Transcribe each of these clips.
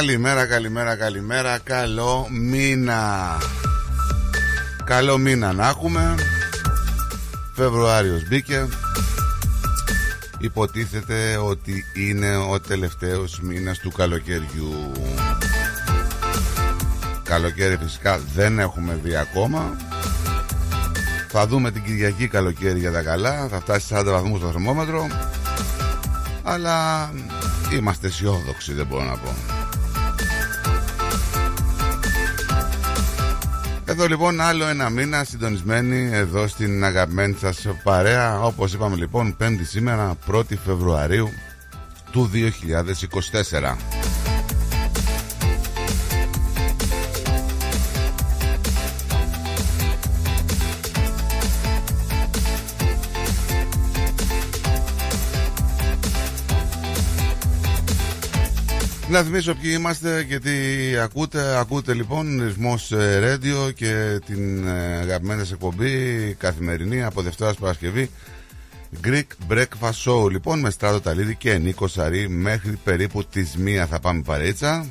Καλημέρα, καλημέρα, καλημέρα. Καλό μήνα. Καλό μήνα να έχουμε. Φεβρουάριος μπήκε. Υποτίθεται ότι είναι ο τελευταίος μήνας του καλοκαιριού. Καλοκαίρι φυσικά δεν έχουμε δει ακόμα. Θα δούμε την Κυριακή καλοκαίρι για τα καλά. Θα φτάσει 40 βαθμούς στο θερμόμετρο. Αλλά είμαστε αισιόδοξοι δεν μπορώ να πω. Εδώ λοιπόν άλλο ένα μήνα συντονισμένοι εδώ στην αγαπημένη σας παρέα. Όπως είπαμε λοιπόν 5η σήμερα 1η Φεβρουαρίου του 2024 Να θυμίσω ποιοι είμαστε και τι ακούτε. Ακούτε λοιπόν ρυθμός Radio και την ε, αγαπημένη σας εκπομπή καθημερινή από Δευτέρας Παρασκευή Greek Breakfast Show. Λοιπόν με Στράτο Ταλίδη και Νίκο Σαρή μέχρι περίπου τις μία θα πάμε παρέτσα.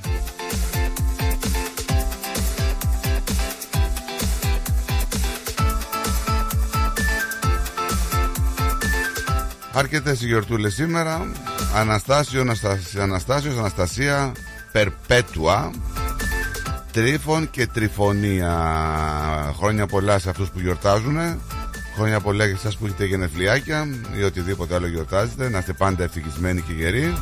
Αρκετές οι γιορτούλες σήμερα Αναστάσιο, Αναστάσιο, Αναστάσιος, Αναστασία Περπέτουα Τρίφων και Τριφωνία. Χρόνια πολλά σε αυτούς που γιορτάζουν Χρόνια πολλά και εσάς που έχετε γενεθλιάκια Ή οτιδήποτε άλλο γιορτάζετε. Να είστε πάντα ευτυχισμένοι και γεροί.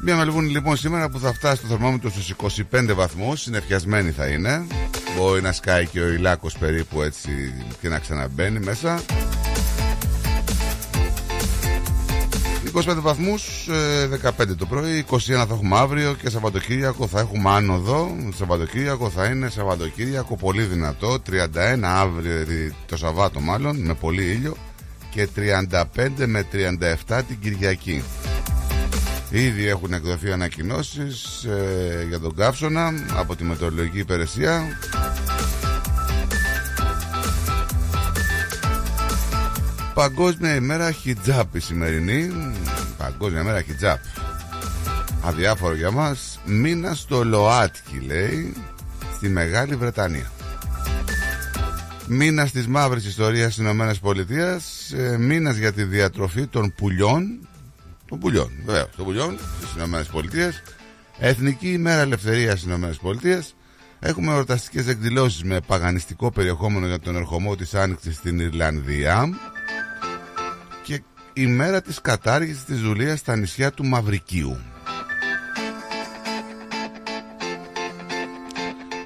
Μια μελβούνη λοιπόν σήμερα που θα φτάσει το θερμόμετρο στους 25 βαθμούς. Συνεφιασμένη θα είναι Μπορεί να σκάει και ο Ιλάκος περίπου έτσι και να ξαναμπαίνει μέσα 25 βαθμούς, 15 το πρωί, 21 θα έχουμε αύριο και Σαββατοκύριακο θα έχουμε άνοδο. Σαββατοκύριακο θα είναι Σαββατοκύριακο πολύ δυνατό, 31 αύριο το Σαββάτο μάλλον, με πολύ ήλιο και 35 με 37 την Κυριακή. Ήδη έχουν εκδοθεί ανακοινώσεις ε, για τον καύσωνα από τη Μετεωρολογική Υπηρεσία. Παγκόσμια ημέρα χιτζάπ η σημερινή. Παγκόσμια ημέρα χιτζάπ. Αδιάφορο για μας. Μήνα στο ΛΟΑΤΚΙ λέει στη Μεγάλη Βρετανία. Μήνα της μαύρης ιστορίας στις Ηνωμένες Πολιτείες ε, Μήνας για τη διατροφή των πουλιών των πουλιών, βεβαίως. Των πουλιών στις ΗΠΑ. Εθνική ημέρα ελευθερίας στις ΗΠΑ. Έχουμε εορταστικές εκδηλώσεις με παγανιστικό περιεχόμενο για τον ερχομό της Άνοιξης στην Ιρλανδία και η μέρα της κατάργησης της δουλείας στα νησιά του Μαυρικίου.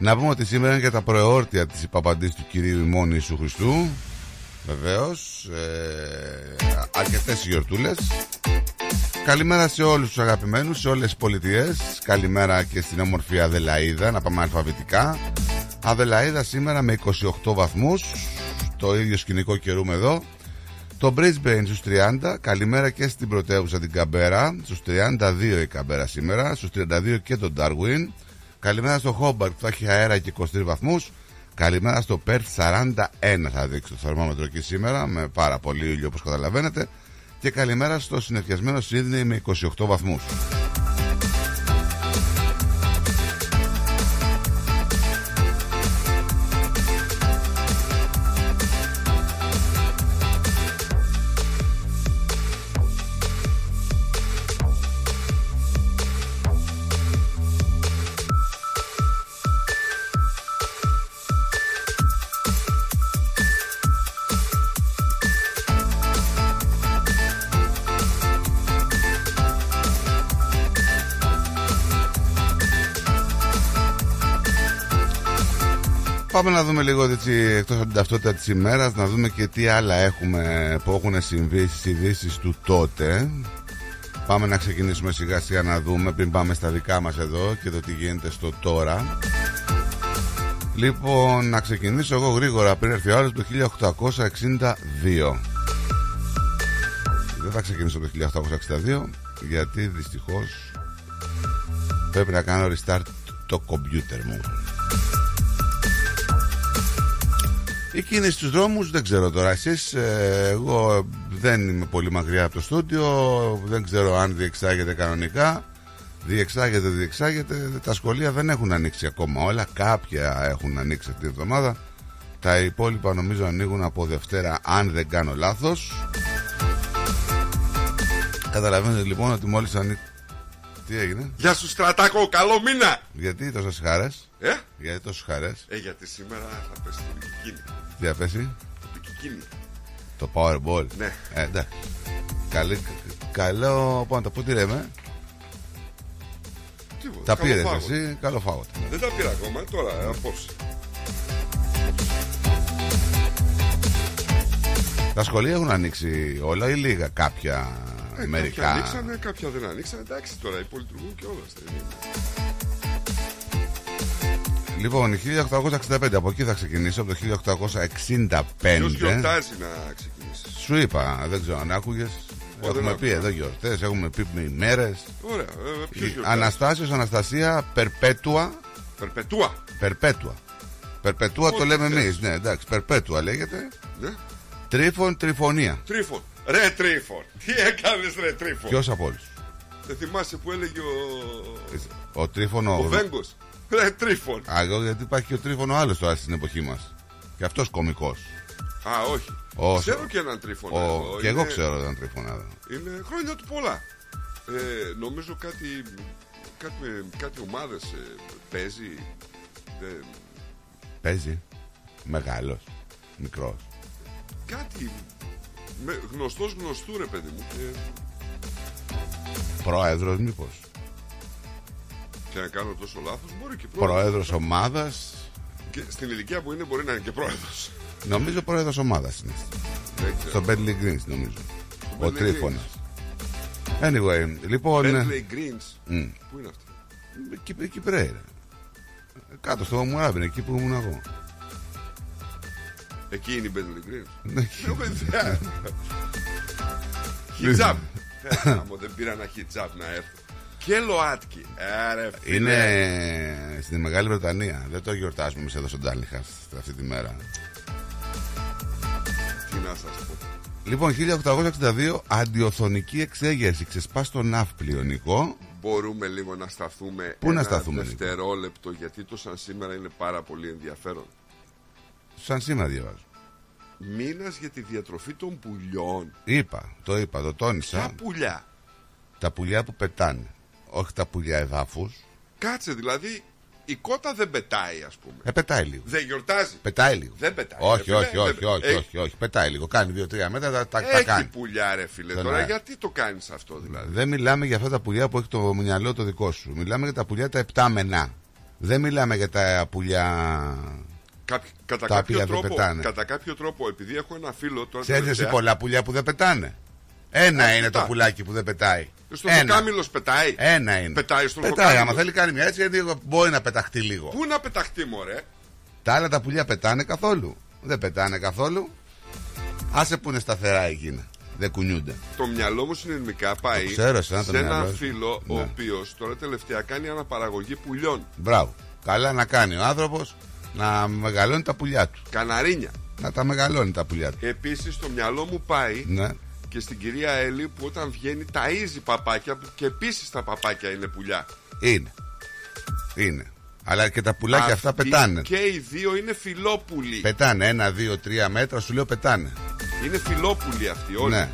Να πούμε ότι σήμερα είναι και τα προεόρτια της υπαπαντής του Κυρίου ημών Ιησού Χριστού Βεβαίως ε, Αρκετές γιορτούλες Καλημέρα σε όλους τους αγαπημένους Σε όλες τις πολιτείες. Καλημέρα και στην όμορφη Αδελαίδα Να πάμε αλφαβητικά. Αδελαίδα σήμερα με 28 βαθμούς Το ίδιο σκηνικό καιρούμε εδώ. Το Brisbane στους 30 Καλημέρα και στην πρωτεύουσα την Καμπέρα. Στους 32 η Καμπέρα σήμερα Στους 32 και τον Darwin. Καλημέρα στο Hobart που θα έχει αέρα και 23 βαθμούς. Καλημέρα στο Perth 41 θα δείξει το θερμόμετρο εκεί σήμερα Με πάρα πολύ ήλιο όπως καταλαβαίνετε Και καλημέρα στο συνεφιασμένο Sydney με 28 βαθμούς Πάμε να δούμε λίγο έτσι, εκτός από την ταυτότητα της ημέρας Να δούμε και τι άλλα έχουμε που έχουν συμβεί στις ειδήσεις του τότε. Πάμε να ξεκινήσουμε σιγά σιγά να δούμε πριν πάμε στα δικά μας εδώ και το τι γίνεται στο τώρα. Λοιπόν, να ξεκινήσω εγώ γρήγορα πριν έρθει ο άλλος το 1862 Δεν θα ξεκινήσω το 1862 γιατί δυστυχώς πρέπει να κάνω restart το κομπιούτερ μου Η κίνηση στους δρόμους δεν ξέρω τώρα εσείς ε, Εγώ δεν είμαι πολύ μακριά από το στούντιο Δεν ξέρω αν διεξάγεται κανονικά. Διεξάγεται, διεξάγεται Τα σχολεία δεν έχουν ανοίξει ακόμα. Όλα Κάποια έχουν ανοίξει αυτή τη εβδομάδα Τα υπόλοιπα νομίζω ανοίγουν από Δευτέρα Αν δεν κάνω λάθος. Καταλαβαίνετε λοιπόν ότι μόλις ανοίξει Τι έγινε; Γεια σου Στρατάκο, καλό μήνα! Γιατί τόσες χαρές; Ε, Γιατί τόσες χαρές; Ε γιατί σήμερα θα πέσει το μπικικίνι. Τι θα πέσει Το μπικικίνι. Το Powerball Ναι. Ε, εντάξει. Καλή, καλό. Πώ να το πω, τι λέμε. Τίποτα. Τα πήρες καλοφάγο. εσύ, καλό φάγο. Δεν τα πήρα ακόμα, τώρα ε, απόψε. Τα σχολεία έχουν ανοίξει όλα ή λίγα κάποια Ε, Κάποια μερικά. ανοίξανε, κάποια δεν ανοίξανε. Εντάξει τώρα, υπολειτουργούν και όλα. δεν είναι. Λοιπόν, 1865, από εκεί θα ξεκινήσω, από το 1865. Ποιος γιορτάζει να ξεκινήσει; Σου είπα, δεν ξέρω αν άκουγες. δεν Έχουμε άκουγα. πει εδώ γιορτές, έχουμε πει με ημέρες. Ωραία, ε, ποιος γιορτάζει; Αναστάσιος, Αναστασία, Περπέτουα. Περπετούα. Περπέτουα. Περπέτουα το Ό,τι λέμε θες. εμείς. Ναι, εντάξει, Περπέτουα λέγεται. Ναι. Τρίφων, Τριφωνία. Τρίφων. Ρε Τρίφων. Τι έκανες ρε Τρίφων; Ποιος από όλους; Δεν θυμάσαι που έλεγε ο, Ο Τρίφωνο. ο Βέγκος. Ρε Τρίφων. Α, εγώ γιατί υπάρχει και ο Τρίφωνο άλλος τώρα στην εποχή μας. Και αυτός κωμικός. Α, όχι. Όχι. Ξέρω και έναν Τρίφωνα. Ο... εγώ. Και εγώ Είναι- ξέρω έναν Τρίφωνα. Είναι χρόνια του πολλά. Ε, νομίζω κάτι, κάτι, με, κάτι ομάδες ε, παίζει. Ε, Παίζει. Μεγάλος. Μικρός. κάτι με, γνωστός γνωστού ρε παιδί μου. Και, Πρόεδρος, μήπως. και να κάνω τόσο λάθος μπορεί και πρόεδρος. Πρόεδρος ομάδας. Και στην ηλικία που είναι μπορεί να είναι και πρόεδρος. Νομίζω πρόεδρος ομάδας είναι. Δεν ξέρω. Στο Bentley Greens νομίζω. Ο Bentley Τρίφωνας. Anyway, λοιπόν. Bentley Greens. μ, Πού είναι αυτό. Εκεί, εκεί πρέει. Κάτω στο Μουράβιν, εκεί που ήμουν εγώ. Εκεί είναι η Bentley Greens. Ναι, εκεί. Λέω, παιδιά. Χιτζάπ. Ε, άμα δεν πήρα ένα χιτζάπ να έρθω. Και ΛΟΑΤΚΙ. Άρε φίλε. Είναι στην Μεγάλη Βρετανία. Δεν το γιορτάζουμε εμείς εδώ στον Τάλιχα αυτή τη μέρα. Τι να σας πω. Λοιπόν, 1862 αντιοθονική εξέγερση. Ξεσπά στο ναύπλιο, Νικό. Μπορούμε λίγο να σταθούμε Πού να ένα σταθούμε, Νίκο; δευτερόλεπτο γιατί το σαν σήμερα είναι πάρα πολύ ενδιαφέρον. Σαν σήμερα διαβάζω. Μήνας για τη διατροφή των πουλιών. Είπα, το είπα, το Ποια τόνισα. πουλιά. Τα πουλιά που πετάνε. Όχι τα πουλιά εδάφους. Κάτσε δηλαδή η κότα δεν πετάει, ας πούμε. Ε, πετάει λίγο. Δεν γιορτάζει. Πετάει λίγο. Δεν πετάει, Όχι, ρε φίλε, όχι, όχι, δεν- όχι, Έχει- όχι, όχι. Πετάει λίγο. Κάνει δύο-τρία μέτρα, τα, τα, τα Έχει κάνει. πουλιά, ρε φίλε. Δεν Τώρα είναι. γιατί το κάνεις αυτό δηλαδή; Δεν μιλάμε για αυτά τα πουλιά που έχει το μυαλό το δικό σου. Μιλάμε για τα πουλιά τα επτάμενα. Δεν μιλάμε για τα πουλιά. Κάποι- κατά, Τα κάποιο οποία δεν τρόπο, πετάνε. κατά κάποιο τρόπο, επειδή έχω ένα φίλο τώρα. Ξέρει εσύ τελευταία, πολλά πουλιά που δεν πετάνε. Ένα Α, είναι το πετά. πουλάκι που δεν πετάει. Στο Ένα. δοκάμιλο πετάει. Ένα είναι. Πετάει στον Πετάει. δοκάμιλο. Άμα θέλει κάνει μια έτσι, γιατί μπορεί να πεταχτεί λίγο. Πού να πεταχτεί, μωρέ; Τα άλλα τα πουλιά πετάνε καθόλου. Δεν πετάνε καθόλου. Άσε που είναι σταθερά εκείνα. Δεν κουνιούνται. Το μυαλό μου συνειδημικά πάει Το ξέρω, εσένα το σε ένα μυαλό σου. φίλο ο Ναι. οποίος τώρα τελευταία κάνει αναπαραγωγή πουλιών. Μπράβο. Καλά να κάνει ο άνθρωπος να μεγαλώνει τα πουλιά του. Καναρίνια. Να τα μεγαλώνει τα πουλιά του. Επίσης το μυαλό μου πάει Ναι. και στην κυρία Έλλη που όταν βγαίνει ταΐζει παπάκια που και επίσης τα παπάκια είναι πουλιά. Είναι. Είναι. Αλλά και τα πουλάκια αυτά Αυτοί πετάνε. Και οι δύο είναι φιλόπουλοι. Πετάνε ένα, δύο, τρία μέτρα, σου λέω πετάνε. Είναι φιλόπουλοι αυτοί όλοι. Ναι.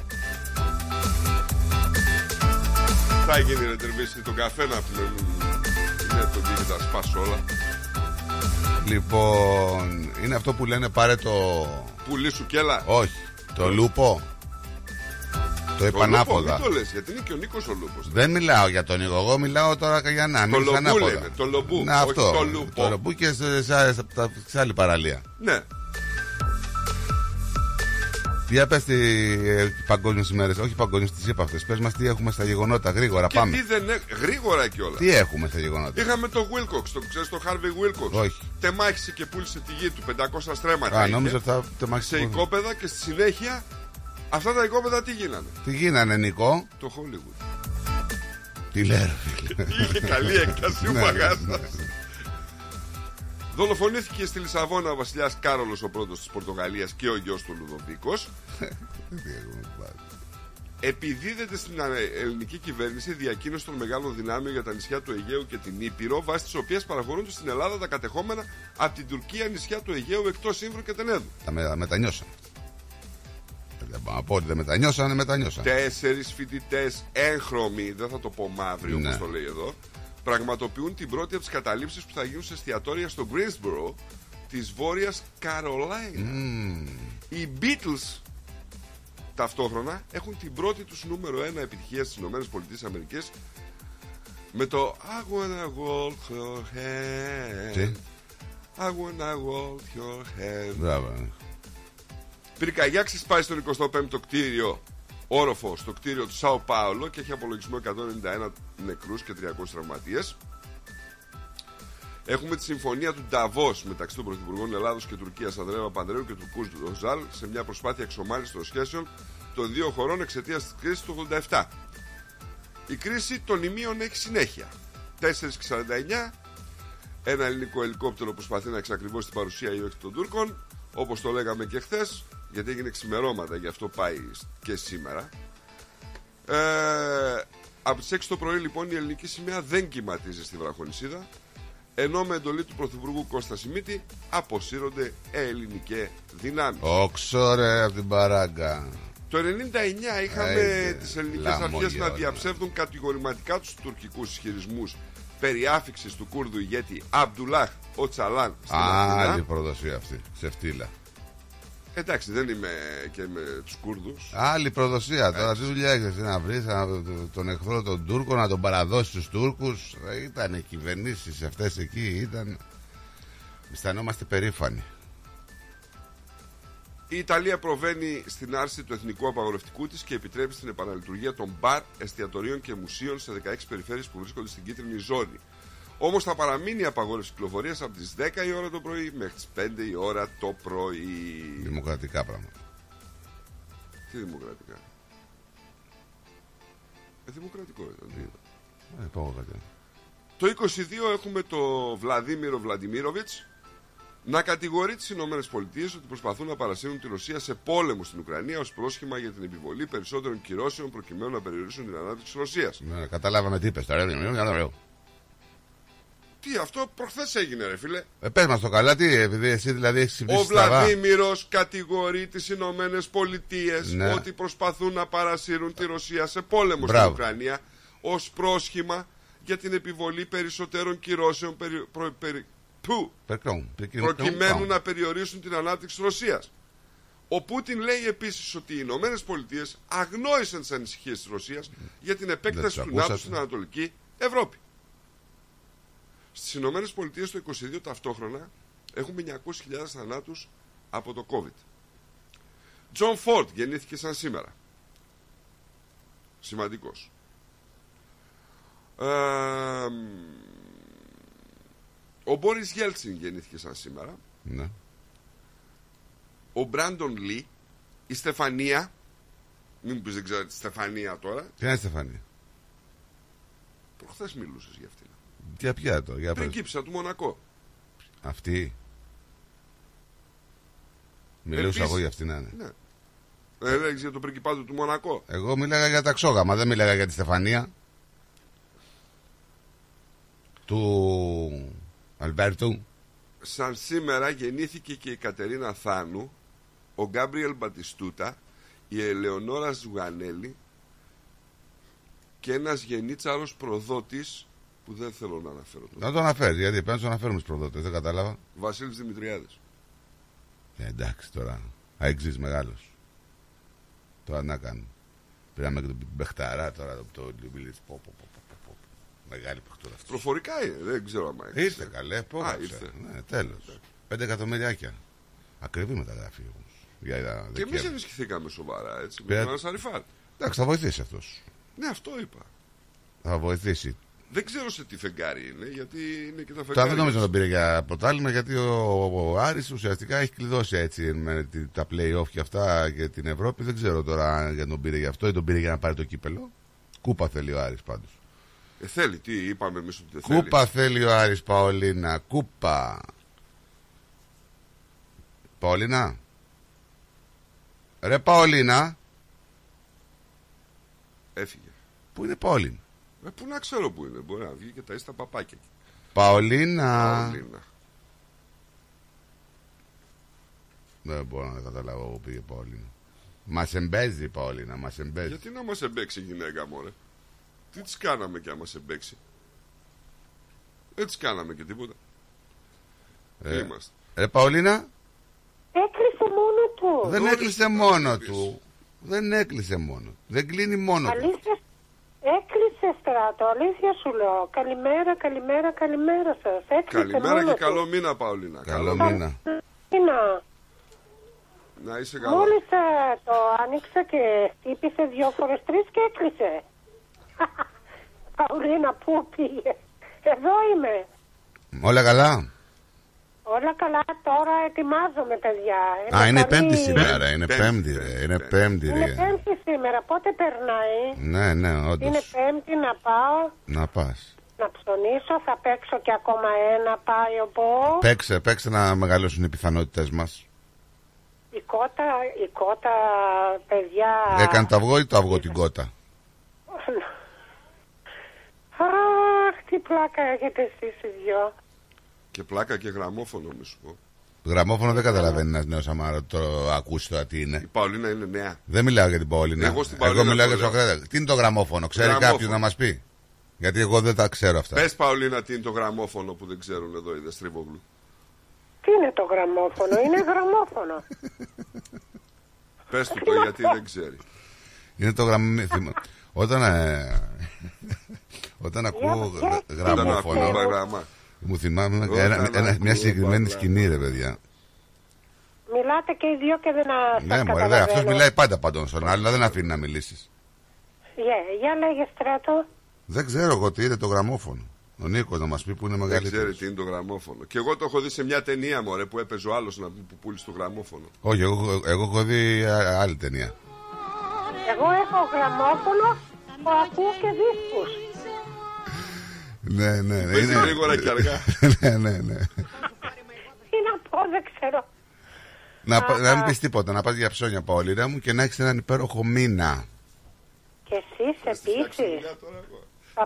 Θα γίνει ρε τερβίση τον καφέ να πούμε. Είναι το δίνει τα σπάσω όλα. Λοιπόν, είναι αυτό που λένε πάρε το. Πουλί σου κέλα. Όχι, το λούπο. Το Το λούπο, επανάποδα. μην το λες, γιατί είναι και ο Νίκος ο Λούπος. Δεν μιλάω για τον Νίκο, εγώ μιλάω τώρα για να μην λομπού ανάποδα. λέμε, το λομπού, Ναι, όχι αυτό. το λούπο. Το λομπού και σε, σε, σε- τα- σε άλλη παραλία. Ναι. Για πες τι ε, παγκόσμιες ημέρες, όχι παγκόσμιες, τις είπα αυτές. Πες μας τι έχουμε στα γεγονότα, γρήγορα Και πάμε. τι δεν έ... Γρήγορα κιόλας. Τι έχουμε στα γεγονότα; Είχαμε το Wilcox, το ξέρεις το Harvey Wilcox. Όχι. Τεμάχισε και πούλησε τη γη του, 500 στρέμματα. Α, είχε, νόμιζα ότι θα τεμάξει. Σε οικόπεδα και στη συνέχεια αυτά τα οικόπεδα τι γίνανε; Τι γίνανε, Νικό. Το Hollywood. Τι λέει, ρε φίλε. Είχε καλή έκταση ο Δολοφονήθηκε στη Λισαβόνα ο βασιλιάς Κάρολος ο πρώτος της Πορτογαλίας και ο γιος του Λουδοβίκος. Τι έχουμε πάρει. Επιδίδεται στην ε, ελληνική κυβέρνηση διακίνηση των μεγάλων δυνάμεων για τα νησιά του Αιγαίου και την Ήπειρο, βάσει της οποίας παραχωρούνται στην Ελλάδα τα κατεχόμενα από την Τουρκία νησιά του Αιγαίου εκτός Ήμβρου και Τενέδου. Τα με, μετανιώσανε. Δεν μπορώ να πω ότι δεν μετανιώσανε, μετανιώσανε. Τέσσερις φοιτητές έγχρωμοι, δεν θα το πω μαύροι Ναι. όπω το λέει εδώ, πραγματοποιούν την πρώτη από τις καταλήψεις που θα γίνουν σε εστιατόρια στο Greensboro της Βόρειας Καρολάινα. Οι Beatles ταυτόχρονα έχουν την πρώτη τους νούμερο 1 επιτυχία στις Ηνωμένες Πολιτείες Αμερικής με το I wanna hold your hand Τι; I wanna hold your hand Μπράβο. Πυρκαγιά ξεσπάει στον 25ο κτίριο όροφος στο κτίριο του Σάο Πάολο και έχει απολογισμό 191 νεκρούς και 300 τραυματίες. Έχουμε τη συμφωνία του Νταβός μεταξύ των Πρωθυπουργών Ελλάδος και Τουρκίας Ανδρέα Παπανδρέου και Τουρκού Ροζάλ σε μια προσπάθεια εξομάλυνσης των σχέσεων των δύο χωρών εξαιτίας της κρίσης του 87. Η κρίση των ημείων έχει συνέχεια. 4.49 ένα ελληνικό ελικόπτερο προσπαθεί να εξακριβώσει την παρουσία ή όχι των Τούρκων. Όπως το λέγαμε και χθες, γιατί έγινε ξημερώματα, γι' αυτό πάει και σήμερα. Ε, από τις 6 το πρωί, λοιπόν, η ελληνική σημαία δεν κυματίζει στη βραχονισίδα. Ενώ με εντολή του Πρωθυπουργού Κώστα Σιμίτη αποσύρονται ελληνικέ δυνάμεις. Όξο ρε από την παράγκα. Το 99 είχαμε Άιντε, τις ελληνικές λαμόγια αρχές να όλα. διαψεύδουν κατηγορηματικά τους τουρκικούς ισχυρισμούς περί άφηξης του Κούρδου ηγέτη Αμπτουλάχ Οτσαλάν στην Άλλη Αθήνα. προδοσία αυτή. Σε φτύλα. Εντάξει δεν είμαι και με τους Κούρδους Άλλη προδοσία. Τώρα τι δουλειά έχεις εσύ να βρεις τον εχθρό των Τούρκων, να τον παραδώσει στου Τούρκους. Ήταν οι κυβερνήσεις αυτές εκεί, ήταν. Αισθανόμαστε περήφανοι. Η Ιταλία προβαίνει στην άρση του εθνικού απαγορευτικού της και επιτρέπει στην επαναλειτουργία των μπαρ, εστιατορίων και μουσείων σε 16 περιφέρειες που βρίσκονται στην κίτρινη ζώνη. Όμως θα παραμείνει η απαγόρευση κυκλοφορίας από τις 10 η ώρα το πρωί μέχρι τις 5 η ώρα το πρωί. Δημοκρατικά πράγματα. Τι δημοκρατικά; Ε, δημοκρατικό ήταν. τι ήταν. Ε, πω εγώ κάτι. Το 22 έχουμε το Βλαδίμιρο Βλαντιμίροβιτς να κατηγορεί τις Ηνωμένες Πολιτείες ότι προσπαθούν να παρασύρουν τη Ρωσία σε πόλεμο στην Ουκρανία ως πρόσχημα για την επιβολή περισσότερων κυρώσεων προκειμένου να περιορίσουν την ανάπτυξη της Ρωσίας. Ναι, καταλάβαμε τι είπες τώρα. Τι αυτό προχθές έγινε ρε φίλε. Ε, πες μας το καλά, τι, επειδή εσύ δηλαδή έχεις Ο ψηφίσει στραβά. Βλαδίμηρος κατηγορεί τις Ηνωμένες Πολιτείες Ναι. ότι προσπαθούν να παρασύρουν τη Ρωσία σε πόλεμο Μπράβο. στην Ουκρανία ως πρόσχημα για την επιβολή περισσότερων κυρώσεων περι, προ- περι- που, Περκρόν, περκρόν, προκειμένου περκρόν. να περιορίσουν την ανάπτυξη της Ρωσίας. Ο Πούτιν λέει επίσης ότι οι Ηνωμένες Πολιτείες αγνόησαν τις ανησυχίες της Ρωσίας για την επέκταση τις του ακούσατε. ΝΑΤΟ στην Ανατολική Ευρώπη. Στις Ηνωμένες Πολιτείες το 22 ταυτόχρονα έχουμε 900.000 θανάτους από το COVID. Τζον Φόρτ γεννήθηκε σαν σήμερα. Σημαντικός. Ε, ο Μπόρις Γέλτσιν γεννήθηκε σαν σήμερα. Ναι. Ο Μπράντον Λί. Η Στεφανία. Μην μου πεις δεν ξέρω τη Στεφανία τώρα. Τι είναι η Στεφανία; Προχθές μιλούσες για αυτήν. Για ποια το, για πες. Πριγκίψα του Μονακό. Αυτή. Μιλούσα Επίσης- εγώ για αυτή να είναι. Ναι. Ε, λέγεις για το πριγκιπάτο του Μονακό. Εγώ μίλαγα για τα ξόγαμα, δεν μίλαγα για τη Στεφανία. Του Αλμπέρτου. Σαν σήμερα γεννήθηκε και η Κατερίνα Θάνου, ο Γκάμπριελ Μπατιστούτα, η Ελεονόρα Ζουγανέλη και ένας γενίτσαρος προδότης που δεν θέλω να αναφέρω τον Να το αναφέρεις, γιατί πρέπει να το αναφέρουμε στους προδότες, δεν κατάλαβα. Βασίλης Δημητριάδης. Ε, εντάξει τώρα. Αεξή μεγάλος. Τώρα να κάνω. Πήραμε και τον Μπεχταρά τώρα το, το Λιμπιλίτ. Πω, πω, πω, πω, πω, πω. Μεγάλη παιχτούρα αυτή. Προφορικά είναι, δεν ξέρω αν Ήρθε καλέ, πώς. Α, ήρθε. Ναι, τέλος. Πέντε εκατομμυριάκια. Ακριβή μεταγραφή όμως. Για Και δεκέμβρη. εμείς ενισχυθήκαμε σοβαρά έτσι. Με Πήρα- τον Ασαριφάρ. Εντάξει, θα βοηθήσει αυτός. Ναι, αυτό είπα. Θα βοηθήσει. Δεν ξέρω σε τι φεγγάρι είναι, γιατί είναι και τα Τώρα φεγγάρια. δεν νομίζω να τον πήρε για πρωτάλημα γιατί ο, ο, ο Άρης ουσιαστικά έχει κλειδώσει έτσι με τη- τα play-off και αυτά για την Ευρώπη. Δεν ξέρω τώρα αν για τον πήρε για αυτό ή τον πήρε για να πάρει το κύπελο. Κούπα θέλει ο Άρης πάντως. Ε, θέλει, τι είπαμε εμείς ότι δεν θέλει. Κούπα θέλει ο Άρης Παολίνα. Κούπα. Παολίνα. Ρε Παολίνα. Έφυγε. Πού είναι Παολίνα; Ε, πού να ξέρω πού είναι, μπορεί να βγει και τα ίστα παπάκια. Παολίνα. Παολίνα. Δεν μπορώ να καταλάβω που πήγε Παολίνα. Μας εμπέζει η Παολίνα, μας εμπέζει. Γιατί να μας εμπέξει η γυναίκα μωρέ; Τι τις κάναμε και άμα σε εμπέξει; Δεν τις κάναμε και τίποτα. Ε, Τι είμαστε. Ρε Παολίνα, Έκλεισε μόνο του. δεν Νωρίς έκλεισε την μόνο κάνεις. του. Δεν έκλεισε μόνο. Δεν κλείνει μόνο του. Αλήθεια. Έκλεισε στράτο, αλήθεια σου λέω. Καλημέρα, καλημέρα, καλημέρα σας. Έκλεισε Καλημέρα μόνος και καλό μήνα Παολίνα. Καλό μήνα. μήνα. μήνα. Να είσαι καλά. Μόλις το άνοιξα και χτύπησε δύο φορές τρεις και έκλεισε. Παουλίνα, πού πήγε. Εδώ είμαι. Όλα καλά; Όλα καλά, τώρα ετοιμάζομαι, παιδιά. Α, είναι καλή- πέμπτη σήμερα. Είναι Πέμπτη, πέμπτη, ρε. πέμπτη, Είναι πέμπτη. πέμπτη, Είναι ρε. πέμπτη σήμερα, πότε περνάει; Ναι, ναι, όντως. Είναι πέμπτη να πάω Να πας. να ψωνίσω, θα παίξω και ακόμα ένα πάει ο Μπό. Παίξε, παίξε να μεγαλώσουν οι πιθανότητες μας. Η κότα, η κότα, παιδιά. Έκανε το αυγό ή το αυγό την κότα; Αχ, τι πλάκα έχετε εσείς οι δυο. Και πλάκα και γραμμόφωνο μη σου πω. Γραμμόφωνο δεν καταλαβαίνει ένας νέος άμα το ακούσει τώρα τι Η είναι. Παολίνα είναι νέα. Δεν μιλάω για την Παολίνα. Εγώ στην Παολίνα μιλάω το για το λέω. Σοκράτη. Τι είναι το γραμμόφωνο, ξέρει Γραμμόφωνο. κάποιος να μας πει; Γιατί εγώ δεν τα ξέρω αυτά. Πες Παολίνα τι είναι το γραμμόφωνο που δεν ξέρουν εδώ οι Δεστρίβογλου. Τι είναι το γραμμόφωνο, είναι γραμμόφωνο. Πες του το γιατί δεν ξέρει. Είναι το γραμμόφωνο. Όταν, ε, όταν ακούω Για- γρα- για- Όταν γραμμόφωνο, ακούω γράμμα. Μου θυμάμαι Όταν ένα- ένα- μια ακούω συγκεκριμένη γράμμα. σκηνή, ρε παιδιά. Μιλάτε και οι δυο και δεν α- σας Ναι, μωρέ, καταλαβαίνω. αυτός μιλάει πάντα παντών στον άλλο, δεν αφήνει να μιλήσεις. Για, για λέγε στράτο. Δεν ξέρω εγώ τι είναι το γραμμόφωνο. Ο Νίκος να μας πει που είναι Δεν μεγαλύτερος. ξέρει τι είναι το γραμμόφωνο. Και εγώ το έχω δει σε μια ταινία μωρέ που έπαιζε ο άλλος να πει που πούλησε το γραμμόφωνο. Όχι, εγώ, εγώ έχω δει α- άλλη ταινία. Εγώ έχω γραμμόφωνο που ακούω και δίσκους. Ναι, ναι, ναι. Παίζει γρήγορα και αργά. ναι, ναι, ναι. Τι να πω, δεν ξέρω. Να, πα- να μην πεις τίποτα, να πας για ψώνια Παολίνα μου και να έχεις έναν υπέροχο μήνα. Και εσείς επίσης.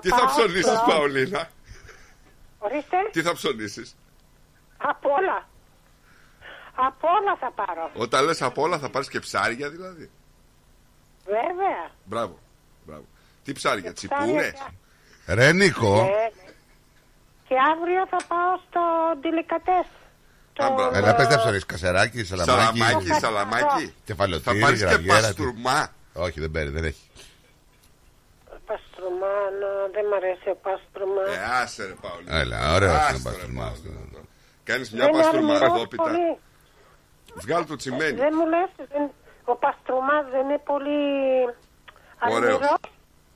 Τι θα ψωνίσεις, πάω- Παολίνα; Ορίστε, Τι θα ψωνίσεις; απ' όλα. Απ' όλα θα πάρω. Όταν λες από όλα θα πάρεις και ψάρια δηλαδή. Βέβαια. Μπράβο. Μπράβο. Τι ψάρια, ψάρια τσιπούρες; και- Ρε Νίκο, Ε, και αύριο θα πάω στο Ντιλικατές. Το... Άμπρα. έλα πες ψωρείς κασεράκι, σαλαμάκι, Σαλαμάκι, Το σαλαμάκι. Θα κεφαλοτήρι, πάρεις και γραγιέρα. τι- παστούρμα. Όχι, δεν παίρνει, δεν έχει. Παστρουμάνο, δεν μ' αρέσει ο παστρουμά. Ε, άσε ρε Παολίνα. Έλα, ωραίο Άσε, είναι ρε, παστούρμα Παολίνα. αυτό. Κάνεις μια δεν είναι παστούρμα αρμυρός ροδόπιτα. πολύ. Βγάλ το τσιμένι. Δεν μου λες, δεν... ο παστρουμάς δεν είναι πολύ Ωραίος.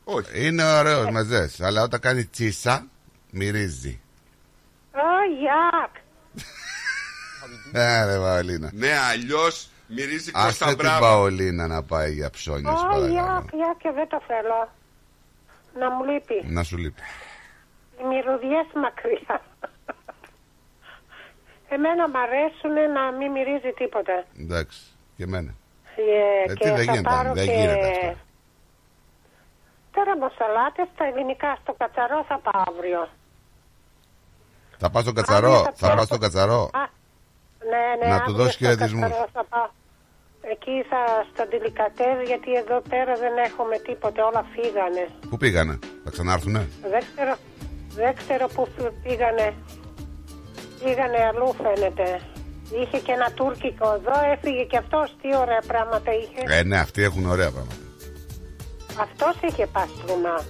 Αρμυρός. Όχι. Είναι ωραίος μεζές, αλλά όταν κάνει τσίσα, μυρίζει. Α, γιάκ. Ε, ρε Παολίνα. Ναι, αλλιώς μυρίζει Κώστα Άσε την Μπράβο. Παολίνα να πάει για ψώνια, σου Α, παρακαλώ. γιάκ, γιάκ και δεν το θέλω. Να μου λείπει. Να σου λείπει. Οι μυρωδιές μακριά. Εμένα μ' αρέσουν να μην μυρίζει τίποτα. Εντάξει, και εμένα. Ε, Ε, και τι δεν θα γίνεται, πάρω δεν και... γίνεται αυτό. Τώρα μοσαλάτες στα ελληνικά στο κατσαρό θα πάω αύριο. Θα πας στον Αύριο κατσαρό, θα θα πάω πας στο- στον κατσαρό; Α, ναι, ναι, Να του αύριο δώσεις στο χαιρετισμούς. κατσαρό θα πάω. Εκεί θα στα ντιλικατές γιατί εδώ πέρα δεν έχουμε τίποτε, όλα φύγανε. Πού πήγανε, θα ξανάρθουνε; Δεν ξέρω, δεν ξέρω πού φυ- πήγανε. Πήγανε αλλού φαίνεται. Είχε και ένα τουρκικό εδώ, έφυγε και αυτός, τι ωραία πράγματα είχε. Ε, ναι, αυτοί έχουν ωραία πράγματα. Αυτός είχε πάστρωμα.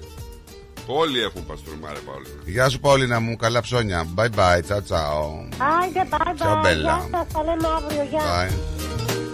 Όλοι έχουν παστούρμα ρε Παολίνα. Γεια σου Παολίνα μου, καλά ψώνια. Bye bye, ciao ciao. Άιντε, bye Ciao, bye. bella. Γεια σας, θα λέμε αύριο, γεια. Bye.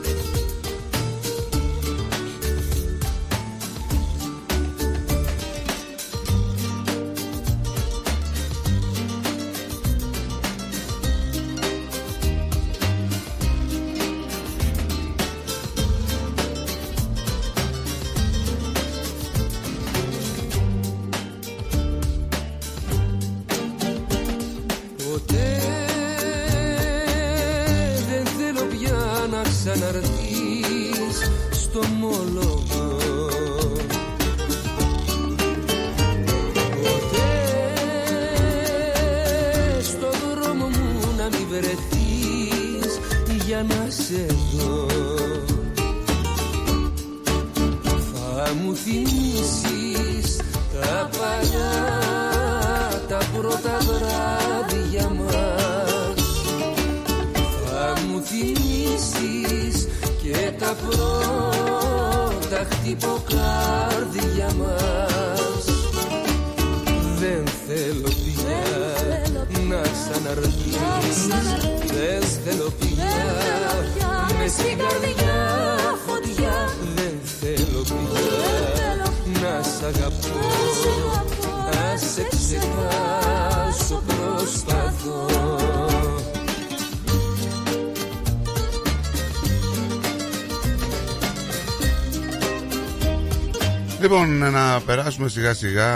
Λοιπόν, να περάσουμε σιγά σιγά,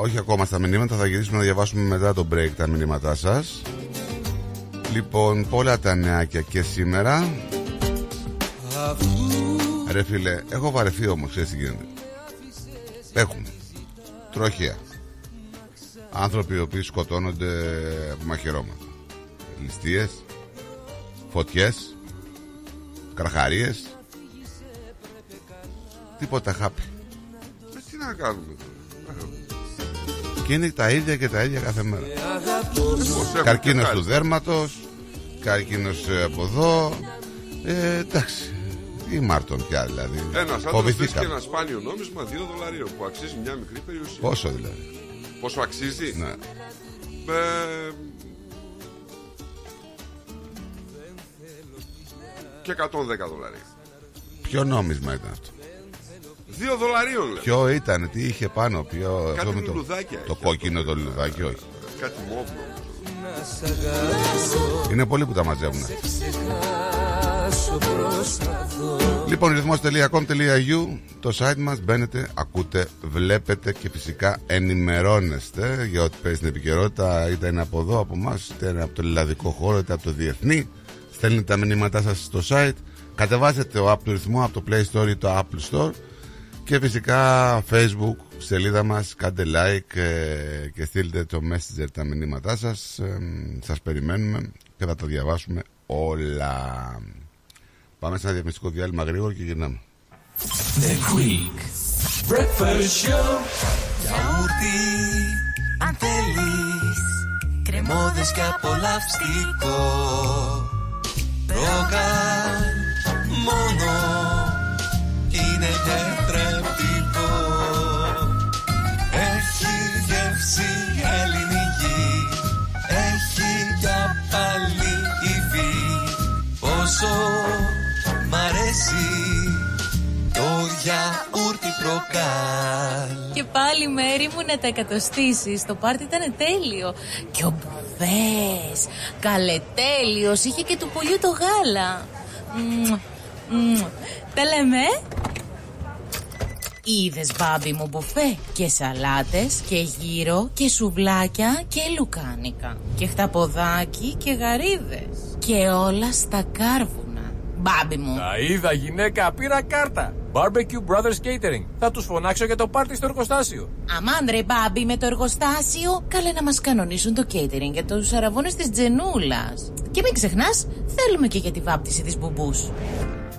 όχι ακόμα στα μηνύματα, θα γυρίσουμε να διαβάσουμε μετά το break τα μηνύματά σας. Λοιπόν, πολλά τα νεάκια και σήμερα. Ρε φίλε, έχω βαρεθεί όμως, ξέρεις τι γίνεται. Έχουμε τροχέα. Άνθρωποι οι οποίοι σκοτώνονται από μαχαιρώματα. Ληστείες, φωτιές, κραχαρίες. Τίποτα χάπι. Ε, τι να κάνουμε τώρα. Και είναι τα ίδια και τα ίδια κάθε μέρα. Πώς έχουν Καρκίνος και του χάρη. δέρματος, καρκίνος ε, από εδώ. Ε, εντάξει. Τι Μάρτον πια δηλαδή. Ένας άντρας βρίσκει Φοβηθήκαμε. ένα σπάνιο νόμισμα 2 δολαρίων που αξίζει μια μικρή περιουσία. Πόσο δηλαδή; Πόσο αξίζει; Ναι. Ε, και 110 δολάρια. Ποιο νόμισμα ήταν αυτό; 2 δολαρίων λέω. Ποιο ήταν, τι είχε πάνω, ποιο. Κάτι αυτό με το, λουλουδάκια το έχει κόκκινο αυτό. το λουλουδάκι, όχι. Κάτι μόβ Είναι πολλοί που τα μαζεύουν. ξεχάσω προσπαθώ Λοιπόν, ρυθμός.com.au το site μας μπαίνετε, ακούτε, βλέπετε και φυσικά ενημερώνεστε για ό,τι παίζει στην επικαιρότητα είτε είναι από εδώ, από εμάς, είτε είναι από το ελλαδικό χώρο, είτε από το διεθνή. Στέλνετε τα μηνύματά σας στο site, κατεβάζετε το app του ρυθμού από το Play Store ή το Apple Store και φυσικά Facebook, σελίδα μας, κάντε like ε, και στείλτε το Messenger τα μηνύματά σας. Ε, σας περιμένουμε και θα τα διαβάσουμε όλα. Πάμε σε ένα διαφημιστικό διάλειμμα γρήγορα και γυρνάμε. The Greek Breakfast show. Γιαούρτι, αν θέλεις Κρεμόδες και απολαυστικό Ρόγαν μόνο Είναι τετρεπτικό Έχει γεύση ελληνική Έχει για πάλι υφή. Πόσο μ' αρέσει το γιαούρτι προκάλ. Και πάλι μέρη μου να τα εκατοστήσεις. Το πάρτι ήταν τέλειο. Και ο Μπουβές Καλετέλειος. Είχε και του πολιού το γάλα. Μμμ, μμμ. Τα λέμε. Ε; Είδες μπάμπι μου μπουφέ. Και σαλάτες και γύρο Και σουβλάκια και λουκάνικα. Και χταποδάκι και γαρίδες. Και όλα στα κάρβουνα. Μπάμπι μου. Τα είδα γυναίκα, πήρα κάρτα. Barbecue Brothers Catering. Θα τους φωνάξω για το πάρτι στο εργοστάσιο. Αμάν ρε μπάμπι με το εργοστάσιο. Καλέ να μας κανονίσουν το catering για τους αραβώνες της Τζενούλας. Και μην ξεχνάς Θέλουμε και για τη βάπτιση της μπουμπούς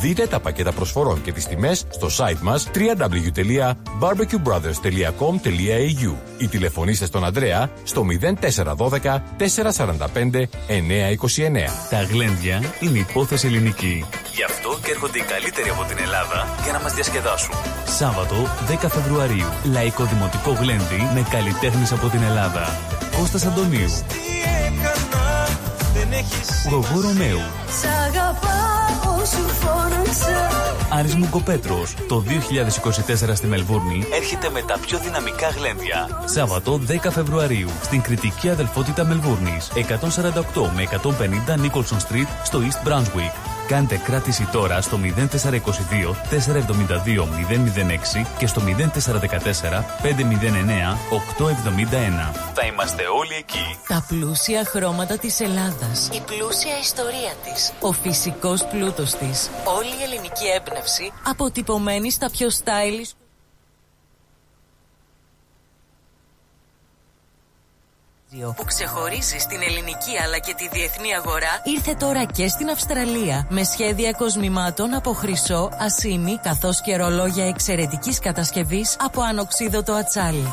Δείτε τα πακέτα προσφορών και τις τιμές στο site μας www.barbecuebrothers.com.au ή τηλεφωνήστε στον Ανδρέα στο 0412 445 929. Τα γλέντια είναι υπόθεση ελληνική. Γι' αυτό και έρχονται οι καλύτεροι από την Ελλάδα για να μας διασκεδάσουν. Σάββατο 10 Φεβρουαρίου. Λαϊκό Δημοτικό Γλέντι με καλλιτέχνες από την Ελλάδα. Κώστας Αντωνίου. Γογό Ρωμαίου. Σ' αγαπάω σου φώναξα Άρης Μουγκοπέτρος. Το 2024 στη Μελβούρνη έρχεται με τα πιο δυναμικά γλέντια. Σάββατο 10 Φεβρουαρίου στην κριτική αδελφότητα Μελβούρνης. 148 με 150 Nicholson Street στο East Brunswick. Κάντε κράτηση τώρα στο 0422 472 006 και στο 0414 509 871. Θα είμαστε όλοι εκεί. Τα πλούσια χρώματα της Ελλάδας Η πλούσια ιστορία της Ο φυσικός πλούτος της Όλη η ελληνική έμπνευση Αποτυπωμένη στα πιο stylish που ξεχωρίζει στην ελληνική αλλά και τη διεθνή αγορά ήρθε τώρα και στην Αυστραλία με σχέδια κοσμημάτων από χρυσό, ασίμι καθώς και ρολόγια εξαιρετικής κατασκευής από ανοξίδωτο ατσάλι.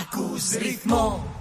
Ακούς ρυθμό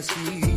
πια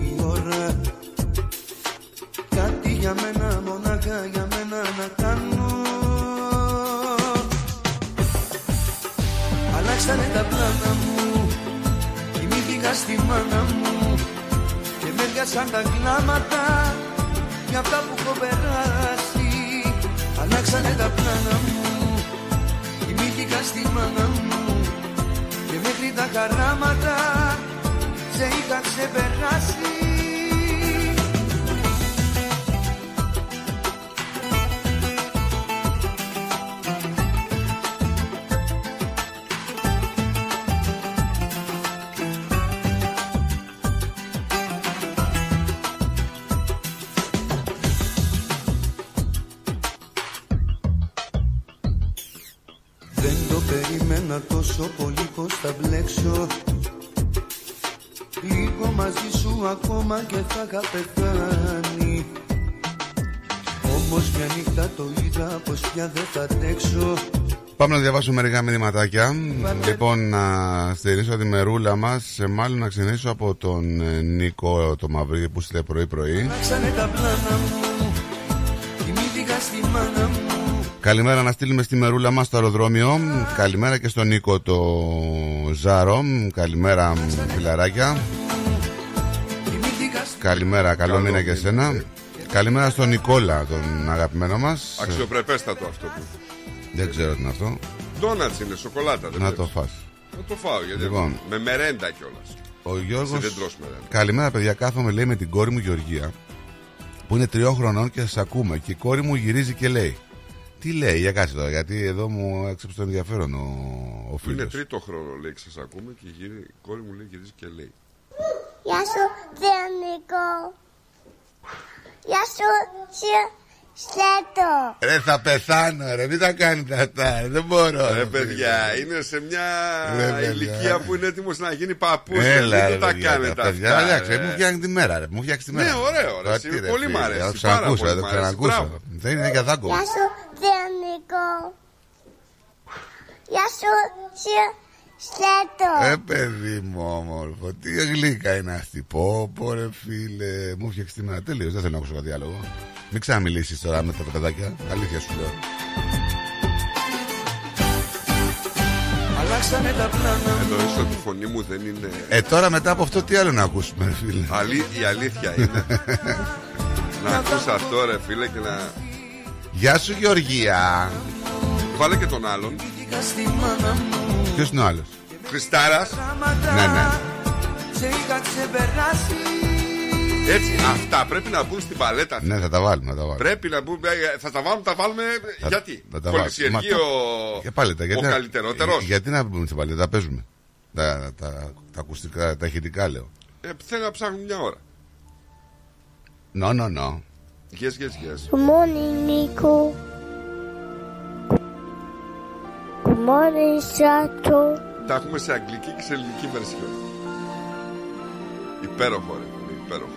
θα είχα πεθάνει Όμως μια νύχτα το είδα πως πια δεν θα αντέξω Πάμε να διαβάσουμε μερικά μηνυματάκια. Λοιπόν, να στηρίσω τη μερούλα μας. Μάλλον να ξεκινήσω από τον ε, Νίκο το Μαυρί που στείλε πρωί-πρωί. Αλλάξανε τα πλάνα μου Κοιμήθηκα στη μάνα μου Καλημέρα να στείλουμε στη μερούλα μας στο αεροδρόμιο. Καλημέρα και στον Νίκο το Ζάρο. Καλημέρα φιλαράκια. Κοιμήθηκα στη Καλημέρα, καλό Καλό μήνα και μήνα. εσένα. Καλημέρα στον Νικόλα, τον αγαπημένο μας. Αξιοπρεπέστατο αυτό που. Δεν ξέρω τι είναι αυτό. Ντόνατς είναι, σοκολάτα. Δεν Να βλέπεις. το φας. Να το φάω γιατί. Λοιπόν. Με μερέντα κιόλας. Ο Γιώργος... δεν τρως μερέντα. Καλημέρα παιδιά, κάθομαι λέει με την κόρη μου Γεωργία που είναι τριών χρονών και σας ακούμε και η κόρη μου γυρίζει και λέει τι λέει, για κάτσε τώρα, γιατί εδώ μου έξεψε το ενδιαφέρον ο, ο Είναι φίλος. τρίτο χρόνο λέει, σας ακούμε και γύρι, η κόρη μου λέει γυρίζει και λέει. Γεια σου, Θεονικό. Γεια σου, Σι- Στέτο. Ρε θα πεθάνω ρε, μην τα κάνετε αυτά, ρε, δεν μπορώ. Ρε παιδιά, είναι σε μια Ρε, παιδιά. ηλικία που είναι έτοιμος να γίνει παππούς. Έλα, δεν ρε, τα παιδιά, κάνετε τα παιδιά, αυτά. εντάξει, ρε. μου φτιάχνει τη μέρα, ρε, μου φτιάξει τη Ναι, μέρα. ωραίο, ρε, Α, εσύ, τι, ρε, πολύ μ' φίλε, αρέσει, Το πάρα ξανακούσα, πολύ το μ' αρέσει, ξανακούσα. μπράβο. Δεν είναι για δάκο. Γεια σου, Θεονικό. Γεια σου, Σι- Στέτο. Ε, παιδί μου, όμορφο, τι γλύκα είναι αυτή. Πω, πω, ρε φίλε, μου φτιάξει τη μέρα. Τελείως, δεν θέλω να ακούσω κάτι διάλογο. Μην ξαναμιλήσεις τώρα με τα παιδάκια. Αλήθεια σου λέω. Αλλάξανε τα πλάνα μου Εννοείς ότι η φωνή μου δεν είναι. Ε, τώρα μετά από αυτό, τι άλλο να ακούσουμε, ρε φίλε; Αλή... Η αλήθεια είναι. να ακούς αυτό ρε φίλε και να. Γεια σου, Γεωργία. Βάλε και τον άλλον. Κοιμήθηκα στη μάνα μου Ποιο είναι ο άλλος. Χριστάρας Ναι, ναι. Σε είχα ξεπεράσει Έτσι, αυτά πρέπει να μπουν στην παλέτα. Ναι, θα τα βάλουμε, θα τα βάλουμε. Πρέπει να μπουν. ε, Θα τα βάλουμε, τα βάλουμε. Θα- γιατί; θα τα βάλουμε. Κολυσιεργεί Μα- ο, Και πάλι τα, γιατί ο να- καλύτερότερος. Γιατί να πούμε στην παλιά, τα παίζουμε. Τα, τα, τα ακουστικά, τα ηχητικά λέω. Ε, θέλει να ψάχνουν μια ώρα. No, no, no. Yes, yes, yes. Good morning, Nico. Good morning, Sato. Τα έχουμε σε αγγλική και σε ελληνική βερσιόν. Υπέροχο, ρε. είναι Υπέροχο.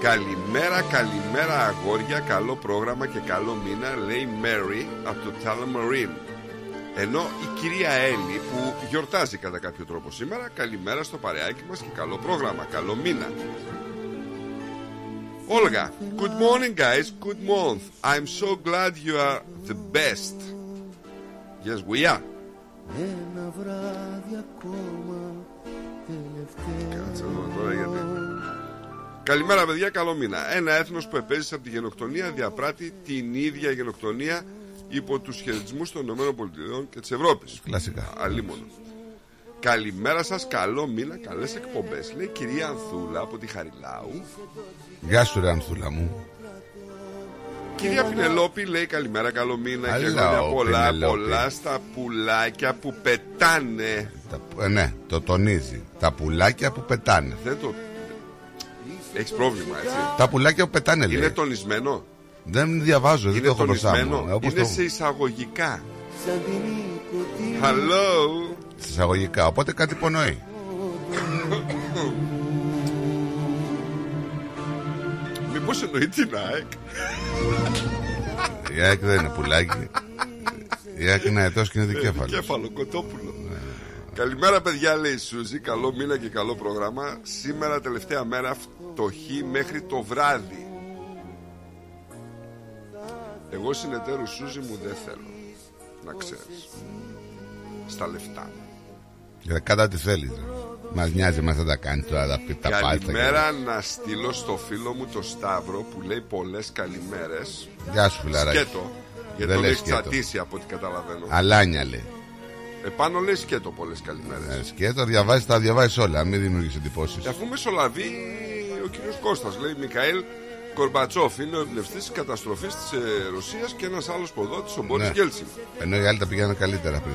Καλημέρα, καλημέρα αγόρια, καλό πρόγραμμα και καλό μήνα, λέει Mary από το Talamarine. Ενώ η κυρία Έλλη που γιορτάζει κατά κάποιο τρόπο σήμερα, καλημέρα στο παρεάκι μας και καλό πρόγραμμα, καλό μήνα. Olga, good morning guys, good month. I'm so glad you are the best. Yes, we are. Ένα βράδυ ακόμα τελευταίο Κάτσε να δω τώρα γιατί. Καλημέρα, παιδιά, καλό μήνα. Ένα έθνος που επέζησε από τη γενοκτονία διαπράττει την ίδια γενοκτονία υπό τους χαιρετισμούς των ΗΠΑ και της Ευρώπης. Κλασικά. Αλίμονο. Καλημέρα σας, καλό μήνα, καλές εκπομπές. Λέει η κυρία Ανθούλα από τη Χαριλάου. Γεια σου, ρε Ανθούλα μου. Κυρία Πινελόπη λέει καλημέρα, καλό μήνα και Hello, χρόνια πολλά, Πινελόπη. πολλά στα πουλάκια που πετάνε. Τα, ε, ναι, το τονίζει. Τα πουλάκια που πετάνε. Δεν το. Έχεις πρόβλημα, έτσι. Τα πουλάκια που πετάνε, λέει. Είναι τονισμένο; Δεν διαβάζω, δεν Είναι το έχω μπροστά τονισμένο; μου. Ε, όπως Είναι το... σε εισαγωγικά. Σαν την νοικοτήνη Hello; σε εισαγωγικά. Οπότε κάτι υπονοεί. Μήπως εννοεί την ΑΕΚ. Η ΑΕΚ δεν είναι πουλάκι. Η ΑΕΚ είναι αετός και είναι δικέφαλος. Κέφαλο, κοτόπουλο. Καλημέρα παιδιά λέει η Σούζη Καλό μήνα και καλό πρόγραμμα Σήμερα τελευταία μέρα φτωχή μέχρι το βράδυ Εγώ συνεταίρου Σούζη μου δεν θέλω Να ξέρεις Στα λεφτά Για Κατά τι θέλει. Μας νοιάζει, μα θα τα κάνει τώρα τα πει τα πάλτα. Καλημέρα να στείλω στο φίλο μου το Σταύρο Που λέει πολλές καλημέρες Γεια σου, φιλαράκι. Σκέτο Γιατί Δεν τον λέει έχει σκέτο. τσατίσει από ό,τι καταλαβαίνω Αλάνια λέει. Επάνω λέει σκέτο πολλές καλημέρες Ε, Σκέτο, διαβάζεις, τα διαβάζεις όλα. Μην δημιουργήσει εντυπώσεις. Και αφού μεσολαβεί ο κύριος Κώστας λέει Μικαήλ Κορμπατσόφ είναι ο εμπνευστής της καταστροφής της ε, Ρωσίας και ένας άλλος ποδότης, ο Μπόρις Ναι. Γκέλτσιν. Ενώ οι άλλοι τα πηγαίνουν καλύτερα πριν.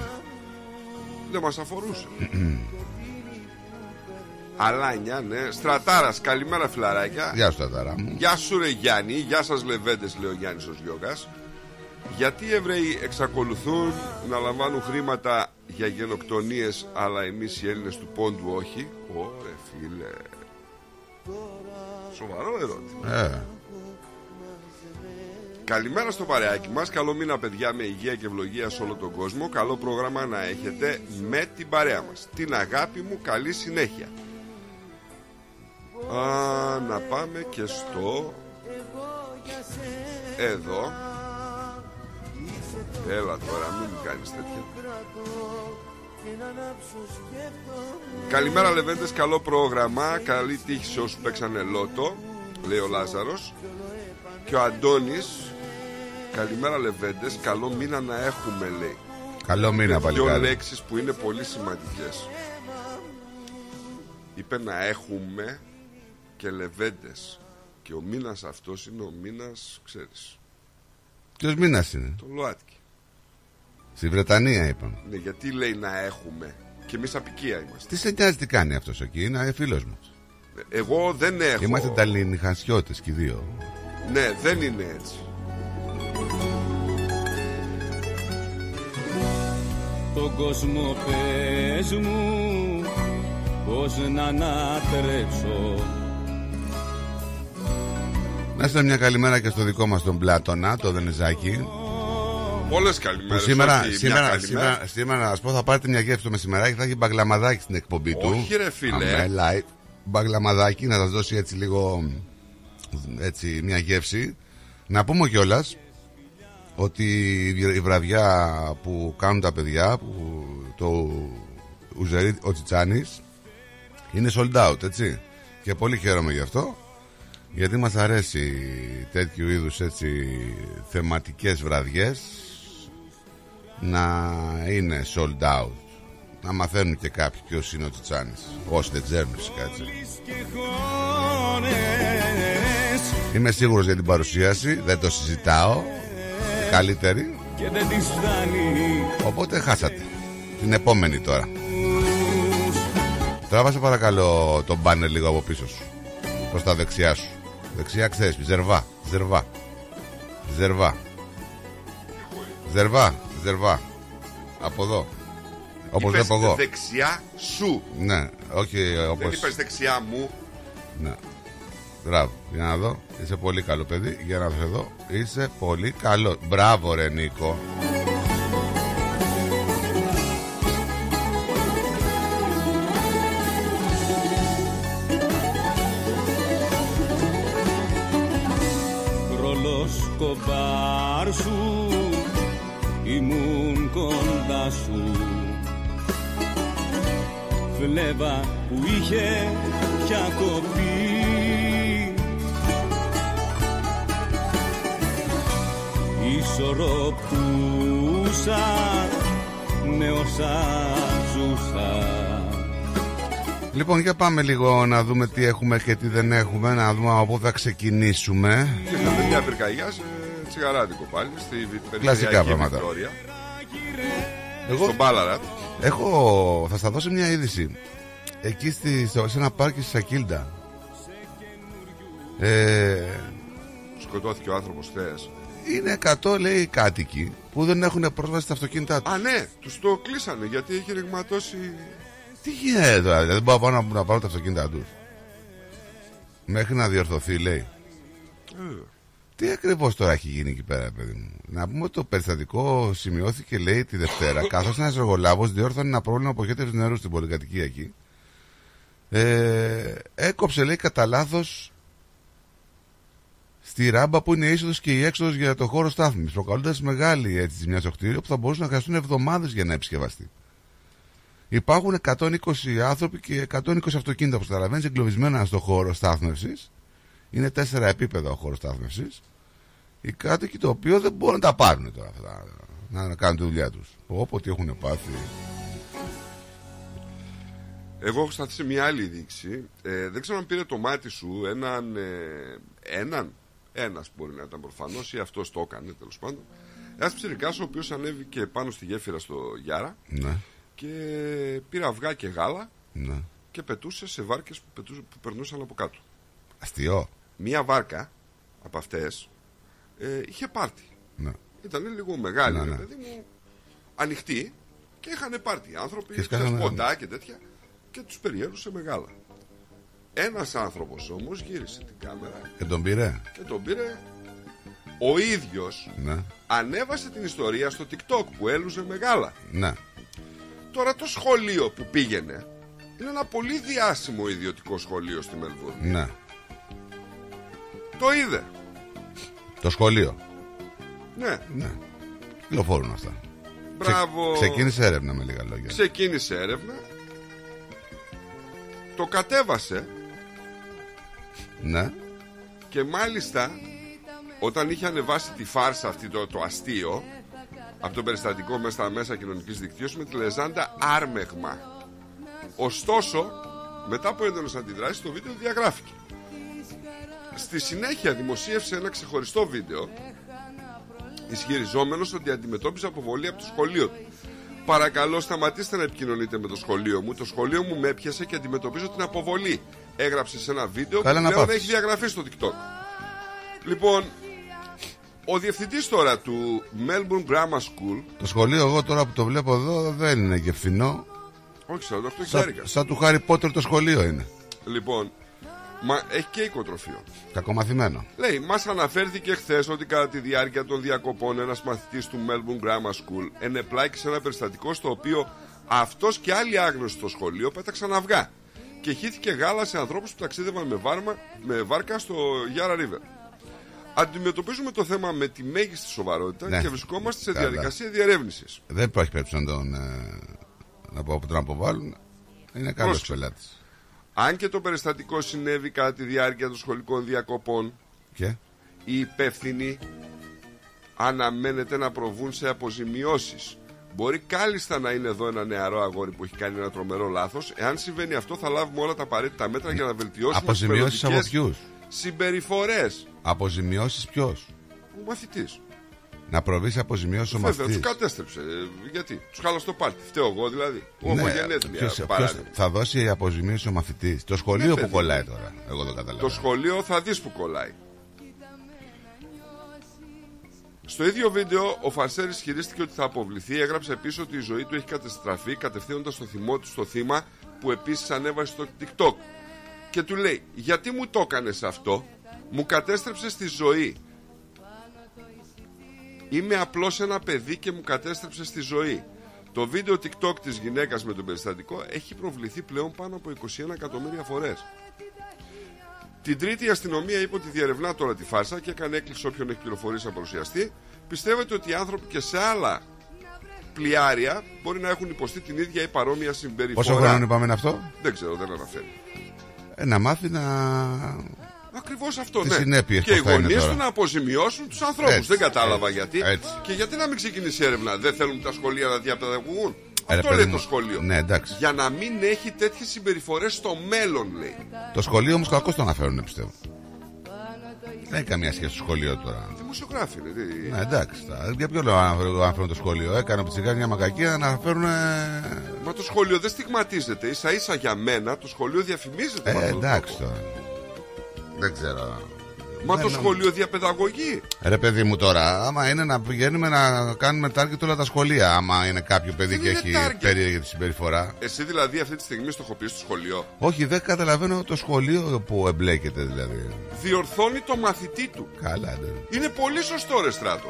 Δεν μας αφορούσε. Αλάνια, ναι. Στρατάρας, καλημέρα φιλαράκια. Γεια σου, Ταταρά μου. Γεια σου, ρε Γιάννη. Γεια σας, Λεβέντες, λέει ο Γιάννης ο Γιώργα. Γιατί οι Εβραίοι εξακολουθούν να λαμβάνουν χρήματα για γενοκτονίες αλλά εμείς οι Έλληνες του πόντου όχι; Ωρε φίλε. Σοβαρό ερώτημα. Ε, Καλημέρα στο παρεάκι μας Καλό μήνα παιδιά με υγεία και ευλογία σε όλο τον κόσμο Καλό πρόγραμμα να έχετε με την παρέα μας Την αγάπη μου καλή συνέχεια Α, Να πάμε και στο Εδώ. Έλα τώρα μην μου κάνεις τέτοια. Καλημέρα Λεβέντες, καλό πρόγραμμα. Καλή τύχη σε όσους παίξανε λότο Λέει ο Λάζαρος. Και ο Αντώνης. Καλημέρα Λεβέντες, καλό μήνα να έχουμε λέει. Καλό μήνα Δύο παλικάρι. λέξεις που είναι πολύ σημαντικές. Είπε να έχουμε και Λεβέντες Και ο μήνας αυτός είναι ο μήνας, ξέρεις Ποιος μήνας είναι; Το ΛΟΑΤΚΙ Στη Βρετανία είπαμε. Ναι, γιατί λέει να έχουμε Και εμείς απικία είμαστε Τι σε νοιάζει τι κάνει αυτός εκεί, είναι φίλος μας. Εγώ δεν έχω Είμαστε ταλινιχανσιώτες και οι δύο. Ναι, δεν είναι έτσι Τον κόσμο πες μου Πώς να ανατρέψω Να στείλω μια καλημέρα και στο δικό μας τον Πλάτωνα, το Δενεζάκι. Πολλές Που καλημέρες σήμερα, όχι μια σήμερα, καλημέρα. σήμερα, σήμερα, να σας πω, θα πάρετε μια γεύση το μεσημεράκι, θα έχει μπαγλαμαδάκι στην εκπομπή του. Όχι, ρε φίλε. Αμέ, live. Μπαγλαμαδάκι, να σας δώσει έτσι λίγο έτσι, μια γεύση. Να πούμε κιόλας ότι η βραδιά που κάνουν τα παιδιά, που το Ουζερί ο Τσιτσάνης, είναι sold out, έτσι. Και πολύ χαίρομαι γι' αυτό. Γιατί μας αρέσει τέτοιου είδους έτσι θεματικές βραδιές να είναι sold out. Να μαθαίνουν και κάποιοι ποιος είναι ο Τσιτσάνης. Όσοι δεν ξέρουν φυσικά έτσι. Είμαι σίγουρος για την παρουσίαση, δεν το συζητάω. Καλύτερη. Και δεν της φτάνει Οπότε χάσατε. Την επόμενη τώρα. Τράβασε παρακαλώ το μπάνερ λίγο από πίσω σου. Προς τα δεξιά σου. Δεξιά ξέρεις, ζερβά, ζερβά. Ζερβά. Ζερβά, ζερβά. Από εδώ. Όπως Είπες βλέπω εγώ. δεξιά σου Ναι, όχι Δεν όπως... είπες δεξιά μου Ναι. Μπράβο, για να δω. Είσαι πολύ καλό παιδί. Για να δω εδώ. Είσαι πολύ καλό. Μπράβο, ρε Νίκο. Φλέβα που είχε πια κοπεί Ισορροπούσα με όσα ζούσα Λοιπόν, για πάμε λίγο να δούμε τι έχουμε και τι δεν έχουμε. Να δούμε από πού θα ξεκινήσουμε. Είχαμε μια πυρκαγιά σε τσιγαράδικο πάλι Στη Κλασικά περιφερειακή πράγματα. Βικτόρια Εγώ Στον Μπάλαρα έχω, θα σα δώσω μια είδηση. Εκεί στη, στο- σε ένα πάρκι στη Σακίλντα. Ε, Σκοτώθηκε ο άνθρωπος χθες είναι 100 λέει κάτοικοι που δεν έχουν πρόσβαση στα αυτοκίνητά τους. Α ναι, τους το κλείσανε γιατί έχει ρηγματώσει Τι γίνεται τώρα, δεν μπορούν να, πάνε να, να πάρουν τα αυτοκίνητά τους. Μέχρι να διορθωθεί, λέει. Ε, Τι ακριβώς τώρα έχει γίνει εκεί πέρα, παιδί μου; Να πούμε ότι το περιστατικό σημειώθηκε, λέει, τη Δευτέρα, καθώς ένας εργολάβος διόρθωνε ένα πρόβλημα αποχέτευση νερούς στην πολυκατοικία εκεί. Ε, έκοψε, λέει, κατά λάθος στη ράμπα που είναι η είσοδος και η έξοδος για το χώρο στάθμης, προκαλώντας μεγάλη έτσι ζημιά στο κτίριο που θα μπορούσαν να χρειαστούν εβδομάδες για να επισκευαστεί. Υπάρχουν 120 άνθρωποι και 120 αυτοκίνητα που καταλαβαίνεις εγκλωβισμένα στο χώρο στάθμευσης. Είναι τέσσερα επίπεδα ο χώρος στάθμευσης. Οι κάτοικοι το οποίο δεν μπορούν να τα πάρουν τώρα αυτά, να, να κάνουν τη δουλειά τους. Όποτε έχουν πάθει. Εγώ έχω σταθεί σε μια άλλη δείξη. Ε, δεν ξέρω αν πήρε το μάτι σου έναν. Ε, έναν. Ένας μπορεί να ήταν προφανώς ή αυτός το έκανε τέλος πάντων. Ένας ψηρικά ο οποίος ανέβηκε πάνω στη γέφυρα στο Γιάρα Ναι, και πήρε αυγά και γάλα ναι. και πετούσε σε βάρκες που, πετούσε- που περνούσαν από κάτω. Αστείο. Μία βάρκα από αυτές ε, είχε πάρτι. Ναι. Ήταν λίγο μεγάλη, Ναι, ρε ναι. παιδί μου, ανοιχτή και είχαν πάρτι άνθρωποι, Και σκάσανε- ξέρεις, ποντά και τέτοια και τους περιέλουσε μεγάλα. Ένας άνθρωπος όμως γύρισε την κάμερα Και τον πήρε. και τον πήρε ο ίδιος Ναι. ανέβασε την ιστορία στο TikTok που έλουζε μεγάλα. Ναι. Τώρα το σχολείο που πήγαινε είναι ένα πολύ διάσημο ιδιωτικό σχολείο στη Μελβούρνη. Ναι. Το είδε. Το σχολείο. Ναι. Ναι. Κυκλοφορούν αυτά. Μπράβο. Ξε- ξεκίνησε έρευνα με λίγα λόγια. Ξεκίνησε έρευνα. Το κατέβασε Ναι. και μάλιστα όταν είχε ανεβάσει τη φάρσα αυτή το, το αστείο από το περιστατικό μέσα στα μέσα κοινωνικής δικτύωσης με τη λεζάντα άρμεγμα. Ωστόσο, μετά από έντονες αντιδράσεις το βίντεο διαγράφηκε. Στη συνέχεια δημοσίευσε ένα ξεχωριστό βίντεο ισχυριζόμενος ότι αντιμετώπιζε αποβολή από το σχολείο του. Παρακαλώ σταματήστε να επικοινωνείτε με το σχολείο μου. Το σχολείο μου με έπιασε και αντιμετωπίζω την αποβολή. Έγραψε σε ένα βίντεο Καλά που να πλέον πάθεις. έχει διαγραφεί στο TikTok. Λοιπόν, ο διευθυντής τώρα του Melbourne Grammar School, Το σχολείο εγώ τώρα που το βλέπω εδώ δεν είναι και φθηνό. όχι 48 Σαν, χιλιάρικα. σαν του Χάρι Πότερ το σχολείο είναι. Λοιπόν, μα έχει και οικοτροφείο. Κακομαθημένο. Λέει, μας αναφέρθηκε χθες ότι κατά τη διάρκεια των διακοπών ένας μαθητής του Melbourne Grammar School ενεπλάκη σε ένα περιστατικό στο οποίο αυτός και άλλοι άγνωστοι στο σχολείο πέταξαν αυγά και χύθηκε γάλα σε ανθρώπους που ταξίδευαν με, βάρμα, με βάρκα στο Yara River. Αντιμετωπίζουμε το θέμα με τη μέγιστη σοβαρότητα Ναι. και βρισκόμαστε σε Καλά. διαδικασία διερεύνησης. Δεν υπάρχει περίπτωση να τον, ε, να πω, τον αποβάλουν. Είναι καλό Πρόσεξε. πελάτη. Αν και το περιστατικό συνέβη κατά τη διάρκεια των σχολικών διακοπών, Και; οι υπεύθυνοι αναμένεται να προβούν σε αποζημιώσεις. Μπορεί κάλλιστα να είναι εδώ ένα νεαρό αγόρι που έχει κάνει ένα τρομερό λάθος. Εάν συμβαίνει αυτό, θα λάβουμε όλα τα απαραίτητα μέτρα για να βελτιώσουμε τις Αποζημιώσεις από μελλοντικές ποιους; συμπεριφορές. Αποζημιώσεις ποιος; Ο μαθητής. Να προβείς σε αποζημιώσεις ο Βέβαια, τους μαθητή. κατέστρεψε. Ε, Γιατί, τους χάλασε το πάρτι. Φταίω εγώ δηλαδή. Ο ναι, γενέθλια, παράδειγμα. θα δώσει αποζημίωση ο μαθητή. Το σχολείο Ναι, που παιδί. κολλάει τώρα. Εγώ δεν Το καταλαβαίνω. σχολείο θα δεις που κολλάει. Στο ίδιο βίντεο, ο Φαρσέρης ισχυρίστηκε ότι θα αποβληθεί. Έγραψε επίσης ότι η ζωή του έχει καταστραφεί, κατευθύνοντα το θυμό του στο θύμα που επίσης ανέβασε στο TikTok. Και του λέει: Γιατί μου το έκανες αυτό, μου κατέστρεψες τη ζωή. Είμαι απλώς ένα παιδί και μου κατέστρεψε τη ζωή. Το βίντεο TikTok της γυναίκας με τον περιστατικό έχει προβληθεί πλέον πάνω από 21 εκατομμύρια φορές. Την Τρίτη η αστυνομία είπε ότι διερευνά τώρα τη φάρσα και έκανε έκκληση όποιον έχει πληροφορήσει να παρουσιαστεί. Πιστεύετε ότι οι άνθρωποι και σε άλλα πλοιάρια μπορεί να έχουν υποστεί την ίδια ή παρόμοια συμπεριφορά; Πόσο χρόνο είπαμε είναι αυτό; Δεν ξέρω, δεν αναφέρει. Ε, να μάθει να. Ακριβώς αυτό, Τι ναι. συνέπειες και οι πώς θα είναι γονείς τώρα; του να αποζημιώσουν τους ανθρώπους. Έτσι, Δεν κατάλαβα έτσι, γιατί. έτσι. Και γιατί να μην ξεκινήσει η έρευνα; Δεν θέλουν τα σχολεία να διαπαιδαγωγούν. Ε, ρε, Αυτό παιδί λέει μου. το σχολείο. Ναι, εντάξει. Για να μην έχει τέτοιες συμπεριφορές στο μέλλον, λέει. Το σχολείο όμως κακώ το αναφέρουν, πιστεύω. Δεν έχει καμία σχέση στο σχολείο τώρα. Δημοσιογράφοι είναι. τι- Ναι, εντάξει. τα- Για ποιο λόγο αναφέρουν αναφέρουν το σχολείο. Έκανε πιτσικάρι μια μακακία να αναφέρουν. ε, Μα το σχολείο δεν στιγματίζεται. σα ίσα για μένα το σχολείο διαφημίζεται. με Ε, αυτόν τον εντάξει τρόπο. τώρα. Δεν ξέρω. Μα Δεν το νομ- σχολείο διαπαιδαγωγεί. Ρε παιδί μου τώρα, άμα είναι να πηγαίνουμε να κάνουμε target όλα τα σχολεία, άμα είναι κάποιο παιδί Δεν και είναι έχει target. περίεργη τη συμπεριφορά. Εσύ δηλαδή αυτή τη στιγμή στοχοποιεί στο σχολείο; Όχι, δεν καταλαβαίνω το σχολείο που εμπλέκεται δηλαδή. Διορθώνει το μαθητή του. Καλά, ναι. Είναι πολύ σωστό ρε στράτο.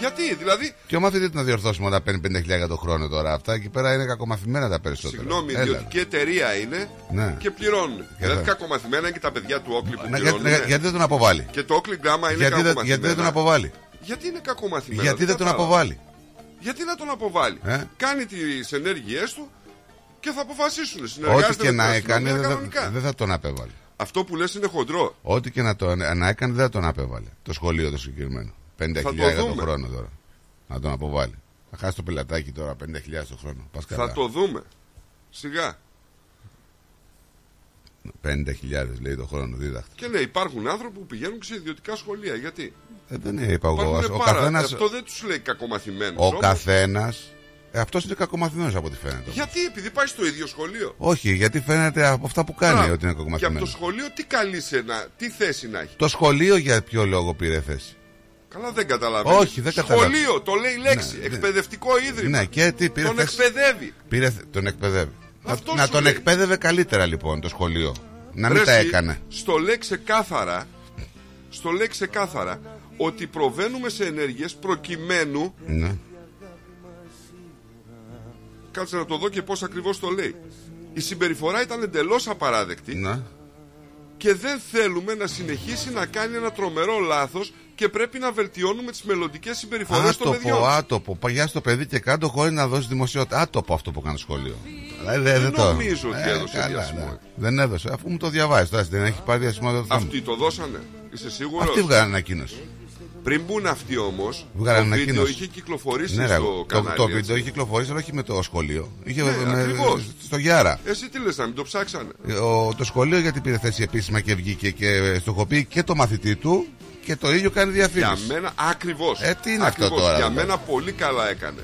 Γιατί, δηλαδή, Και ο μαθητής του να διορθώσουμε όταν παίρνει 50.000 το χρόνο τώρα. Αυτά εκεί πέρα είναι κακομαθημένα τα περισσότερα. συγγνώμη, Έλα. ιδιωτική εταιρεία είναι Ναι. και πληρώνουν. Δηλαδή, βέβαια. κακομαθημένα είναι και τα παιδιά του Όκλι που Να, για- πληρώνουν. να- γιατί δεν τον αποβάλει; Και το Όκλι Γκάμα είναι Γιατί δεν, κακομαθημένα. γιατί δεν τον αποβάλει; Γιατί είναι κακομαθημένα. Γιατί δεν τον κατάλαβα. αποβάλει; Γιατί να τον αποβάλει; Ε; Κάνει τις ενέργειές του και θα αποφασίσουν. Ό,τι Συνεργάζεται και με να την έκανε αστυνομία δεν θα, κανονικά. δεν θα τον απέβαλε. Αυτό που λες είναι χοντρό. Ό,τι και να, το, να έκανε δεν θα τον απέβαλε. Το σχολείο το συγκεκριμένο. 50.000 το το δούμε. χρόνο τώρα. Να τον αποβάλει. Θα χάσει το πελατάκι τώρα 50.000 το χρόνο. Πας καλά. Θα το δούμε. Σιγά. 50.000 λέει το χρόνο δίδαχτη. Και ναι, υπάρχουν άνθρωποι που πηγαίνουν σε ιδιωτικά σχολεία. Γιατί; Ε, δεν είπα εγώ. Υπάρχουν Ο πάρα- καθένας, Αυτό δεν τους λέει κακομαθημένου. ο καθένας ε, αυτός είναι κακομαθημένος από ό,τι φαίνεται. Γιατί, επειδή πάει στο ίδιο σχολείο; Όχι, γιατί φαίνεται από αυτά που κάνει Μπράβο. ότι είναι Και από κακομαθημένος. το σχολείο τι καλείσαι να. Τι θέση να έχει; Το σχολείο για ποιο λόγο πήρε θέση; Καλά δεν καταλαβαίνω. Όχι, δεν καταλαβαίνω. Σχολείο, το λέει η λέξη. Ναι, ναι. Εκπαιδευτικό ίδρυμα. Ναι, και τι πήρε Τον θέση- εκπαιδεύει. Πήρε, τον εκπαιδεύει. Να, Αυτό να σου τον λέει. εκπαίδευε καλύτερα λοιπόν το σχολείο. Να μην Ρε τα εσύ, έκανε. Στο λέει ξεκάθαρα, στο λέει ξεκάθαρα ότι προβαίνουμε σε ενέργειες προκειμένου Ναι. Κάτσε να το δω και πώς ακριβώς το λέει Η συμπεριφορά ήταν εντελώς απαράδεκτη Ναι. Και δεν θέλουμε να συνεχίσει να κάνει ένα τρομερό λάθος Και πρέπει να βελτιώνουμε τις μελλοντικές συμπεριφορές των παιδιών Άτοπο, άτοπο. Παγιά στο παιδί και κάτω χωρίς να δώσει δημοσιότητα. Άτοπο αυτό που κάνεις σχολείο. Δηλαδή, δεν, Δεν το- νομίζω ότι Ε, έδωσε καλά, διασημότητα. ναι. Δεν έδωσε. Αφού μου το διαβάζει τώρα, δεν έχει πάρει διασημότητα. το θέμα. Αυτοί το δώσανε Είσαι σίγουρος; Αυτοί βγάλανε ανακοίνωση. Πριν μπουν αυτοί όμως Βγάλανε Το βίντεο ανακοίνωση. είχε κυκλοφορήσει Ναι, ρε, στο το, κανάλι το έτσι. βίντεο είχε κυκλοφορήσει, αλλά όχι με το σχολείο. Είχε Ναι, με- ακριβώς. στο Γιάρα. Εσύ τι λες να μην το ψάξανε; Ο, το σχολείο γιατί πήρε θέση επίσημα και βγήκε και στοχοποιεί και το μαθητή του και το ίδιο κάνει Για διαφήμιση. μένα ακριβώς Ε, τι είναι αυτό Ακριβώς. τώρα, Για δηλαδή; μένα πολύ καλά έκανε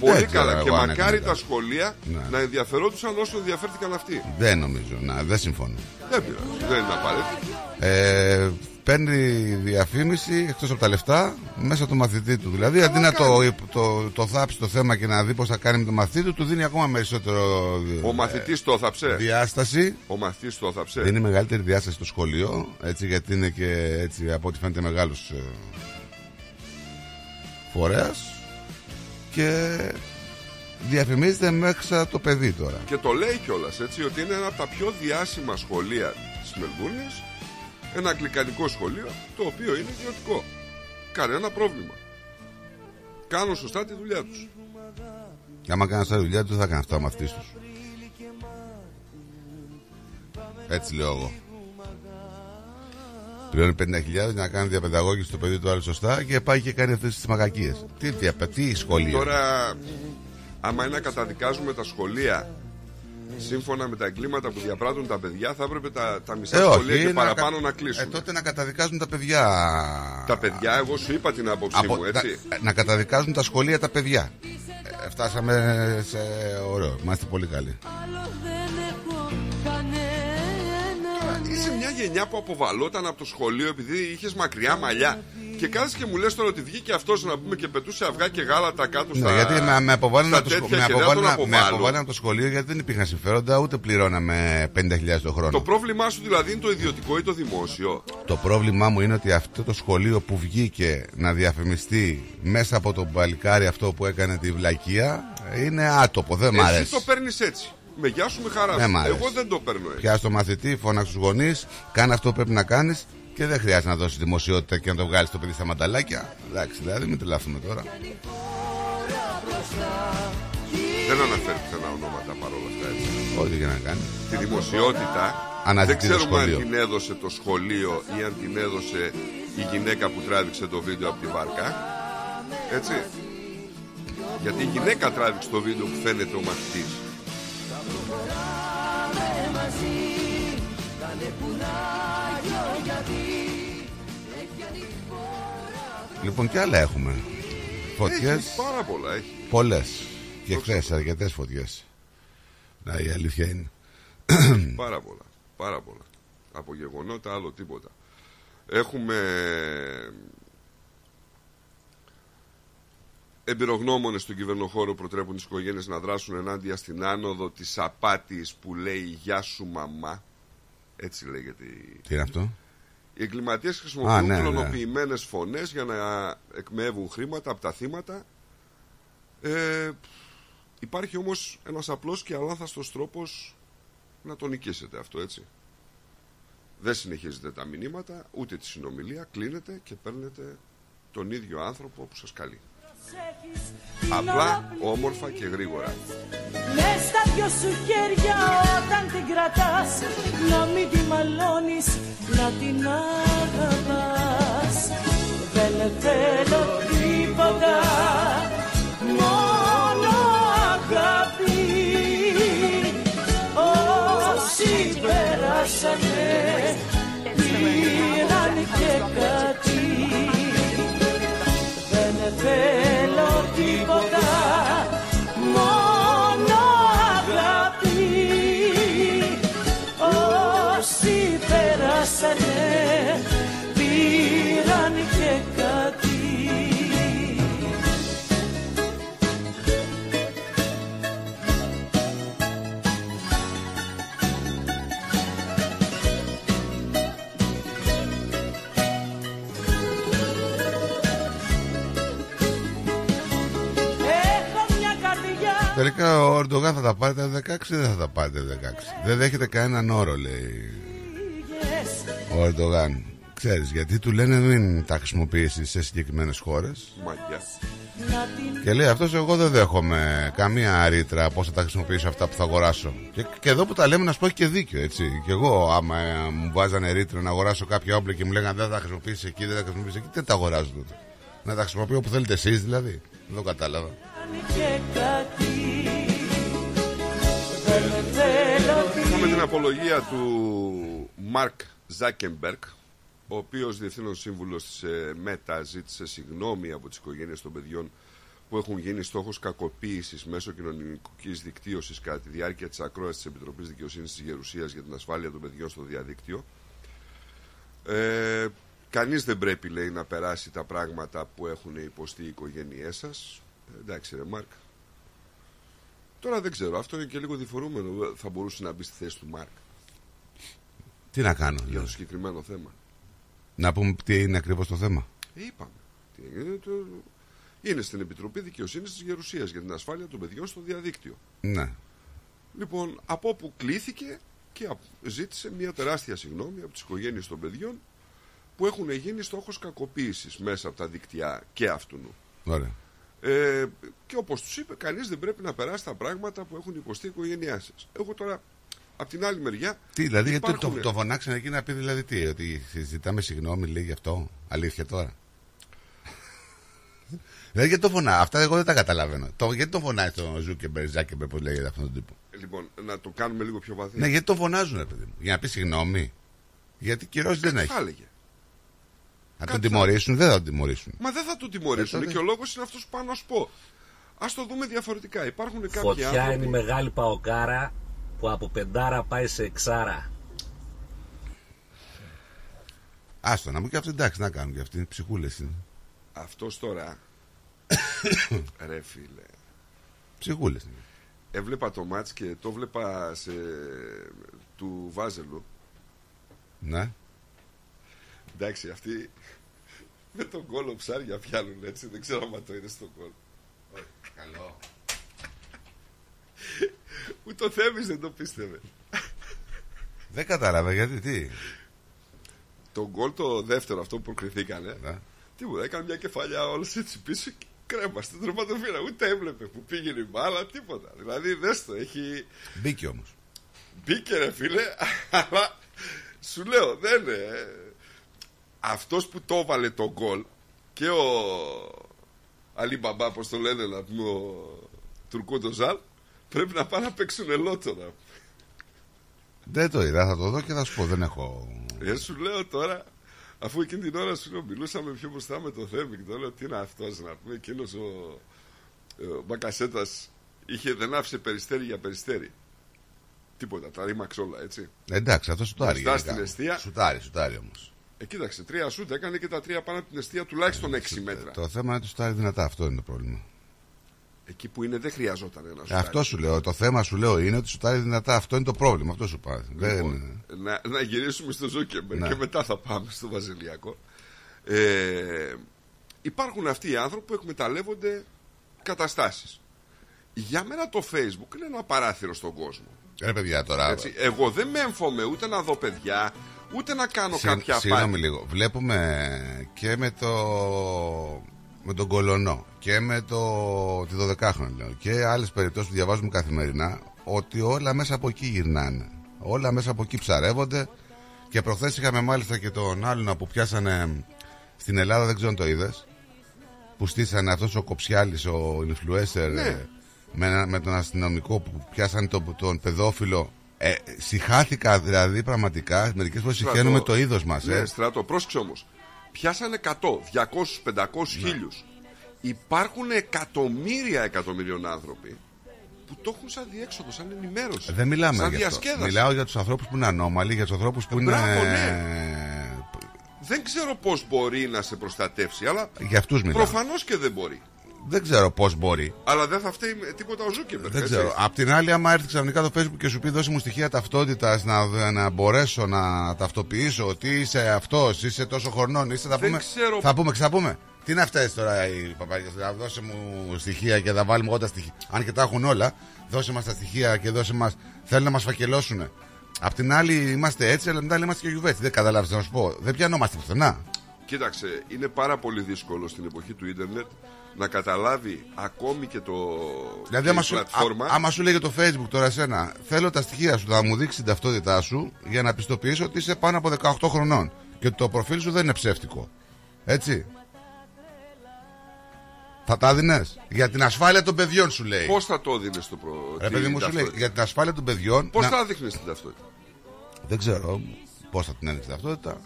Πολύ ξέρω καλά εγώ Και αν μακάρι έκανε τα καλά. σχολεία Ναι. να ενδιαφερόντουσαν όσο ενδιαφέρθηκαν αυτοί Δεν νομίζω, να, δεν συμφωνώ. Δεν πειράζει, δεν είναι απαραίτητο Ε, παίρνει διαφήμιση εκτός από τα λεφτά μέσα του μαθητή του. Δηλαδή αντί να το, το, το θάψει το θέμα και να δει πώς θα κάνει με το μαθητή του, του δίνει ακόμα περισσότερο ε, Ο μαθητής το έθαψε διάσταση. Ο μαθητής το έθαψε Δίνει μεγαλύτερη διάσταση στο σχολείο, έτσι, γιατί είναι και έτσι, από ό,τι φαίνεται μεγάλος ε, φορέας και διαφημίζεται μέσα το παιδί τώρα. Και το λέει κιόλας έτσι ότι είναι ένα από τα πιο διάσημα σχολεία της Μελβούρνη. Ένα αγγλικανικό σχολείο το οποίο είναι ιδιωτικό. Κανένα πρόβλημα. Κάνουν σωστά τη δουλειά τους. Και άμα κάνει άλλη δουλειά τους, δεν θα κάνει αυτά ο μαθητή τους. Έτσι λέω εγώ. Πληρώνει 50.000 για να κάνει διαπαιδαγώγηση στο παιδί του άλλου σωστά και πάει και κάνει αυτές τις μαγακίες. Τι, διαπαι, τι σχολείο; Τώρα, άμα είναι να καταδικάζουμε τα σχολεία σύμφωνα με τα εγκλήματα που διαπράττουν τα παιδιά, θα έπρεπε τα, τα μισά Ε, όχι, σχολεία και να παραπάνω κα- να κλείσουν. Ε, τότε να καταδικάζουν τα παιδιά. Τα παιδιά, εγώ σου είπα την άποψή Από- μου, έτσι. να, να καταδικάζουν τα σχολεία τα παιδιά. Ε, φτάσαμε σε ωραίο. Είμαστε πολύ καλοί. Είσαι μια γενιά που αποβαλόταν από το σχολείο επειδή είχες μακριά μαλλιά. Και κάθεσαι και μου λες τώρα ότι βγήκε αυτός να πούμε και πετούσε αυγά και γάλατα κάτω στα. Ναι, γιατί με, με αποβάλανε στα από, το σχο- τέτοια με και δεν αποβάλανε- τον με αποβάλλω. αποβάλανε από το σχολείο γιατί δεν υπήρχαν συμφέροντα ούτε πληρώναμε 50.000 το χρόνο. Το πρόβλημά σου δηλαδή είναι το ιδιωτικό ή το δημόσιο; Το πρόβλημά μου είναι ότι αυτό το σχολείο που βγήκε να διαφημιστεί μέσα από τον παλικάρι αυτό που έκανε τη βλακεία είναι άτοπο, δεν μ' Εσύ αρέσει. το παίρνεις έτσι. Με γεια σου, με χαρά Δεν σου. μ' αρέσει. Εγώ δεν το παίρνω έτσι. Πιάσει το μαθητή, φώναξε τους γονείς, κάνε αυτό που πρέπει να κάνεις και δεν χρειάζεται να δώσεις δημοσιότητα και να το βγάλεις το παιδί στα μανταλάκια. Εντάξει, δηλαδή μην τρελαθούμε τώρα. Δεν αναφέρει πουθενά ονόματα παρόλα αυτά έτσι. Ό,τι και να κάνει. Τη δημοσιότητα Αναζητεί δεν το ξέρουμε αν σχολείο. την έδωσε το σχολείο ή αν την έδωσε η γυναίκα που τράβηξε το βίντεο από τη βάρκα. Έτσι. Γιατί η γυναίκα τράβηξε το βίντεο που φαίνεται ο μαθητής. Λοιπόν, και άλλα έχουμε. Φωτιές. Έχει πάρα πολλά, έχει. Πολλές. Και χθες αρκετές φωτιές. Να, η αλήθεια είναι. Πάρα πολλά. Πάρα πολλά. Από γεγονότα άλλο τίποτα. Έχουμε εμπειρογνώμονες στον κυβερνοχώρο προτρέπουν τις οικογένειες να δράσουν ενάντια στην άνοδο της απάτης που λέει Γεια σου μαμά. Έτσι λέγεται η. Τι είναι αυτό; Οι εγκληματίες χρησιμοποιούν Α, ναι, ναι. κλωνοποιημένες φωνές για να εκμεύουν χρήματα από τα θύματα. Ε, υπάρχει όμως ένας απλός και αλάθαστος τρόπος να το νικήσετε αυτό έτσι. Δεν συνεχίζετε τα μηνύματα, ούτε τη συνομιλία, κλείνετε και παίρνετε τον ίδιο άνθρωπο που σας καλεί. Απλά, όμορφα και γρήγορα. Μες στα δυο σου χέρια όταν την κρατάς Να μην τη μαλώνεις, να την αγαπάς Δεν θέλω τίποτα, μόνο αγάπη Όσοι περάσανε, πήραν και κάτι Τελικά ο Ερντογάν θα τα πάρει τα 16 ή δεν θα τα πάρει τα 16. Δεν δέχεται κανέναν όρο, λέει ο Ερντογάν. Ξέρεις, γιατί του λένε μην τα χρησιμοποιήσεις σε συγκεκριμένες χώρες. Μαγιά. Και λέει αυτός εγώ δεν δέχομαι καμία ρήτρα πώς θα τα χρησιμοποιήσω αυτά που θα αγοράσω. Και, και εδώ που τα λέμε να σου πω έχει και δίκιο, έτσι. Και εγώ άμα ε, μου βάζανε ρήτρα να αγοράσω κάποια όπλα και μου λέγανε δεν θα τα χρησιμοποιήσεις εκεί, δεν θα τα χρησιμοποιήσεις εκεί, δεν τα αγοράζω τότε. Να τα χρησιμοποιώ όπου θέλετε εσείς δηλαδή. Δεν το κατάλαβα. και κάτι απολογία του Μαρκ Ζάκεμπερκ, ο οποίος διευθύνων σύμβουλος της ε, ΜΕΤΑ ζήτησε συγγνώμη από τις οικογένειες των παιδιών που έχουν γίνει στόχος κακοποίησης μέσω κοινωνικής δικτύωσης κατά τη διάρκεια της ακρόασης της Επιτροπής Δικαιοσύνης της Γερουσίας για την ασφάλεια των παιδιών στο διαδίκτυο. Ε, κανείς δεν πρέπει, λέει, να περάσει τα πράγματα που έχουν υποστεί οι οικογένειές σας. Ε, εντάξει ρε Μάρκ. Τώρα δεν ξέρω, αυτό είναι και λίγο διφορούμενο. Θα μπορούσε να μπει στη θέση του Μάρκ Τι να κάνω, για δηλαδή. το συγκεκριμένο θέμα. Να πούμε τι είναι ακριβώς το θέμα. Ε, είπαμε. Τι έγινε, το- Είναι στην Επιτροπή Δικαιοσύνης της Γερουσίας για την ασφάλεια των παιδιών στο διαδίκτυο. Ναι. Λοιπόν, από όπου κλήθηκε και απ- ζήτησε μια τεράστια συγγνώμη από τις οικογένειες των παιδιών που έχουν γίνει στόχος κακοποίησης μέσα από τα δίκτυα και αυτού. Ωραία. Ε, και όπως τους είπε, κανείς δεν πρέπει να περάσει τα πράγματα που έχουν υποστεί η οικογένειάς σας. Εγώ τώρα, από την άλλη μεριά. Τι, δηλαδή, γιατί το, υπάρχουνε- τον φωνάξανε εκεί να πει δηλαδή τι, ότι ζητάμε συγγνώμη, λέει γι' αυτό. Αλήθεια τώρα. δηλαδή, γιατί το φωνά, αυτά εγώ δεν τα καταλαβαίνω. Το, γιατί το φωνάει το Ζούκερμπεργκ, Ζάκερμπεργκ, πώς λέγεται αυτόν τον τύπο; Λοιπόν, να το κάνουμε λίγο πιο βαθύ. Ναι, γιατί το φωνάζουν, ρε παιδί μου. Για να πει συγγνώμη. Γιατί κυρώσει δεν Κάτι έχει. θα έλεγε. Να τον κάτι θα- τιμωρήσουν, δεν θα τον τιμωρήσουν. Μα δεν θα το τιμωρήσουν Ε, τότε- και ο λόγος είναι αυτός που πάω να σου πω. Α το δούμε διαφορετικά. Υπάρχουν κάποιοι Φωτιά άνθρωποι. είναι η μεγάλη παοκάρα που από πεντάρα πάει σε εξάρα. Άστο να μου και αυτοί εντάξει να κάνουν και αυτοί. Ψυχούλες είναι. Αυτός τώρα. ρε φίλε. Ψυχούλες είναι. Έβλεπα το μάτς και το βλέπα σε... του Βάζελου. Ναι. Εντάξει, αυτοί με τον κόλλο ψάρια πιάνουν έτσι. Δεν ξέρω αν το είδες στον κόλλο. Καλό. Ούτε ο Θέμης δεν το πίστευε. Δεν κατάλαβα γιατί τι; Το γκολ το δεύτερο αυτό που προκριθήκανε. Ναι. Τίποτα, έκανε μια κεφαλιά όλος έτσι πίσω και κρέμα στην τερματοφύλα. Ούτε έβλεπε που πήγαινε η μπάλα, τίποτα. Δηλαδή δες το, έχει. Μπήκε όμως. Μπήκε ρε φίλε, αλλά σου λέω δεν είναι. Αυτός που το έβαλε το γκολ και ο Αλή Μπαμπά, όπως το λένε να πούμε ο Τουρκούντο Ζαλ, πρέπει να πάνε να παίξουν ελότονα. Δεν το είδα, θα το δω και θα σου πω. Δεν έχω. Ε, σου λέω τώρα, αφού εκείνη την ώρα σου λέω, μιλούσαμε πιο μπροστά με το Θέμη και το λέω τι είναι αυτός να πούμε, εκείνος ο, ο Μπακασέτας είχε, δεν άφησε περιστέρι για περιστέρι. Τίποτα, τα ρήμαξε όλα, έτσι. Εντάξει, αυτό σουτάρει. Μπροστά γενικά. στην αιστεία. Σουτάρει, σουτάρει όμως. Ε, κοίταξε, τρία σούτ έκανε και τα τρία πάνω από την αιστεία τουλάχιστον 6 μέτρα. Το θέμα είναι ότι σουτάρει δυνατά, αυτό είναι το πρόβλημα. Εκεί που είναι δεν χρειαζόταν ένα σούτ. Ε, αυτό σου λέω. Το θέμα σου λέω είναι ότι σουτάρει δυνατά. Αυτό είναι το πρόβλημα. Αυτό σου πάει. Δεν... να, να γυρίσουμε στο Ζούκεμπερ Ναι. και μετά θα πάμε στο Βασιλιακό. Ε, υπάρχουν αυτοί οι άνθρωποι που εκμεταλλεύονται καταστάσεις. Για μένα το Facebook είναι ένα παράθυρο στον κόσμο. Ρε παιδιά τώρα. Έτσι, εγώ δεν με εμφωμαι ούτε να δω παιδιά, ούτε να κάνω Συν- κάποια Συγγνώμη πάλι. λίγο. Βλέπουμε και με το με τον Κολονό και με το τη 12χρονη λέω, και άλλες περιπτώσεις που διαβάζουμε καθημερινά ότι όλα μέσα από εκεί γυρνάνε. Όλα μέσα από εκεί ψαρεύονται. Και προχθές είχαμε μάλιστα και τον άλλον που πιάσανε στην Ελλάδα, δεν ξέρω αν το είδες. Που στήσανε αυτός ο Κοψιάλης, ο influencer, Ναι. ε, με, ένα- με τον αστυνομικό που πιάσανε τον, τον παιδόφιλο. Ε, συχάθηκα δηλαδή πραγματικά. Μερικές φορές Στρατό. συχαίνουμε το είδος μας. Ναι, Ε. στρατό, πρόσεξε όμως. Πιάσανε 100, 200, 500, Ναι. χίλιους. Υπάρχουν εκατομμύρια εκατομμυρίων άνθρωποι που το έχουν σαν διέξοδο, σαν ενημέρωση. Δεν μιλάμε σαν για αυτό. διασκέδαση. Μιλάω για τους ανθρώπους που είναι ανώμαλοι, για τους ανθρώπους που είναι. Μπράβο, ναι. Δεν ξέρω πώς μπορεί να σε προστατεύσει, αλλά Για αυτούς μιλάω. προφανώς και δεν μπορεί. Δεν ξέρω πώς μπορεί. Αλλά δεν θα φταίει με τίποτα ο Ζούκερμπεργκ. Δεν έτσι. ξέρω. Απ' την άλλη, άμα έρθει ξαφνικά το Facebook και σου πει δώσε μου στοιχεία ταυτότητας να, να μπορέσω να ταυτοποιήσω ότι είσαι αυτός, είσαι τόσο χρονών, είσαι. Θα Δεν πούμε, ξέρω- θα πούμε, ξαπούμε. Τι να φτάσει τώρα οι παπαγιές, να δώσε μου στοιχεία και θα βάλουμε εγώ τα στοιχεία. Αν και τα έχουν όλα, δώσε μας τα στοιχεία και δώσε μας. Θέλουν να μας φακελώσουν. Απ' την άλλη είμαστε έτσι, αλλά μετά είμαστε και γιουβέτσι. Δεν καταλάβεις να σου πω. Δεν πιανόμαστε πουθενά. Κοίταξε, είναι πάρα πολύ δύσκολο στην εποχή του ίντερνετ να καταλάβει ακόμη και το Δηλαδή, και άμα η σου, πλατφόρμα. α- άμα σου λέγε το Facebook τώρα εσένα, θέλω τα στοιχεία σου, θα μου δείξει την ταυτότητά σου για να πιστοποιήσω ότι είσαι πάνω από 18 χρονών και ότι το προφίλ σου δεν είναι ψεύτικο. Έτσι. Θα τα δίνες; Για την ασφάλεια των παιδιών σου λέει. Πώς θα το δίνει το προ... Ρε την παιδί μου σου λέει, ταυτότητα; για την ασφάλεια των παιδιών. Πώς να- θα δείχνεις την ταυτότητα; Δεν ξέρω πώς θα την έδειξε την ταυτότητα;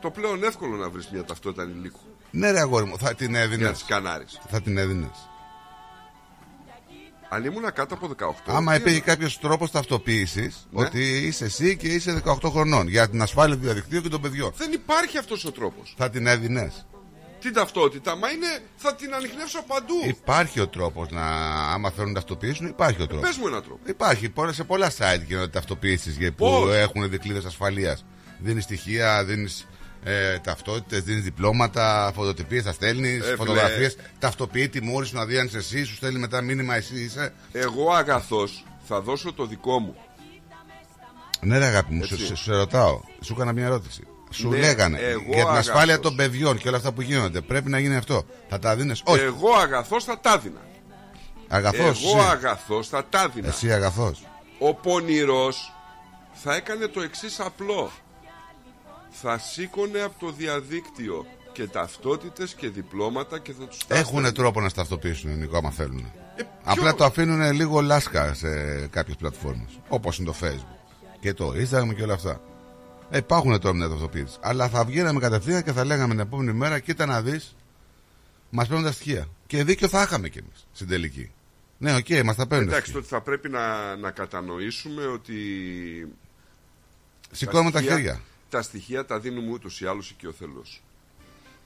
Το πλέον εύκολο να βρεις μια ταυτότητα ανηλίκου. Ναι, ρε αγόρι μου, θα την έδινες. Για να τη σκανάρει. Θα την έδινες. Αν ήμουν κάτω από 18. Άμα τι υπήρχε έπρεπε. κάποιος τρόπος ταυτοποίησης Ναι. ότι είσαι εσύ και είσαι 18 χρονών για την ασφάλεια του διαδικτύου και των παιδιών. Δεν υπάρχει αυτός ο τρόπος. Θα την έδινες. Την ταυτότητα, μα είναι. Θα την ανοιχνεύσω παντού. Υπάρχει ο τρόπος να. Άμα θέλουν να ταυτοποιήσουν, υπάρχει ο τρόπος. Πες μου έναν τρόπο. Υπάρχει πολλά- σε πολλά site γίνονται ταυτοποιήσει που Πώς; έχουν δικλείδες ασφαλείας. Δίνεις στοιχεία, δίνεις ε, ταυτότητες, δίνεις διπλώματα, φωτοτυπίες, θα στέλνεις, φίλε. φωτογραφίες. Ταυτοποιεί τη μούρη σου να δει αν είσαι εσύ, σου στέλνει μετά μήνυμα εσύ είσαι. Εγώ αγαθός θα δώσω το δικό μου. Ναι, ρε αγάπη μου, σου, Έτσι. σε, σε ρωτάω. Σου έκανα μια ερώτηση. Σου Ναι, λέγανε εγώ για την ασφάλεια αγαθός. των παιδιών και όλα αυτά που γίνονται. Πρέπει να γίνει αυτό. Θα τα δίνει. Όχι. Εγώ αγαθός θα τα δίνα. Αγαθός. Εγώ αγαθός θα τα δίνα. Εσύ αγαθός. Ο πονηρός θα έκανε το εξής απλό. Θα σήκωνε από το διαδίκτυο και ταυτότητες και διπλώματα και θα τους τα Έχουν έστελνε. τρόπο να σταυτοποιήσουν Νικό άμα θέλουν. Ε, Απλά ποιο; το αφήνουν λίγο λάσκα σε κάποιες πλατφόρμες. Όπως είναι το Facebook και το Instagram και όλα αυτά. Ε, υπάρχουν τρόποι να ταυτοποιήσει. Αλλά θα βγαίναμε κατευθείαν και θα λέγαμε την επόμενη μέρα: Κοίτα να δεις, μας παίρνουν τα στοιχεία. Και δίκιο θα είχαμε κι εμείς στην τελική. Ναι, οκ, μας τα παίρνουν. τα Εντάξει, στοιχεία. τότε θα πρέπει να, να κατανοήσουμε ότι Σηκώνουμε τα στοιχεία- χέρια. Τα στοιχεία τα δίνουμε ούτως ή άλλως έχει ο Θεός.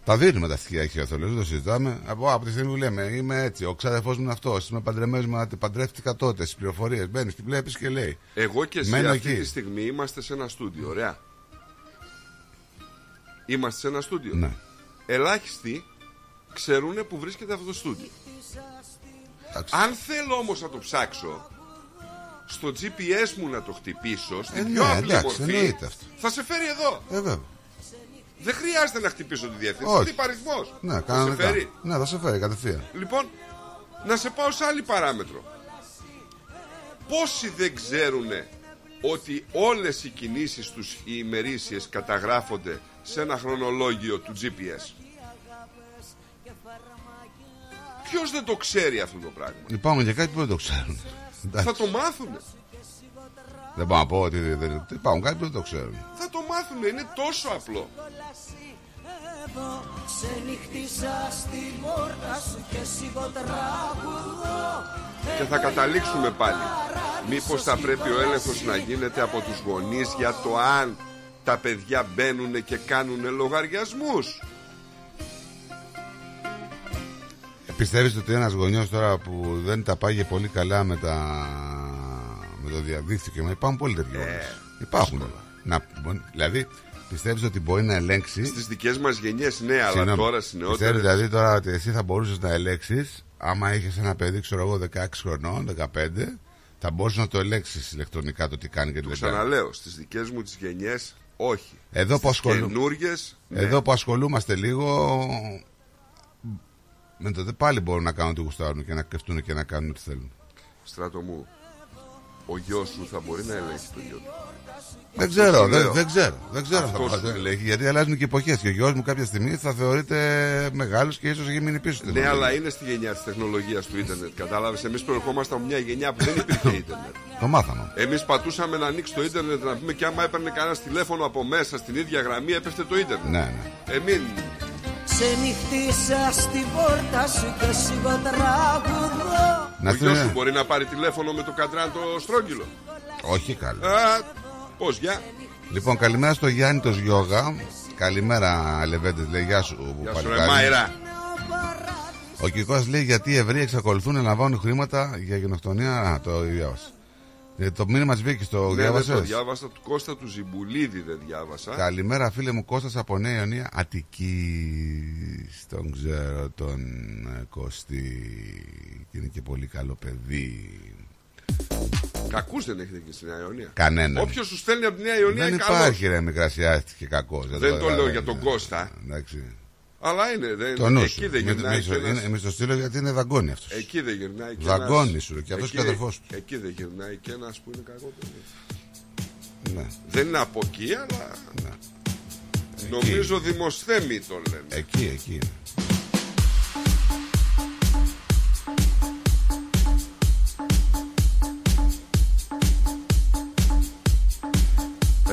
Τα δίνουμε τα στοιχεία έχει ο Θεός, δεν το συζητάμε. Από, από τη στιγμή που λέμε είμαι έτσι, ο ξάδερφός μου είναι αυτός, είμαι παντρεμένος με ένα- παντρεύτηκα τότε, στις πληροφορίες. Μπαίνεις, την βλέπεις και λέει. Εγώ και εσύ Μένω αυτή εκεί. τη στιγμή είμαστε σε ένα στούντιο, ωραία. Είμαστε σε ένα στούντιο. Ναι. Ελάχιστοι ξέρουν που βρίσκεται αυτό το στούντιο. Αν θέλω όμως να το ψάξω στο GPS μου να το χτυπήσω στην Ε, πιο ναι, απλή εντάξει, μορφή εννοείται αυτό. θα σε φέρει εδώ. Ε, βέβαια. Δεν χρειάζεται να χτυπήσω τη διεύθυνση. Όχι. Τι αριθμός. Ναι, θα σε κανονικά. φέρει. Ναι, θα σε φέρει κατευθείαν. Λοιπόν, να σε πάω σε άλλη παράμετρο. Πόσοι δεν ξέρουν ότι όλες οι κινήσεις τους οι ημερήσιες καταγράφονται σε ένα χρονολόγιο του GPS. Ποιος δεν το ξέρει αυτό το πράγμα; Υπάρχουν και κάτι που δεν το ξέρουν. Εντάξει. Θα το μάθουν. Δεν πάω να πω ότι δεν. δεν- Υπάρχουν κάτι που δεν το ξέρουν. Θα το μάθουν. Είναι τόσο απλό. Εδώ ξενυχτήσα στην πόρτα σου και σιγό τραγουδώ Και θα καταλήξουμε πάλι. Μήπως θα πρέπει ο έλεγχος να γίνεται από τους γονείς για το αν τα παιδιά μπαίνουν και κάνουν λογαριασμούς. Πιστεύεις ότι ένας γονιός τώρα που δεν τα πάγε πολύ καλά με, τα... με το διαδίκτυο και με... υπάρχουν πολλοί τέτοιοι γονείς. Υπάρχουν. Να... Δηλαδή, πιστεύεις ότι μπορεί να ελέγξει. Στις δικές μας γενιές ναι, αλλά Συγγνώμη. τώρα στις Πιστεύεις νεότερες δηλαδή τώρα ότι εσύ θα μπορούσες να ελέγξεις άμα είχες ένα παιδί, ξέρω εγώ, 16 χρονών, 15, θα μπορούσες να το ελέγξεις ηλεκτρονικά το τι κάνει και τι Το δεν κάνει. ξαναλέω, στις δικές μου τις γενιές όχι. Εδώ που, Στις ασχολού... καινούριες, ναι. Εδώ που ασχολούμαστε λίγο με το δε πάλι μπορούν να κάνουν ό,τι γουστάρουν και να κρυφτούν και να κάνουν ό,τι θέλουν. Στράτο μου, ο γιος σου θα μπορεί να ελέγχει το γιο του; Δεν Αυτό ξέρω, σου δεν, λέω. δεν ξέρω. Δεν ξέρω Αυτό αυτό σου που θα λέω. ελέγχει. Γιατί αλλάζουν και εποχές. Και ο γιος μου κάποια στιγμή θα θεωρείται μεγάλος και ίσως έχει μείνει πίσω. στην Ναι, τεχνολογία. αλλά είναι στη γενιά της τεχνολογίας του ίντερνετ. Κατάλαβες, εμείς προερχόμασταν από μια γενιά που δεν υπήρχε ίντερνετ. Το μάθαμε. Εμείς πατούσαμε να ανοίξει το ίντερνετ να πούμε και άμα έπαιρνε κανένας τηλέφωνο από μέσα στην ίδια γραμμή έπεφτε το ίντερνετ. Ναι, ναι. Ε, μην... Ξενυχτήσα στην πόρτα σου και σιγό τραγουδώ Να ο στείλει- γιος σου μπορεί να πάρει τηλέφωνο με το κατράν το στρόγγυλο. Όχι καλά. Α, πώς, για. Λοιπόν, καλημέρα στο Γιάννη το Γιώγα. Καλημέρα, Λεβέντε. Λέει, γεια σου, Γεια σου ρε παλικάρι. Μάιρα. Ο Κυρκό λέει γιατί οι Εβραίοι εξακολουθούν να λαμβάνουν χρήματα για γενοκτονία. Α, το διάβασα. Ε, το μήνυμα της Βίκης το Ναι, ναι, διάβασες; το διάβασα. Του Κώστα του Ζιμπουλίδη δεν διάβασα. Καλημέρα φίλε μου Κώστας από Νέα Ιωνία Αττική Τον ξέρω τον ε, Κώστη Και είναι και πολύ καλό παιδί Κακούς δεν έχετε εκεί στη Νέα Ιωνία. Κανέναν. Όποιος σου στέλνει από τη Νέα Ιωνία Δεν είναι καλός. υπάρχει ρε μικρασιάστηκε κακός Δεν το λέω για τον Κώστα. Εντάξει. Αλλά είναι. Δεν, Το νου εκεί σου δεν Μη- γυρνάει. μη στο- και ένας- είναι- Μη στο στείλω γιατί είναι δαγκόνι αυτός Εκεί δεν γυρνάει. και Δαγκώνει ένας- σου, και αυτός εκεί και ο δεν- αδερφός του. Εκεί δεν γυρνάει και ένας που είναι κακό παιδί. ναι. Δεν είναι από εκεί, αλλά. Νομίζω δημοσθέμη το λένε. Εκεί εκεί είναι.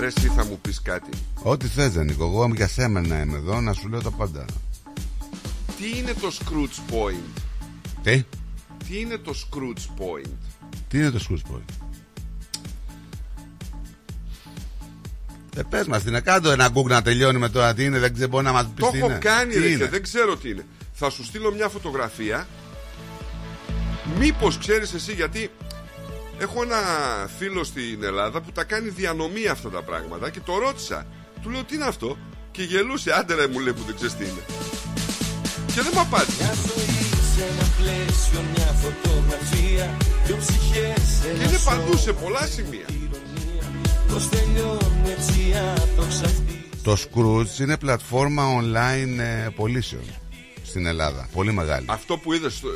Ρε, εσύ θα μου πεις κάτι. Ό,τι θες Νίκο Εγώ για σέμενα είμαι εδώ να σου λέω τα πάντα Τι είναι το Scrooge Point; Τι; Τι είναι το Scrooge Point; Τι είναι το Scrooge Point; Ε, πες μας, τι είναι κάτω ένα Google να τελειώνει με τώρα τι είναι, δεν ξέρω μπορεί να μας πεις Το τι έχω είναι. κάνει Τι ρε, είναι; και δεν ξέρω τι είναι. Θα σου στείλω μια φωτογραφία. Μήπως ξέρεις εσύ γιατί έχω ένα φίλο στην Ελλάδα που τα κάνει διανομή αυτά τα πράγματα και το ρώτησα. Του λέω τι είναι αυτό; Και γελούσε. Άντε ρε μου λέει που δεν ξέρεις τι είναι. Και δεν μου απάντησε. Σε ένα πλαίσιο, μια φωτογραφία Δυο ψυχές, Και ένα είναι σώμα παντού σε πολλά σημεία. Πώς τελειώνει έτσι απροξαυτή Το Scrooge είναι πλατφόρμα online ε, πωλήσεων στην Ελλάδα. Πολύ μεγάλη. Αυτό που είδες το,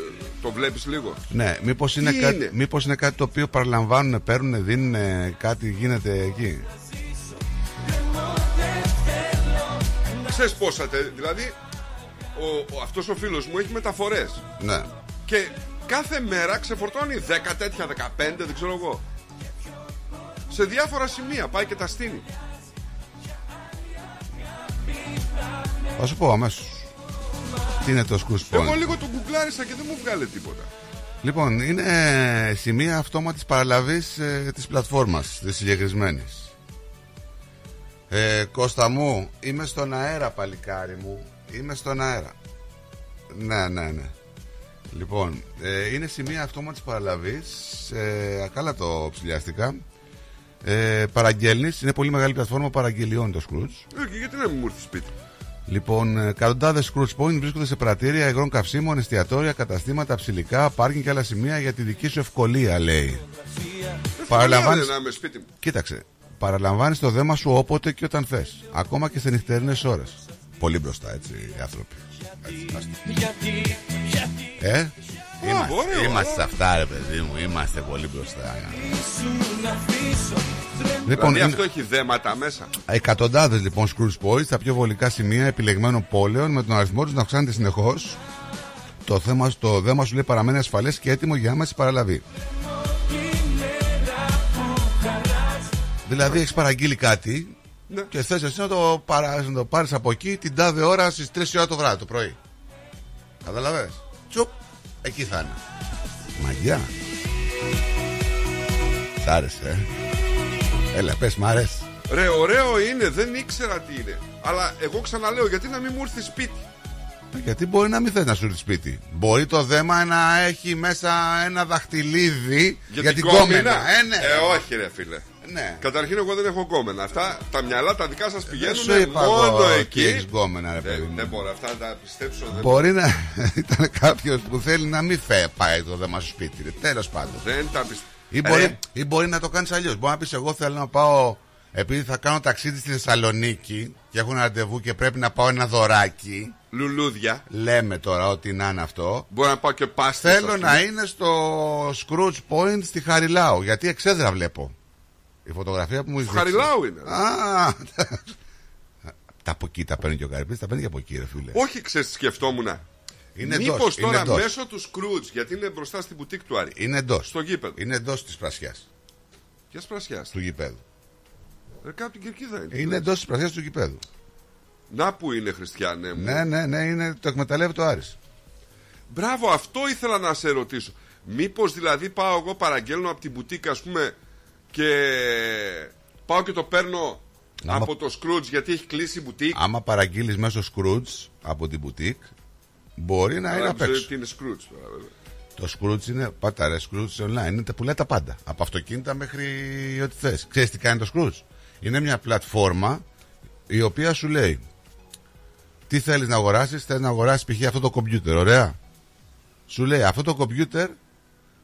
το βλέπεις λίγο; Ναι, μήπως είναι, Τι κάτι, είναι; μήπως είναι κάτι το οποίο παραλαμβάνουν, παίρνουν, δίνουν κάτι γίνεται εκεί; Ξέρεις πόσα, τε- δηλαδή ο, ο, αυτός ο φίλος μου έχει μεταφορές. Ναι. Και κάθε μέρα ξεφορτώνει 10 τέτοια, 15, δεν ξέρω εγώ. Σε διάφορα σημεία πάει και τα στείνει. Θα σου πω αμέσως. Τι είναι το Scrooge Εγώ Point. λίγο το γκουγκλάρισα και δεν μου βγάλε τίποτα. Λοιπόν, είναι σημεία αυτόματης παραλαβής ε, της πλατφόρμας, της συγκεκρισμένης. Ε, Κώστα μου, είμαι στον αέρα παλικάρι μου. Είμαι στον αέρα. Ναι, ναι, ναι. Λοιπόν, ε, είναι σημεία αυτόματης παραλαβής. Ε, ακάλα το ψηλιάστηκα. Ε, παραγγέλνεις, είναι πολύ μεγάλη πλατφόρμα παραγγελιών το Scrooge. Ε, και γιατί να μην μου έρθει σπίτι. Λοιπόν, εκατοντάδε Scrooge Point βρίσκονται σε πρατήρια υγρών καυσίμων, εστιατόρια, καταστήματα, ψηλικά, πάρκινγκ και άλλα σημεία για τη δική σου ευκολία, λέει. Παραλαμβάνεις... Ευκολία, να είμαι σπίτι μου. Κοίταξε, παραλαμβάνεις το δέμα σου όποτε και όταν θες. Ακόμα και σε νυχτερινές ώρες. Πολύ μπροστά, έτσι, οι άνθρωποι. Έτσι, άστε. ε, είμαστε, ωραίο, είμαστε σε ωραίο. αυτά, ρε παιδί μου, είμαστε πολύ μπροστά. Δηλαδή Λοιπόν, είναι- αυτό έχει δέματα μέσα. Εκατοντάδες λοιπόν Scrooge Boys στα πιο βολικά σημεία επιλεγμένων πόλεων με τον αριθμό τους να αυξάνεται συνεχώς. Το, θέμα, το δέμα σου λέει παραμένει ασφαλές και έτοιμο για άμεση παραλαβή. Δηλαδή έχεις παραγγείλει κάτι Ναι. και θες εσύ να το, παρα, να το πάρεις από εκεί την τάδε ώρα στις 3 η ώρα το βράδυ το πρωί. Καταλαβες; Τσουπ, εκεί θα είναι. Μαγιά. Σ' άρεσε, ε. Έλα, πες, μ' αρέσει. Ρε, ωραίο είναι, δεν ήξερα τι είναι. Αλλά εγώ ξαναλέω, γιατί να μην μου έρθει σπίτι; Γιατί μπορεί να μην θες να σου έρθει σπίτι. Μπορεί το δέμα να έχει μέσα ένα δαχτυλίδι για, την κόμενα. Ε, ναι. Ε, όχι, ρε φίλε. Ναι. Καταρχήν, εγώ δεν έχω γκόμενα. Αυτά τα μυαλά τα δικά σας Δεν πηγαίνουν σου είπα μόνο εγώ εκεί. ότι έχεις γκόμενα, ρε παιδί Δεν, μου. δεν μπορώ αυτά να τα πιστέψω. Δεν, Μπορεί να ήταν κάποιος που θέλει να μην φε, πάει το δέμα σου σπίτι. Τέλος πάντων. δεν τα πιστεύω. Ή μπορεί, ή μπορεί να το κάνεις αλλιώς. Μπορεί να πεις: Εγώ θέλω να πάω, επειδή θα κάνω ταξίδι στη Θεσσαλονίκη και έχω ένα ραντεβού και πρέπει να πάω ένα δωράκι. Λουλούδια. Λέμε τώρα ότι να είναι αυτό. Μπορώ να πάω και πάστες, Θέλω ας πούμε. να είναι στο Scrooge Point στη Χαριλάου. Γιατί εξέδρα βλέπω. Η φωτογραφία που μου Στο δείξει. Χαριλάου είναι. Α, τα από εκεί τα παίρνει και ο Καρυπής, τα παίρνει και από εκεί, ρε φίλε. Όχι, ξέρεις, σκεφτόμουν. Είναι Μήπως εντός, είναι τώρα εντός. μέσω του Σκρούτζ, γιατί είναι μπροστά στην μπουτίκ του Άρη. Είναι εντός. Στο γήπεδο. Είναι εντός της πρασιάς Ποιας πρασιάς; του γηπέδου. Ρε, κάπου την κερκίδα είναι. Είναι εντός της πρασιάς του γηπέδου. Να που είναι χριστιανέ μου. Ναι, ναι, ναι, είναι, το εκμεταλλεύεται ο Άρης. Μπράβο, αυτό ήθελα να σε ρωτήσω. Μήπως δηλαδή πάω εγώ παραγγέλνω από την μπουτίκ, ας πούμε, και πάω και το παίρννω Άμα- από το Σκρούτζ γιατί έχει κλείσει η μπουτίκ. Άμα παραγγείλεις μέσω Scrooge από την boutique, μπορεί να είναι Αλλά απ' δεν ξέρω έξω. τι είναι Σκρούτζ τώρα, βέβαια. Το Scrooge είναι, πάτα ρε, Scrooge online, είναι, τα πουλάει τα πάντα. Από αυτοκίνητα μέχρι ό,τι θες. Ξέρεις τι κάνει το Scrooge; Είναι μια πλατφόρμα η οποία σου λέει τι θέλεις να αγοράσεις, θέλεις να αγοράσεις π.χ. αυτό το κομπιούτερ, ωραία. Σου λέει αυτό το κομπιούτερ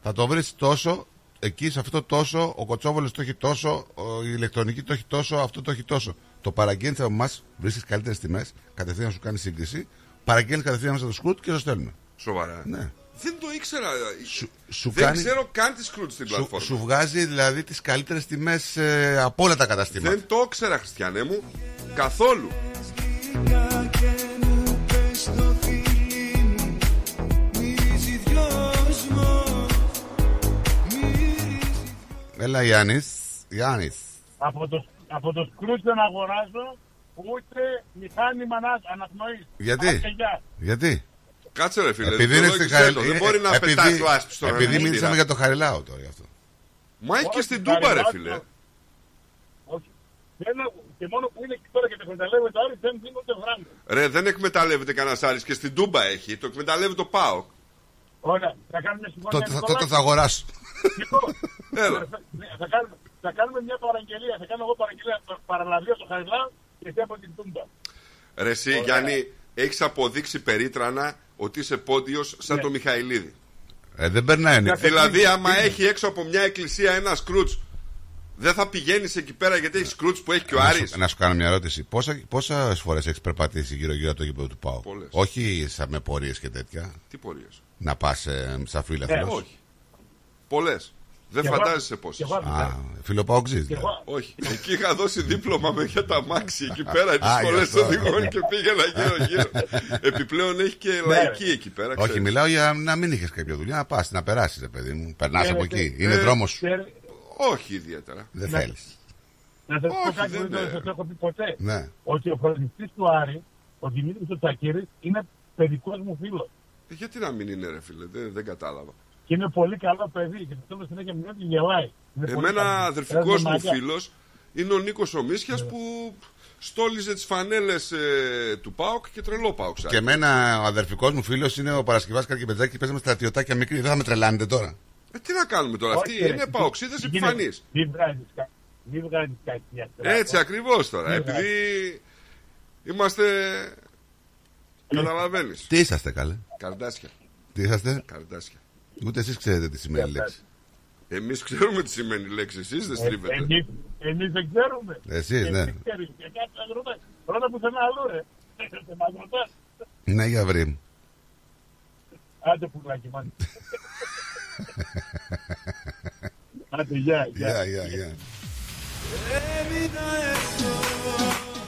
θα το βρεις τόσο, εκεί σε αυτό τόσο, ο κοτσόβολος το έχει τόσο, ο- η ηλεκτρονική το έχει τόσο, αυτό το έχει τόσο. Το παραγγέλνεις από εμάς, βρίσκεις καλύτερες τιμές, κατευθείαν σου κάνει σύγκριση, παραγγέλνεις κατευθείαν μέσα το Scrooge και το στέλνουμε. Σοβαρά. Ναι. Δεν το ήξερα. σου δεν κάνει- ξέρω καν τη Scrooge στην Σου, πλατφόρμα. σου βγάζει δηλαδή τις καλύτερες τιμές ε, από όλα τα καταστήματα. Δεν το ήξερα, Χριστιανέ μου. Καθόλου. Έλα Γιάννης, Γιάννης. Από το, από το Scrooge δεν αγοράζω ούτε μηχάνημα να αναπνοής. Γιατί; Άντε, γεια. Γιατί; Κάτσε ρε φίλε. Επειδή είναι στη δικαιολόγησέ το. Χαριλάου. Δεν μπορεί να πετάει το άσπι στον Επειδή ανεμιστήρα. μίλησαμε για το Χαριλάου τώρα γι' αυτό. Μα έχει και Όχι, στην Τούμπα ρε Χαριλάου, φίλε. Όχι. Δεν έχω- και μόνο που είναι εκεί τώρα και το εκμεταλλεύεται ο Άρης δεν δίνω ούτε γράμμα. Ρε δεν εκμεταλλεύεται κανένας άλλη και στην Τούμπα έχει. Το εκμεταλλεύεται το ΠΑΟΚ. Ωραία, θα κάνουμε μια συμφωνία. Τότε, θα- Νικολάκη. τότε θα αγοράσω. Λοιπόν, Έλα. ναι, θα, κάνουμε, θα κάνουμε μια παραγγελία. Θα κάνω εγώ παραγγελία το παραλαβείο στο Χαριλάου και εσύ από την Τούμπα. Ρε εσύ Γιάννη, έχεις αποδείξει περίτρανα ότι είσαι πόντιος σαν το Μιχαηλίδη. Ε, δεν περνάει. ναι. Δηλαδή, άμα έχει έξω από μια εκκλησία ένα σκρούτς, δεν θα πηγαίνεις εκεί πέρα γιατί έχει σκρούτς που έχει και ο να, Άρης. σου, να σου κάνω μια ερώτηση. Πόσα, πόσες φορές έχεις περπατήσει γύρω-γύρω από το γήπεδο του ΠΑΟ. Πολλές. Όχι σαν με πορείες και τέτοια. Τι πορείες; Να πας ε, σαν φίλαθλος. Ε, όχι. Πολλές. Δεν Και εγώ- φαντάζεσαι πόσες. και εγώ- Α, φιλοπαοξής. Και εγώ- Όχι. Εκεί είχα δώσει δίπλωμα με για τα μάξι εκεί πέρα, τις Α, σχολές γι' αυτό. οδηγών και πήγαινα γύρω-γύρω. Επιπλέον έχει και λαϊκή εκεί πέρα. Όχι, ξέρεις. μιλάω για να μην είχες κάποια δουλειά, να πας, να περάσεις, ρε παιδί μου. Περνάς Ε, από ε, εκεί. ε, Είναι ε, δρόμος σου. Ξέρει- Όχι ιδιαίτερα. Δεν ναι. θέλεις. Να σας πω Όχι, κάτι δεν που δεν είναι. σας έχω πει ποτέ. Ναι. Ότι ο προπονητή του Άρη, ο Δημήτρης ο Τσακύρης, είναι παιδικός μου φίλος. Ε, Γιατί να μην είναι, ρε φίλε, δεν, δεν κατάλαβα. Και είναι πολύ καλό παιδί. Και το θέλω συνέχεια μιλάει και γελάει. Είναι πολύ Εμένα καλός. αδερφικός Παίρνει μου μαλλιά. φίλος είναι ο Νίκος Ομίσιας Ναι. που στόλιζε τις φανέλες του Πάοκ και τρελό Πάοκ. Και εμένα ο αδερφικός μου φίλος είναι ο Παρασκευάς Καρκιπετζάκη και παίζαμε στρατιωτάκια μικρή. Δεν θα με τρελάνετε τώρα. Ε, τι να κάνουμε τώρα, αυτοί Όχι, ρε. είναι Παοξίδες Γίνεται- επιφανείς. Μην βγάζεις κα- Μην βγάζεις κακία. Έτσι ακριβώς τώρα. Ναι, Επειδή είμαστε. Καταλαβαίνεις. Τι είσαστε καλέ; Καρδάσια. Τι είσαστε; Καρδάσια. Ούτε εσείς ξέρετε τι σημαίνει η λέξη. Εμείς ξέρουμε τι σημαίνει η λέξη, εσείς δεν στρίβετε. Εμείς, εμείς δεν ξέρουμε. Εσείς, ναι. Εμείς ξέρεις. Και κάτι να ρωτάς. Ρώτα πουθενά αλλού ρε. Δεν μας ρωτάς. Ναι, για βρήμ. Άντε πουλάκι μας. Άντε γεια. Γεια, γεια, γεια.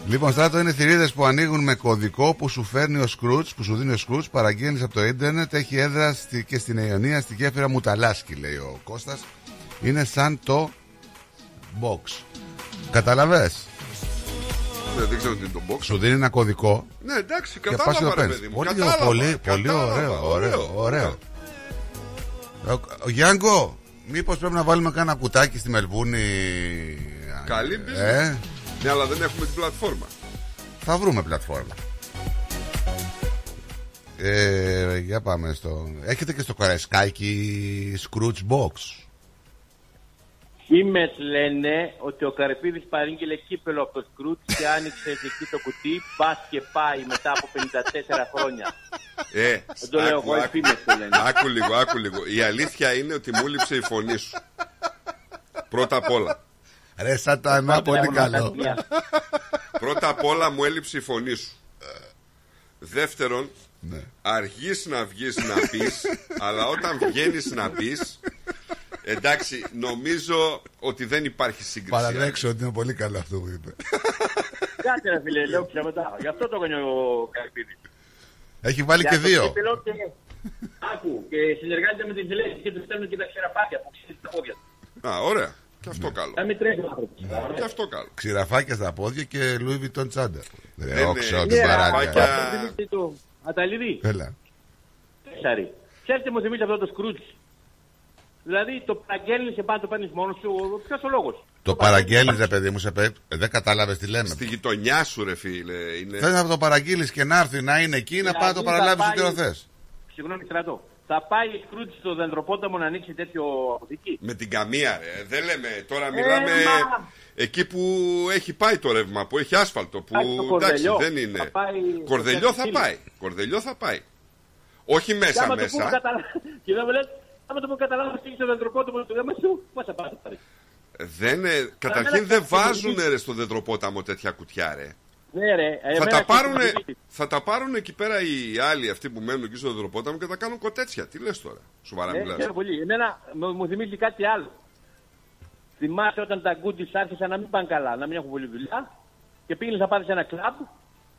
Λοιπόν, στράτο είναι θηρίδες που ανοίγουν με κωδικό που σου φέρνει ο Σκρούτς, που σου δίνει ο Σκρούτς, παραγγέλνεις από το ίντερνετ, έχει έδρα στη, και στην Αιωνία, στη γέφυρα Μουταλάσκη, λέει ο Κώστας. Είναι σαν το box. Καταλαβέ. Ναι, δεν ξέρω τι είναι το box. Σου δίνει ένα κωδικό Ναι, εντάξει, και πας και το κατάλαβα ρε παίρνεις. παιδί μου. Πολύ, κατάλαβα, πολύ, πολύ κατάλαβα, ωραίο, ωραίο, ωραίο. Ο, ο Γιάνγκο, μήπως πρέπει να βάλουμε κάνα κουτάκι στη Μελβούνη; Καλή business. Ε, Ναι, αλλά δεν έχουμε την πλατφόρμα. θα βρούμε πλατφόρμα. Ε, για πάμε στο... Έχετε και στο Καραϊσκάκι Scrooge Box. Φήμες λένε ότι ο Καρυπίδης παρήγγειλε κύπελο από το Σκρούτ και άνοιξε εκεί το κουτί, μπας και πάει μετά από 54 χρόνια. Ε, Δεν το λέω άκου, εγώ, οι άκου. φήμες το λένε. Άκου λίγο, άκου λίγο. Η αλήθεια είναι ότι μου λείψε η φωνή σου. Πρώτα απ' όλα. Ρε σατανά, πολύ καλό. Πρώτα απ' όλα μου έλειψε η φωνή σου. Δεύτερον, Ναι. αργείς να βγεις να πεις, αλλά όταν βγαίνεις να πεις, εντάξει, νομίζω ότι δεν υπάρχει σύγκριση. Παραδέξω ότι είναι πολύ καλό αυτό που είπε. Κάτσε ρε φίλε, λέω πια μετά. Γι' αυτό το έκανε ο Καρυπίδης. Έχει βάλει Για και το δύο. κύπελο και... Άκου, και συνεργάζεται με τις δηλώσεις και τους στέλνουν και τα ξεραπάτια που ξέρεις τα πόδια του. Α, ωραία. Και αυτό καλό. Να μην τρέχει ο άνθρωπος. Και αυτό καλό. Ξηραφάκια στα πόδια και Louis Vuitton τσάντα. Ρε, Δεν όξο είναι- την Ναι, παράγκα. ραφάκια. Τι του, Αταλίδη, Έλα. Τέσσαρη. Ξέρεις τι μου θυμίζει αυτό το Σκρούτς. Δηλαδή το παραγγέλνεις και πάντα το παίρνεις μόνος σου. Ποιος ο λόγος; Το παραγγέλνεις, ρε παιδί μου, σε πέ- ε, δεν κατάλαβες τι λέμε. Στη γειτονιά σου, ρε φίλε. Είναι... Θες να το παραγγείλεις και να έρθει να είναι εκεί, να πάει να το Δηλαδή, παραλάβεις θα ό,τι ώρα πάει- θες. Συγγνώμη, στρατό. Θα πάει η Σκρούτ στο δεντροπόταμο να ανοίξει τέτοιο αποθήκη. Με την καμία, ρε. Δεν λέμε. Τώρα Ε, μιλάμε μα- εκεί που έχει πάει το ρεύμα, που έχει άσφαλτο. Που Πάει στο εντάξει, Κορδελιό. δεν είναι. Θα πάει στο Κορδελιό θα Κέρκυρα. πάει. Κορδελιό θα πάει. Όχι Και μέσα άμα το πούμε μέσα. καταλα... Και δεν μου λες, άμα το πούμε καταλάβω ότι στο δεντροπόταμο του γάμα σου, πώς θα πάρει. θα πάρει. Δεν, ε, καταρχήν δεν βάζουν ρε στο δεντροπόταμο τέτοια κουτιά, ρε. Ναι ρε, Θα εμένα τα, και πάρουν, το παιδί. θα τα πάρουν εκεί πέρα οι άλλοι αυτοί που μένουν εκεί στο δεντροπόταμο και θα κάνουν κοτέτσια. Τι λες τώρα, σοβαρά Ναι, μιλάς. ξέρω πολύ. Εμένα μου, μου θυμίζει κάτι άλλο. Θυμάσαι όταν τα γκούντι άρχισαν να μην πάνε καλά, να μην έχουν πολύ δουλειά και πήγαινε να πάρεις ένα κλαμπ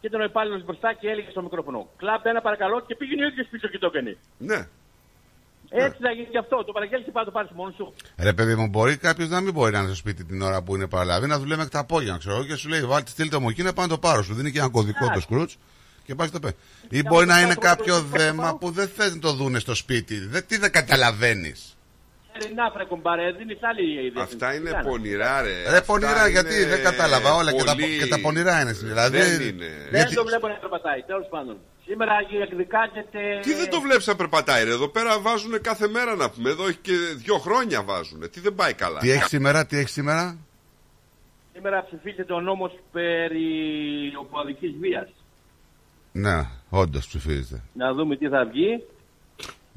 και ήταν ο υπάλληλος μπροστά και έλεγε στο μικρόφωνο: Κλαμπ, ένα παρακαλώ και πήγαινε ο ίδιος πίσω και το έκανε. Ναι. Έτσι θα γίνει και αυτό. Το παραγγέλνεις και πάει να το πάρεις μόνος σου. Ρε παιδί μου, μπορεί κάποιος να μην μπορεί να είναι στο σπίτι την ώρα που είναι παραλαβή, να δουλεύει μέχρι τα απόγευμα, ξέρω εγώ, και σου λέει: Βάλτε, στείλτε μου εκεί να πάω να το πάρω. Σου δίνει και ένα κωδικό το σκρούτ και πάει στο πέ. Ή μπορεί να είναι κάποιο δέμα που δεν θες να το δούνε στο σπίτι. Δεν, τι δεν καταλαβαίνεις. Ερηνά, φρε κομπάρε, δίνεις άλλη ιδέα. Αυτά είναι πονηρά, ρε. Ρε Αυτά πονηρά, γιατί είναι δεν κατάλαβα όλα και, τα, πολύ- και τα πονηρά είναι. Δηλαδή, Δεν είναι. Δεν το βλέπω να περπατάει, τέλος πάντων. Σήμερα εκδικάζεται. Τι δεν το βλέπεις να περπατάει, ρε; Εδώ πέρα βάζουν κάθε μέρα να πούμε. Εδώ έχει και δύο χρόνια βάζουν. Τι δεν πάει καλά. Τι έχεις σήμερα, τι έχεις σήμερα; Σήμερα ψηφίζεται ο νόμος περί οπαδικής βίας. Ναι, όντως ψηφίζεται. Να δούμε τι θα βγει.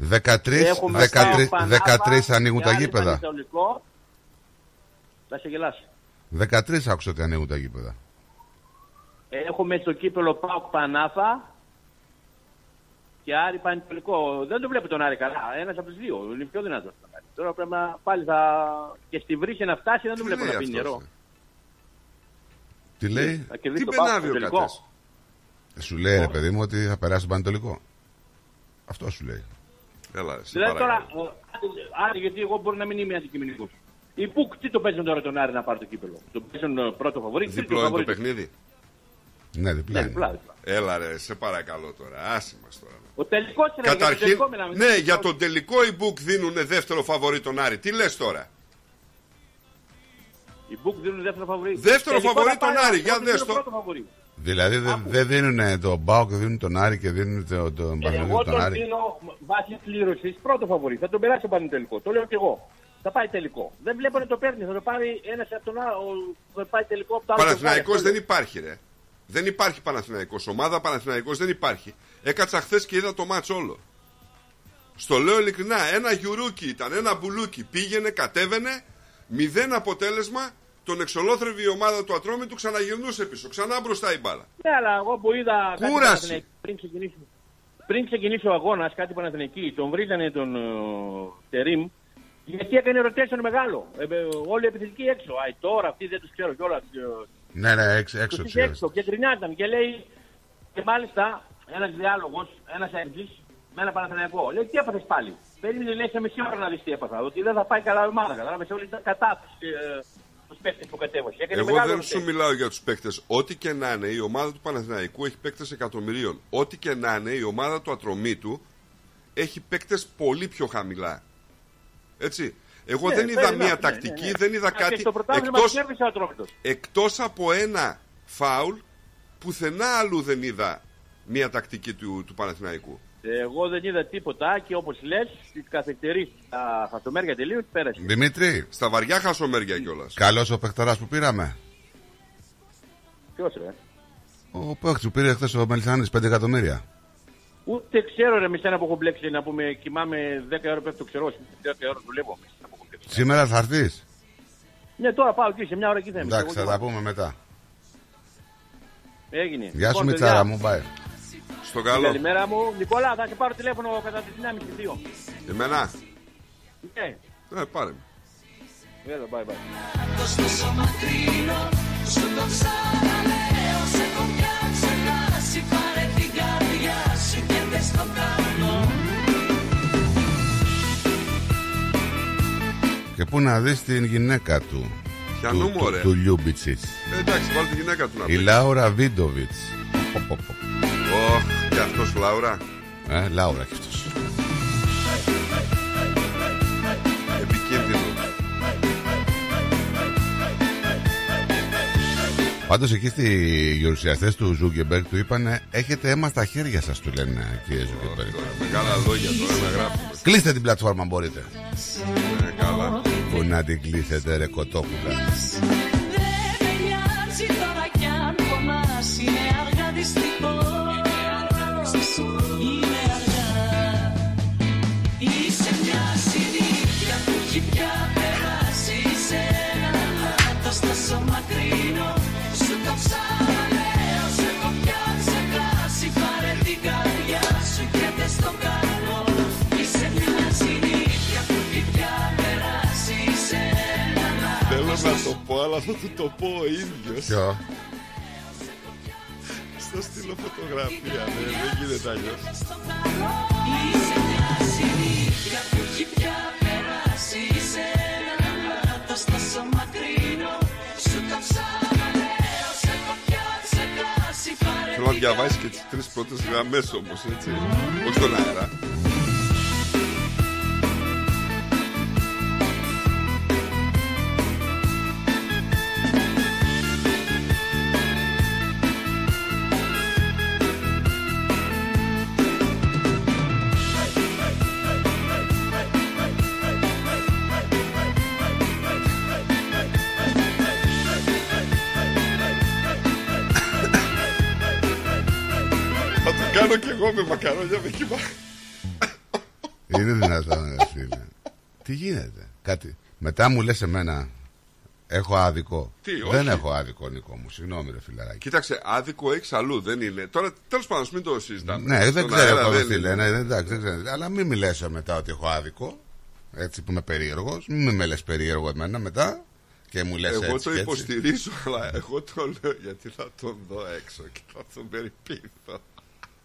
13, 13, Έχουμε στο 13, Πανάπα 13 ανοίγουν και τα άλλη γήπεδα. Πανετολικό. Θα σε γελάσει. 13 άκουσα ότι ανοίγουν τα γήπεδα. Έχουμε στο κύπελο Πάοκ Πανάφα και Άρη Πανετολικό. Δεν το βλέπω τον Άρη καλά. Ένας από τους δύο. Είναι πιο δυνατό. Τώρα πρέπει να πάλι θα. και στη βρύση να φτάσει δεν το βλέπω λέει να πίνει αυτός, νερό. Τι λέει, Θα κερδίσει Τι το Πάοκ πενάβει στο ο τελικό. Κατές. σου λέει ρε παιδί μου ότι θα περάσει τον Πανετολικό. Αυτό σου λέει. Έλα, σε Δηλαδή τώρα, παρακαλώ. ο- Άρη, γιατί εγώ μπορεί να μην είμαι αντικειμενικός. Οι Πουκ τι το παίζουν τώρα τον Άρη να πάρει το κύπελο; Το παίζουν ε, πρώτο φαβορή. τρίτο Διπλό είναι το φαβορί. παιχνίδι. Ναι, διπλά. Ναι, είναι. διπλά, διπλά. Έλα ρε, σε παρακαλώ τώρα. Άσε μας τώρα. Ο τελικός είναι για το Καταρχήν, τελικό μιλάμε. ναι, για τον τελικό οι Μπουκ δίνουν δεύτερο φαβορή τον Άρη. Τι λες τώρα; Οι Μπουκ δίνουν δεύτερο φαβορή. Δεύτερο Τελικό φαβορί θα πάει τον Άρη, ο για πρώτος δες είναι ο το. πρώτο φαβορί. Δηλαδή δεν δεν δίνουν τον Μπάουκ, δίνουν τον Άρη και δίνουν το- τον Εγώ Παναγιώτη τον τον Άρη. δίνω βάσει κλήρωση πρώτο φαβορή. Θα τον περάσει ο Πανετελικό. Το λέω και εγώ. Θα πάει τελικό. Δεν βλέπω να το παίρνει. Θα το πάρει ένας από τον άλλο. Θα πάει τελικό από το άλλο. Παναθηναϊκός κεφάλι. δεν υπάρχει ρε. Δεν υπάρχει Παναθηναϊκός. Ομάδα Παναθηναϊκός δεν υπάρχει. Έκατσα χθες και είδα το μάτς όλο. Στο λέω ειλικρινά, ένα γιουρούκι ήταν, ένα μπουλούκι. Πήγαινε, κατέβαινε, μηδέν αποτέλεσμα. Τον εξολόθρευε η ομάδα του Ατρόμητου, ξαναγυρνούσε πίσω. Ξανά μπροστά η μπάλα. Ναι, αλλά εγώ που είδα. κάτι Κούραση. Παναθηναϊκό Πριν ξεκινήσει, πριν ξεκινήσει ο αγώνας, κάτι Παναθηναϊκή, τον βρήκανε τον ε, Τερίμ. Γιατί έκανε rotation μεγάλο. Ε, ε, όλοι οι επιθετικοί έξω. Αϊ, τώρα αυτοί δεν τους ξέρω κιόλας. Ναι, ναι, έξω, έξω Του τους είχε έξω και γκρινιάταν και λέει. Και μάλιστα ένας διάλογος, ένας έγκρι με ένα Παναθηναϊκό. Λέει τι έπαθες πάλι; Περίμενε λέει σε μισή ώρα να δεις τι έπαθα. Ότι δεν θα πάει καλά η ομάδα. Κατάλαβες όλοι ήταν κατά τους ε, παίκτες που κατέβασε. Έκανε Εγώ μεγάλο δεν σου rotation. μιλάω για τους παίκτες. Ό,τι και να είναι, η ομάδα του Παναθηναϊκού έχει παίκτες εκατομμυρίων. Ό,τι και να είναι, η ομάδα του Ατρομήτου έχει παίκτες πολύ πιο χαμηλά. Έτσι. Εγώ Ναι, δεν είδα fair μία enough, τακτική, ναι, ναι. δεν είδα Α, και κάτι. στο πρωτάθλημα Εκτός, κέρδισε ο Ατρόμητος. εκτός από ένα φάουλ, πουθενά αλλού δεν είδα μία τακτική του, του Παναθηναϊκού. Εγώ δεν είδα τίποτα και όπως λες, στι καθεκτερίε στα χαρτομέρια τελείως πέρασε. Δημήτρη, Στα βαριά χασομέρια κιόλας. καλός ο παιχταράς που πήραμε. Ποιος ρε; Ο παίχτης που πήρε χθες ο Μελισανή 5 εκατομμύρια. Ούτε ξέρω ρε με σένα που έχω μπλέξει να πούμε κοιμάμαι 10 ώρα πέφτω ξερό. 10 ώρα δουλεύω. Με σένα που έχω μπλέξει. Σήμερα θα έρθεις; Ναι, τώρα πάω εκεί σε μια ώρα εκεί θα είμαι. Εντάξει, θα Εγώ τα κοιμάμαι. πούμε μετά. Έγινε. Γεια σου, Λοιπόν, Μιτσάρα παιδιά, μου, μπάει. Στο καλό. Καλημέρα μου. Νικόλα, θα σε πάρω τηλέφωνο κατά τις 1.30 2. Εμένα; Ναι, Ε, πάρε. με. έλα, bye bye. Το στο μακρινό σου και δεν στο κάνω Και πού να δεις την γυναίκα του. Ποια του, νου, του, μωρέ. του Λιούμπιτσιτ. Ε, εντάξει, βάλει τη γυναίκα του να Η πει. Λάουρα Βίντοβιτς. Ωχ, και αυτός Λάουρα. Ε, Λάουρα κι αυτός. Πάντως εκεί στη γερουσιαστέ του Ζούγκεμπεργκ του είπαν Έχετε αίμα στα χέρια σας, του λένε κύριε Ζούγκεμπεργκ. Μεγάλα λόγια τώρα να γράφουμε. Κλείστε την πλατφόρμα, αν μπορείτε. Ε, καλά. Που να την κλείσετε, ρε κοτόπουλα. Δεν με νοιάζει τώρα κι αν πονάς Είναι αργά δυστυχώς Είναι αργά Είσαι μια συνήθεια που έχει πια περάσει Είσαι ένα λάθος τόσο μακρινό θα του το πω ο ίδιος. Ποιο; Στο στείλω φωτογραφία, ναι, δεν γίνεται αλλιώς. Είσαι μια συνήθεια που έχει πια περάσει Είσαι ένα λάθος τόσο μακρινό Σου το ξαναλέω, σε έχω πια ξεχάσει Πάρε Θέλω να την διαβάσεις και τις τρεις πρώτες γραμμές όμως, έτσι. Όχι στον αέρα. Εγώ με μακαρόνια με κύμα. Είναι δυνατόν, ρε φίλε. Τι γίνεται; Κάτι. Μετά μου λες εμένα, έχω άδικο. Τι, όχι. Δεν έχω άδικο, Νικό μου. Συγγνώμη, ρε φιλαράκι. Κοίταξε, άδικο έχεις αλλού, δεν είναι. Τώρα, τέλος πάντων, ας μην το συζητάμε. Ναι, δεν Στον ξέρω αέρα πώ δεν τι είναι. λένε. δεν- Εντάξει, δεν ξέρω. Αλλά μην μιλέσαι μετά ότι έχω άδικο. Έτσι που είμαι περίεργος. Μην με λες περίεργο εμένα μετά. Και μου λες Εγώ έτσι. το και έτσι. υποστηρίζω, αλλά εγώ το λέω γιατί θα τον δω έξω και θα τον περιποιηθώ.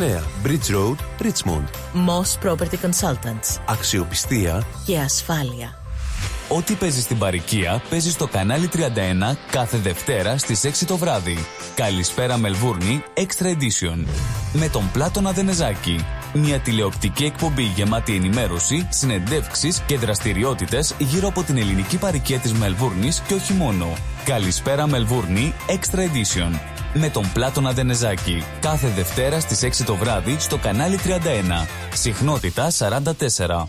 Bridge Road, Richmond. Moss Property Consultants. Αξιοπιστία Και ασφάλεια. Ό,τι παίζεις στην παροικία παίζεις στο κανάλι 31 κάθε Δευτέρα στις 6 το βράδυ. Καλησπέρα Μελβούρνη Extra Edition. Με τον Πλάτωνα Δενεζάκη. Μια τηλεοπτική εκπομπή γεμάτη ενημέρωση, συνεντεύξεις και δραστηριότητες γύρω από την ελληνική παροικία της Μελβούρνης και όχι μόνο. Καλησπέρα Μελβούρνη Extra Edition. Με τον Πλάτωνα Δενεζάκη. Κάθε Δευτέρα στις 6 το βράδυ στο κανάλι 31. Συχνότητα 44.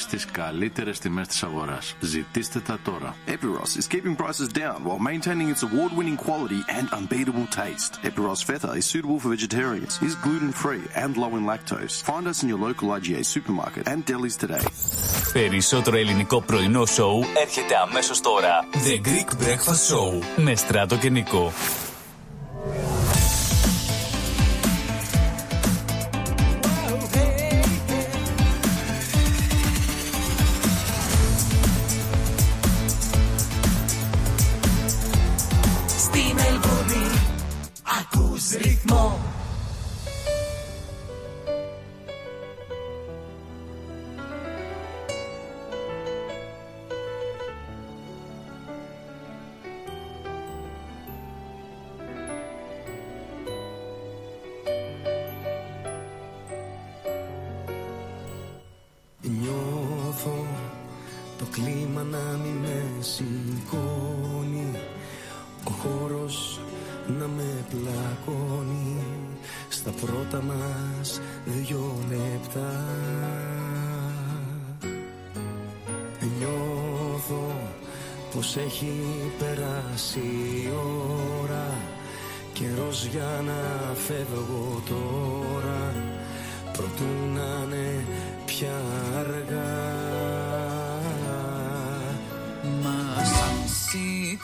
στις καλύτερες τιμές της αγοράς. Ζητήστε τα τώρα. Epiros is keeping prices down while maintaining its award-winning quality and unbeatable taste. Epiros Feta is suitable for vegetarians, is gluten-free and low in lactose. Find us in your local IGA supermarket and delis today. Περισσότερο ελληνικό πρωινό σοου έρχεται αμέσως τώρα. The Greek Breakfast Show με Στράτο και Νικό. Ακούς ρυθμό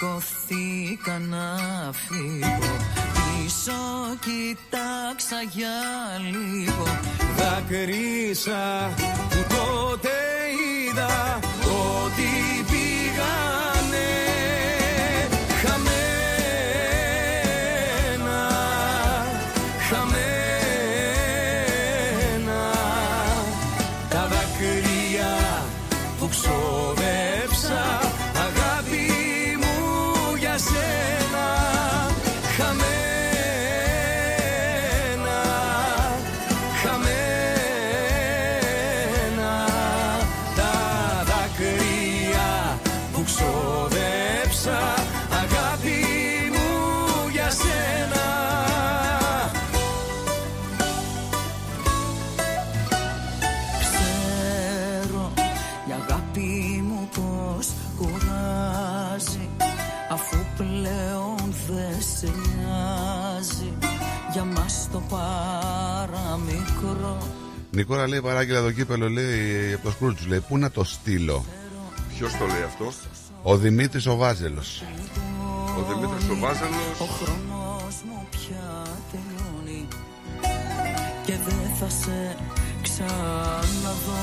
σηκωθήκα να φύγω. Πίσω κοιτάξα για λίγο. Δάκρυσα που τότε είδα ότι παραμικρό. Νικόλα λέει παράγγελα το κύπελο λέει από το σκρούτσου λέει. Πού να το στείλω; Ποιος το λέει αυτό, Ο Δημήτρης ο Βάζελος. Ο Δημήτρης ο Βάζελος. Ο χρόνος μου πια τελειώνει Και δεν θα σε ξαναδώ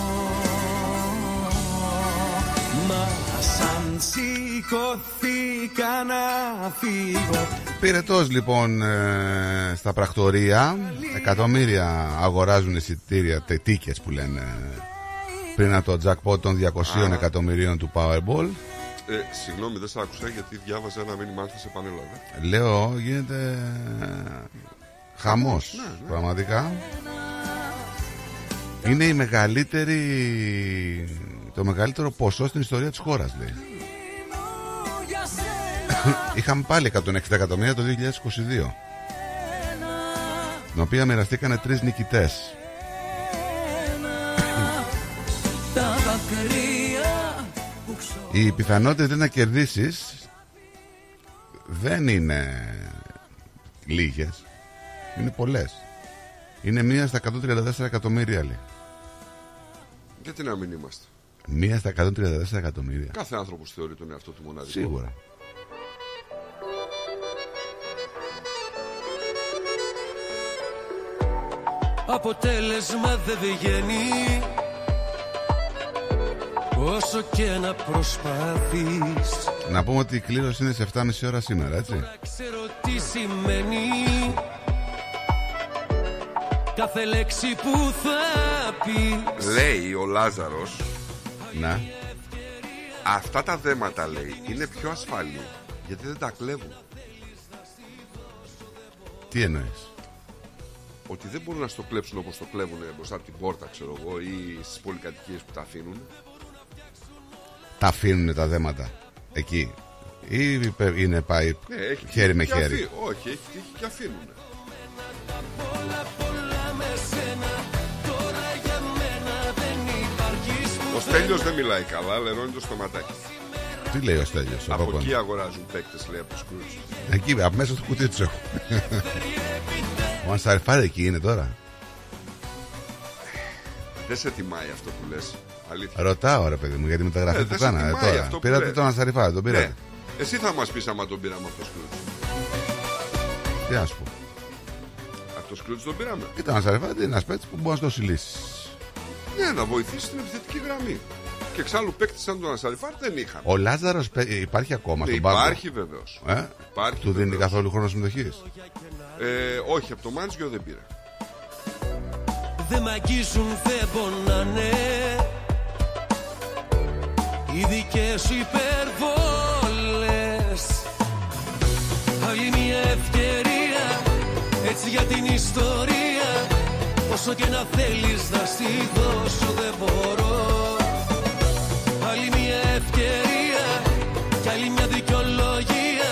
Μας σαν σηκωθήκα να φύγω Πυρετός λοιπόν ε, στα πρακτορία Εκατομμύρια αγοράζουν εισιτήρια τετίκες που λένε Πριν από το jackpot των 200 Α. εκατομμυρίων του Powerball Ε, συγγνώμη, δεν σε άκουσα γιατί διάβαζα ένα μήνυμά σα σε πανέλαβε. Λέω γίνεται χαμός Ναι, ναι. πραγματικά Είναι η μεγαλύτερη το μεγαλύτερο ποσό στην ιστορία της χώρας λέει Είχαμε πάλι 160 εκατομμύρια το 2022 την οποία μοιραστήκανε τρεις νικητές Τα δάκρυα που ξοδέψα Οι πιθανότητες να κερδίσεις δεν είναι λίγες. Είναι πολλές. Είναι μία στα 134 εκατομμύρια λέει. Γιατί να μην είμαστε; Μία στα 134 εκατομμύρια. Κάθε άνθρωπος θεωρεί τον εαυτό του μοναδικό. Σίγουρα. Αποτέλεσμα δεν βγαίνει Όσο και να προσπαθείς Να πούμε ότι η κλήρωση είναι σε 7.30 ώρα σήμερα, έτσι. Ξέρω τι σημαίνει Κάθε λέξη που θα πεις Λέει ο Λάζαρος Να. Αυτά τα δέματα λέει είναι πιο ασφαλή γιατί δεν τα κλέβουν. Τι εννοείς; Ότι δεν μπορούν να στο κλέψουν όπως το κλέβουν μπροστά από την πόρτα, ξέρω εγώ, ή στις πολυκατοικίες που τα αφήνουν. Τα αφήνουν τα δέματα εκεί; Ή είναι πάει Ναι, έχει χέρι με τύχει και χέρι; αφή- Όχι, έχει τύχει και αφήνουν. Ο Στέλιος δεν μιλάει καλά, λερώνει το στοματάκι. Τι λέει ο Στέλιος, ο Από Κόκκον. εκεί αγοράζουν παίκτες, λέει, από τους Σκρούτς. Εκεί, από μέσα στο κουτί τους έχω. Ο Ανσαριφάρη εκεί είναι τώρα; Δεν σε τιμάει αυτό που λες. Αλήθεια. Ρωτάω ρε παιδί μου για τη μεταγραφή Ε, που δεν σε κάνανε τιμάει τώρα. αυτό που Πήρατε λες. τον Ανσαριφάρη, τον πήρατε. Ναι. Εσύ θα μας πεις άμα τον πήραμε από το Σκρούτς. Τι να σου πω. Από το Σκρούτς τον πήραμε. Ήταν ένα Ανσαριφάρη είναι ένας παίκτης που μπορεί να στο συλλήσει. Ναι, να βοηθήσει στην επιθετική γραμμή. Και εξάλλου παίκτης σαν τον Ασαριφάρ δεν είχαμε. Ο Λάζαρος υπάρχει ακόμα Ναι, στον πάγκο; υπάρχει βεβαίως. Ε; Υπάρχει Του δίνει βεβαίως. καθόλου χρόνος συμμετοχής; Ε, όχι, από το Μάντσιο δεν πήρε. Δεν μ' αγγίζουν, δεν πονάνε Οι δικές σου υπερβόλες Άλλη μια ευκαιρία Έτσι για την ιστορία Όσο και να θέλεις να στη δώσω δεν μπορώ. Άλλη μια ευκαιρία κι άλλη μια δικαιολογία.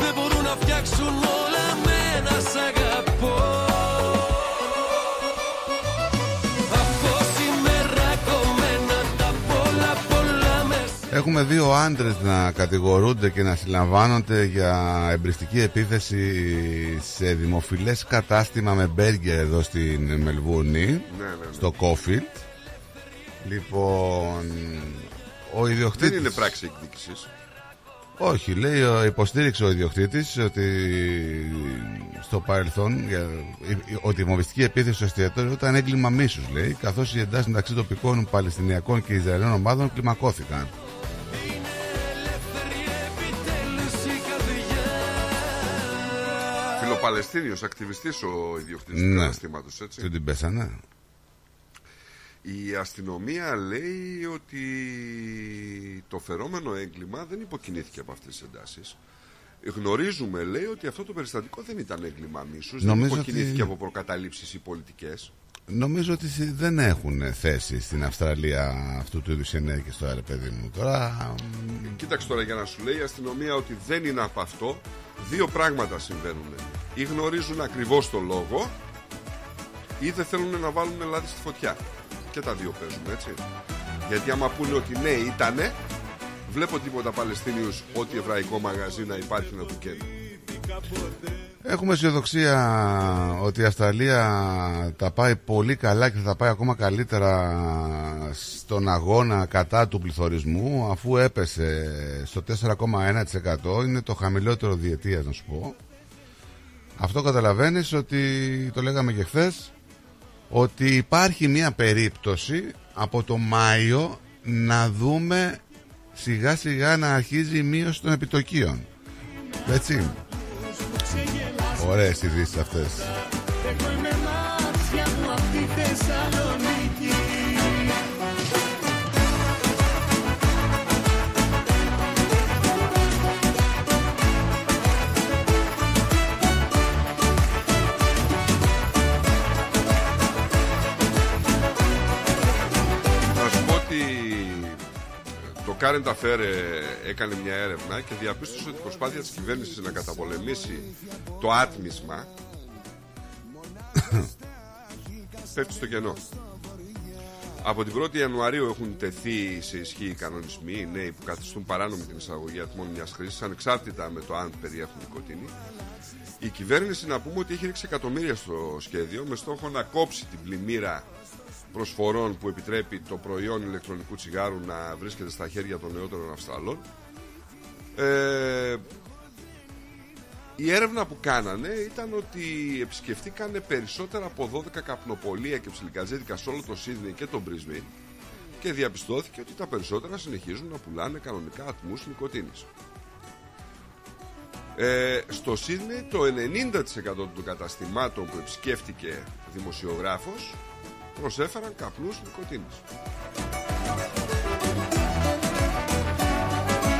Δεν μπορούν να φτιάξουν Έχουμε δύο άντρες να κατηγορούνται και να συλλαμβάνονται για εμπριστική επίθεση σε δημοφιλές κατάστημα με μπέργκερ εδώ στην Μελβούρνη, ναι, στο Κόφιλτ. Λοιπόν, ο ιδιοκτήτης... Δεν είναι πράξη εκδίκησης. Όχι, λέει, ο- υποστήριξε ο ιδιοκτήτης ότι στο παρελθόν για, ότι η βομβιστική επίθεση στο εστιατόριο ήταν έγκλημα μίσους, λέει, καθώς οι εντάσεις μεταξύ τοπικών Παλαιστινιακών και Ισραηλινών ομάδων κλιμακώθηκαν. Φιλοπαλαιστίνιος, ακτιβιστής ο ιδιοκτήτης του Ναι. καταστήματος, έτσι. Δεν την πέσανε. Η αστυνομία λέει ότι το φερόμενο έγκλημα δεν υποκινήθηκε από αυτές τις εντάσεις. Γνωρίζουμε, λέει, ότι αυτό το περιστατικό δεν ήταν έγκλημα μίσους, δεν Νομίζω υποκινήθηκε ότι- από προκαταλήψεις ή πολιτικές. Νομίζω ότι δεν έχουν θέση στην Αυστραλία αυτού του είδους ενέργειες τώρα, ρε παιδί μου. Τώρα, Κοίταξε τώρα για να σου λέει η αστυνομία ότι δεν είναι από αυτό. Δύο πράγματα συμβαίνουν. Ή γνωρίζουν ακριβώς το λόγο ή δεν θέλουν να βάλουν λάδι στη φωτιά. Και τα δύο παίζουν έτσι. Γιατί άμα πούνε ότι ναι ήτανε, βλέπω τίποτα Παλαιστίνιους ό,τι εβραϊκό μαγαζί να υπάρχει να του καίνε. Έχουμε αισιοδοξία ότι η Αυστραλία τα πάει πολύ καλά και θα τα πάει ακόμα καλύτερα στον αγώνα κατά του πληθωρισμού αφού έπεσε στο 4,1% είναι το χαμηλότερο διετίας να σου πω. Αυτό καταλαβαίνεις ότι το λέγαμε και χθες ότι υπάρχει μια περίπτωση από το Μάιο να δούμε σιγά σιγά να αρχίζει η μείωση των επιτοκίων. Έτσι Ωραίες ειδήσεις αυτές το Current Affair ε, έκανε μια έρευνα και διαπίστωσε ότι η προσπάθεια της κυβέρνησης να καταπολεμήσει το άτμισμα πέφτει στο κενό. Από την 1η Ιανουαρίου έχουν τεθεί σε ισχύ οι κανονισμοί οι νέοι που καθιστούν παράνομη την εισαγωγή ατμών μιας χρήσης, ανεξάρτητα με το αν περιέχουν νοικοτήνη. Η κυβέρνηση να πούμε ότι έχει ρίξει εκατομμύρια στο σχέδιο με στόχο να κόψει την πλημμύρα προσφορών που επιτρέπει το προϊόν ηλεκτρονικού τσιγάρου να βρίσκεται στα χέρια των νεότερων Αυστραλών. Ε, η έρευνα που κάνανε ήταν ότι επισκεφτήκανε περισσότερα από 12 καπνοπολία και ψιλικαζέδικα σε όλο το Σίδνεϊ και το Brisbane και διαπιστώθηκε ότι τα περισσότερα συνεχίζουν να πουλάνε κανονικά ατμούς νοικοτήνης. Ε, στο Σίδνεϊ το 90% των καταστημάτων που επισκέφτηκε δημοσιογράφος προσέφεραν καπνούς νοικοτήνης.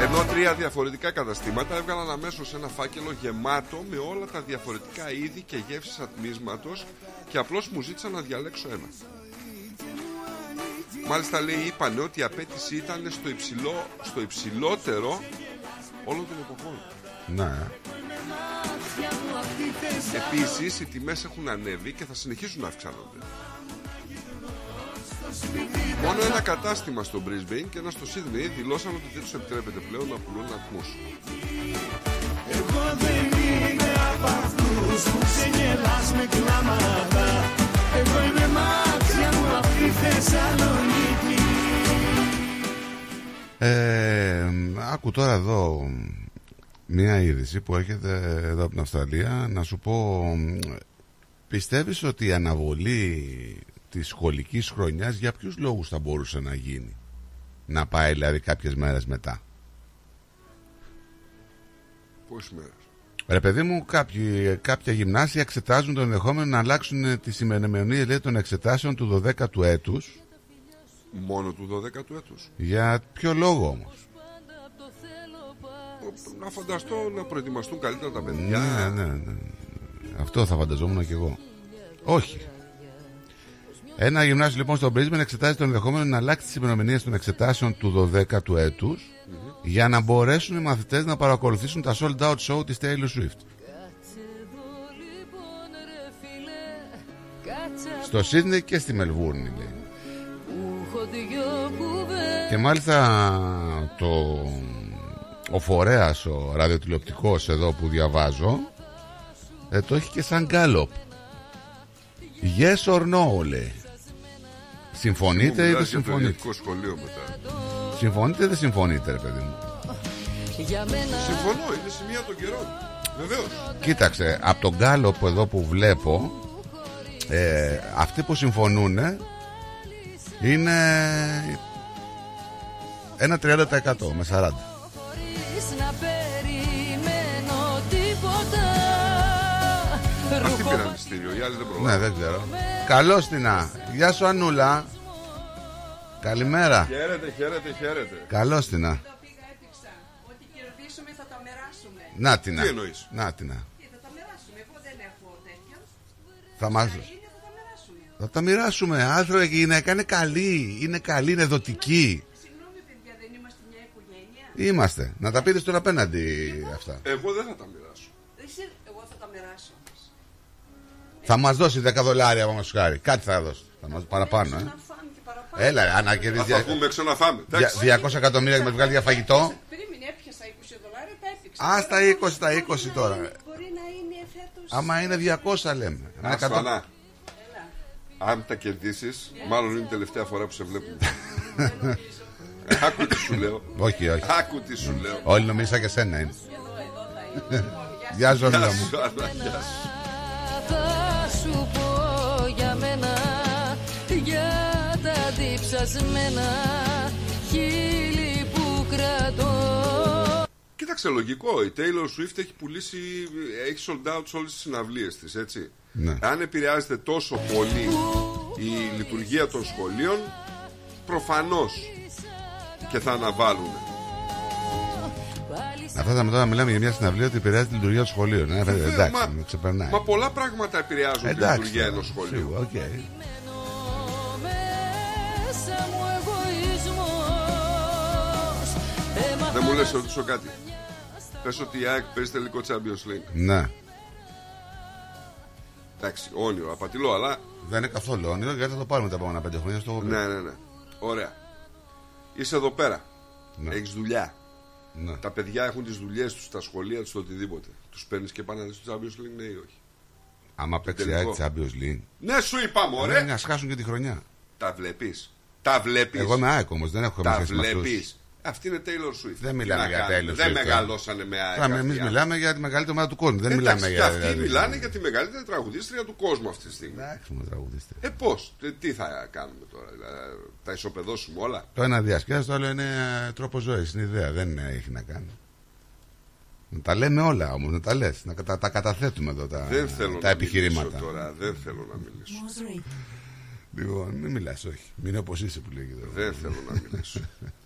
Ενώ τρία διαφορετικά καταστήματα έβγαλαν αμέσως ένα φάκελο γεμάτο με όλα τα διαφορετικά είδη και γεύσεις ατμίσματος και απλώς μου ζήτησαν να διαλέξω ένα. Μάλιστα λέει είπαν ότι η απέτηση ήταν στο, υψηλό, στο υψηλότερο όλων των εποχών. Ναι Επίσης οι τιμές έχουν ανέβει και θα συνεχίσουν να αυξάνονται. Μόνο ένα κατάστημα στο Brisbane και ένα στο Sydney δηλώσαν ότι δεν τους επιτρέπεται πλέον να πουλούν ατμούς. Εγώ δεν είμαι απ' αυτούς που ξεγελάς με κλάματα Εγώ είμαι μάτια μου απ' τη Θεσσαλονίκη ε, Άκου τώρα εδώ Μια είδηση που έρχεται εδώ από την Αυστραλία Να σου πω Πιστεύεις ότι η αναβολή της σχολικής χρονιάς Για ποιους λόγους θα μπορούσε να γίνει; Να πάει δηλαδή κάποιες μέρες μετά Πόσες μέρες; Ρε παιδί μου, κάποιοι, κάποια γυμνάσια εξετάζουν το ενδεχόμενο να αλλάξουν τις ημερομηνίες λέει, των εξετάσεων του 12ου έτους. Μόνο του 12ου έτους. Για ποιο λόγο όμως; Να φανταστώ να προετοιμαστούν καλύτερα τα παιδιά. Ναι, ναι, ναι. Αυτό θα φανταζόμουν και εγώ. Όχι. Ένα γυμνάσιο λοιπόν στο Μπρίσμπεν εξετάζει το ενδεχόμενο να αλλάξει τις ημερομηνίες των εξετάσεων του 12ου έτους για να μπορέσουν οι μαθητές να παρακολουθήσουν τα sold out show της Taylor Swift. Στο Σίδνεϊ και στη Μελβούρνη λέει. Και μάλιστα το... ο φορέας, ο ραδιοτηλεοπτικός εδώ που διαβάζω, ε, το έχει και σαν γκάλωπ. Yes or no λέει. Συμφωνείτε ή δεν Μου μιλάς για το συμφωνείτε; ιδιωτικό σχολείο μετά. Συμφωνείτε ή δεν συμφωνείτε ρε παιδί μου; Για μένα Συμφωνώ, είναι σημεία των καιρών. Βεβαίως. Κοίταξε, από τον γκάλοπ εδώ που βλέπω ε, αυτοί που συμφωνούν είναι ένα 30% με 40. Αυτοί πήραν μυστήριο, οι άλλοι δεν προλάβουν. Ναι, δεν ξέρω. Καλώς την Α. Γεια σου, Ανούλα. Καλημέρα. Χαίρετε, χαίρετε, χαίρετε. Καλώς την Α. Ό,τι κερδίσουμε θα τα μοιράσουμε. Να την Α. Τι εννοείς; Να την Α. Θα τα μοιράσουμε. Εγώ δεν έχω τέτοιο. Θα μας... Θα τα μοιράσουμε. Άντρα και γυναίκα είναι καλή. Είναι καλή, είναι δοτική. Συγγνώμη, παιδιά, δεν είμαστε μια οικογένεια. Είμαστε. Να τα πείτε στον απέναντι αυτά. Εγώ δεν θα τα μοιράσω. Εσύ, εγώ θα τα μοιράσω. Θα μας δώσει 10 δολάρια από μας χάρη. Κάτι θα δώσει. Θα μας παραπάνω, ε. Έλα, ρε, αν Θα κερδίσει θα βγούμε έξω να φάμε. εντάξει. 200 εκατομμύρια και με βγάλει για φαγητό. Περίμενε, έπιασα 20 δολάρια, τα έπαιξα. Α τα 20, τα 20 τώρα. Μπορεί να είναι φέτος... Άμα είναι 200 λέμε. Ένα εκατό- Ασφανά. Αν τα κερδίσεις, μάλλον είναι η τελευταία φορά που σε βλέπουμε. Άκου τι σου λέω. Όχι, όχι. Άκου τι σου λέω. Όλοι νομίζα και σένα είναι. Γεια σου, Γεια Ανούλα σου, Θα σου πω για μένα Για τα διψασμένα χείλη που κρατώ Κοίταξε, λογικό. Η Taylor Swift έχει πουλήσει, έχει sold out σε όλες τις συναυλίες της, έτσι. Ναι. Αν επηρεάζεται τόσο πολύ η λειτουργία των σχολείων, προφανώς και θα αναβάλουν. Αυτά τα μετά μιλάμε για μια συναυλία ότι επηρεάζει τη λειτουργία του σχολείου. Ναι, βέβαια, εντάξει, μα- με ξεπερνάει. Μα πολλά πράγματα επηρεάζουν τη Εντάξει, λειτουργία τώρα, ενός σχολείου. σίγουρα, οκ. Μέσα μου εγωισμός Έμαθα Δεν μου λες, να ρωτήσω κάτι. Πες ότι η ΑΕΚ παίζει τελικό Champions League. Ναι. Εντάξει, όνειρο, απατηλό, αλλά. Δεν είναι καθόλου όνειρο γιατί θα το πάρουμε τα επόμενα πέντε χρόνια στο Ναι, ναι, ναι. Ωραία. Είσαι εδώ πέρα. Ναι. Έχεις δουλειά. Ναι. Τα παιδιά έχουν τις δουλειές τους, τα σχολεία τους, το οτιδήποτε. Τους παίρνεις και πάνε να δεις το Champions League, ναι ή όχι. Άμα παίξει η τελικό. ΑΕΚ Champions League. Ναι, σου είπα, μωρέ. Ναι, να χάσουν και τη χρονιά. Τα βλέπεις. Τα βλέπεις. Εγώ είμαι ΑΕΚ όμως, δεν έχω Τα καμία σχέση με αυτούς. βλέπεις. Αυτή είναι Taylor Swift. Δεν Τι μιλάμε να για κάνουμε, Taylor Δεν Swift, μεγαλώσανε με ΑΕΚ. Εμείς αυτοί οι μιλάμε για τη μεγαλύτερη ομάδα του κόσμου. Δεν Εντάξει, μιλάμε και για. αυτοί δηλαδή, μιλάνε για τη μεγαλύτερη τραγουδίστρια του κόσμου αυτή τη στιγμή. Εντάξει, μου τραγουδίστε. Ε, πώς, τι θα κάνουμε τώρα, δηλαδή, θα ισοπεδώσουμε όλα; Το ένα διασκέδαση, το άλλο είναι τρόπο ζωής. Είναι ιδέα, δεν έχει να κάνει. Να τα λέμε όλα όμως, να τα λες. Να τα, τα καταθέτουμε εδώ τα, δεν θέλω τα να επιχειρήματα. μιλήσω τώρα, δεν θέλω να μιλήσω. Λοιπόν, μην μιλάς, όχι. Μην είναι όπως είσαι που λέγεται. εδώ. Δεν θέλω να μιλήσω.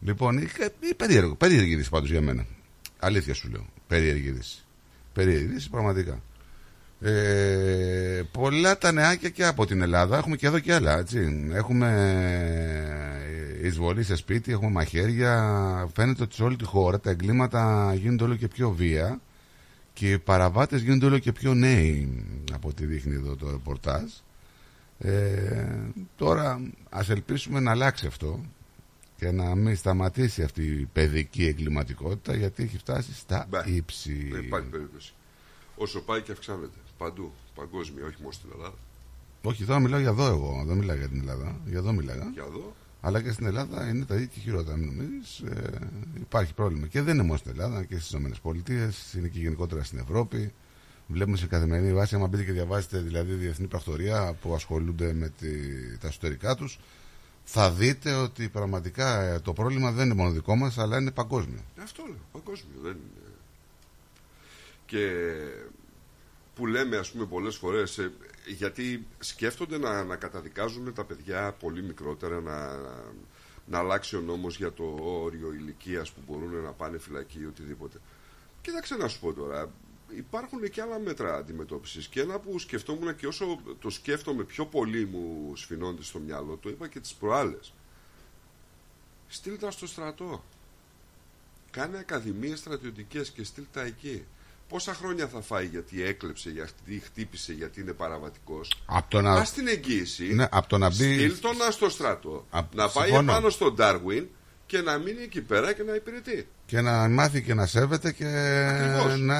Λοιπόν, η, η περίεργο, περίεργη είδηση πάντως για μένα. Αλήθεια σου λέω. Περίεργη είδηση. Περίεργη είδηση, πραγματικά. Ε, πολλά τα νεάκια και από την Ελλάδα. Έχουμε και εδώ και άλλα. Έτσι. Έχουμε εισβολή σε σπίτι, έχουμε μαχαίρια. Φαίνεται ότι σε όλη τη χώρα τα εγκλήματα γίνονται όλο και πιο βία και οι παραβάτες γίνονται όλο και πιο νέοι από ό,τι δείχνει εδώ το ρεπορτάζ. Ε, τώρα ας ελπίσουμε να αλλάξει αυτό και να μην σταματήσει αυτή η παιδική εγκληματικότητα γιατί έχει φτάσει στα Μπα. ύψη. Δεν υπάρχει περίπτωση. Όσο πάει και αυξάνεται. Παντού. Παγκόσμια, όχι μόνο στην Ελλάδα. Όχι, τώρα μιλάω για εδώ εγώ, δεν μιλάω για την Ελλάδα. Για εδώ μιλάγα. Για εδώ. Αλλά και στην Ελλάδα είναι τα ίδια και χειρότερα, μην νομίζεις. Ε, υπάρχει πρόβλημα. Και δεν είναι μόνο στην Ελλάδα και στις ΗΠΑ, είναι και γενικότερα στην Ευρώπη. Βλέπουμε σε καθημερινή βάση, άμα μπείτε και διαβάσετε δηλαδή διεθνή πρακτορία που ασχολούνται με τη, τα εσωτερικά τους, θα δείτε ότι πραγματικά ε, το πρόβλημα δεν είναι μόνο δικό μας, αλλά είναι παγκόσμιο. Αυτό λέω. Παγκόσμιο. Δεν είναι. Και που λέμε ας πούμε πολλές φορές ε, γιατί σκέφτονται να, να καταδικάζουν τα παιδιά πολύ μικρότερα να, να αλλάξει ο νόμος για το όριο ηλικίας που μπορούν να πάνε φυλακή ή οτιδήποτε. Κοίταξε να σου πω τώρα, υπάρχουν και άλλα μέτρα αντιμετώπισης και ένα που σκεφτόμουν και όσο το σκέφτομαι πιο πολύ μου σφινώνται στο μυαλό, το είπα και τις προάλλες. Στείλ τα στο στρατό. Κάνε ακαδημίες στρατιωτικές και στείλ τα εκεί. πόσα χρόνια θα φάει γιατί έκλεψε, γιατί χτύπησε, γιατί είναι παραβατικός; Απ' το να- Ας την εγγύηση. Ναι, απ' το να μπει- Στείλ τον να στο στρατό. Απ- να πάει συμφωνώ. επάνω στον Ντάρουιν και να μείνει εκεί πέρα και να υπηρετεί. Και να μάθει και να σέβεται και Ακριβώς. να.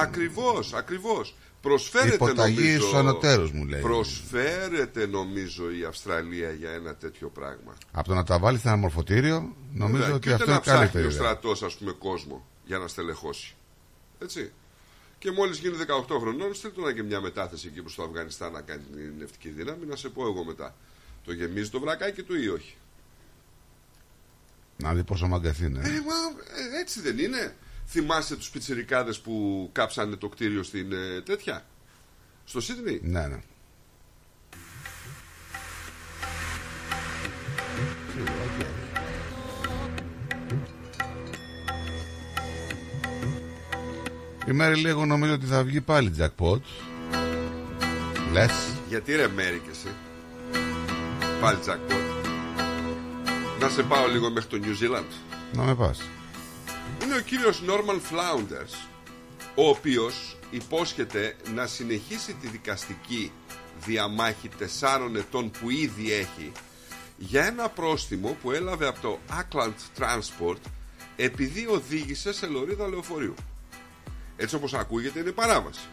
Ακριβώς, ακριβώς. Προσφέρεται Υποταγή νομίζω, στους ανωτέρους, μου λέει. Προσφέρεται νομίζω η Αυστραλία για ένα τέτοιο πράγμα. Από το να τα βάλει σε ένα μορφωτήριο, νομίζω Βέβαια, ότι και ούτε αυτό να είναι καλύτερη ψάχνει ο ιδέα. στρατός, ας πούμε, κόσμο για να στελεχώσει. Έτσι. Και μόλις γίνει 18 χρονών, στείλτε να και μια μετάθεση εκεί προς το Αφγανιστάν να κάνει την νευτική δύναμη, να σε πω εγώ μετά. Το γεμίζει το βρακάκι του ή όχι. Να δει πόσο μαγκαθή είναι. Ε, μα, ε, έτσι δεν είναι. Θυμάστε τους πιτσιρικάδες που κάψανε το κτίριο στην ε, τέτοια; Στο Σίδνεϊ; Ναι, ναι. Η Μέρη λέει, εγώ νομίζω ότι θα βγει πάλι jackpot. Λες. Γιατί ρε Μέρη και εσύ. Πάλι jackpot. Να σε πάω λίγο μέχρι το New Zealand. Να με πας. Είναι ο κύριος Norman Flounders ο οποίος υπόσχεται να συνεχίσει τη δικαστική διαμάχη τεσσάρων ετών που ήδη έχει για ένα πρόστιμο που έλαβε από το Auckland Transport επειδή οδήγησε σε λωρίδα λεωφορείου. Έτσι όπως ακούγεται είναι παράβαση.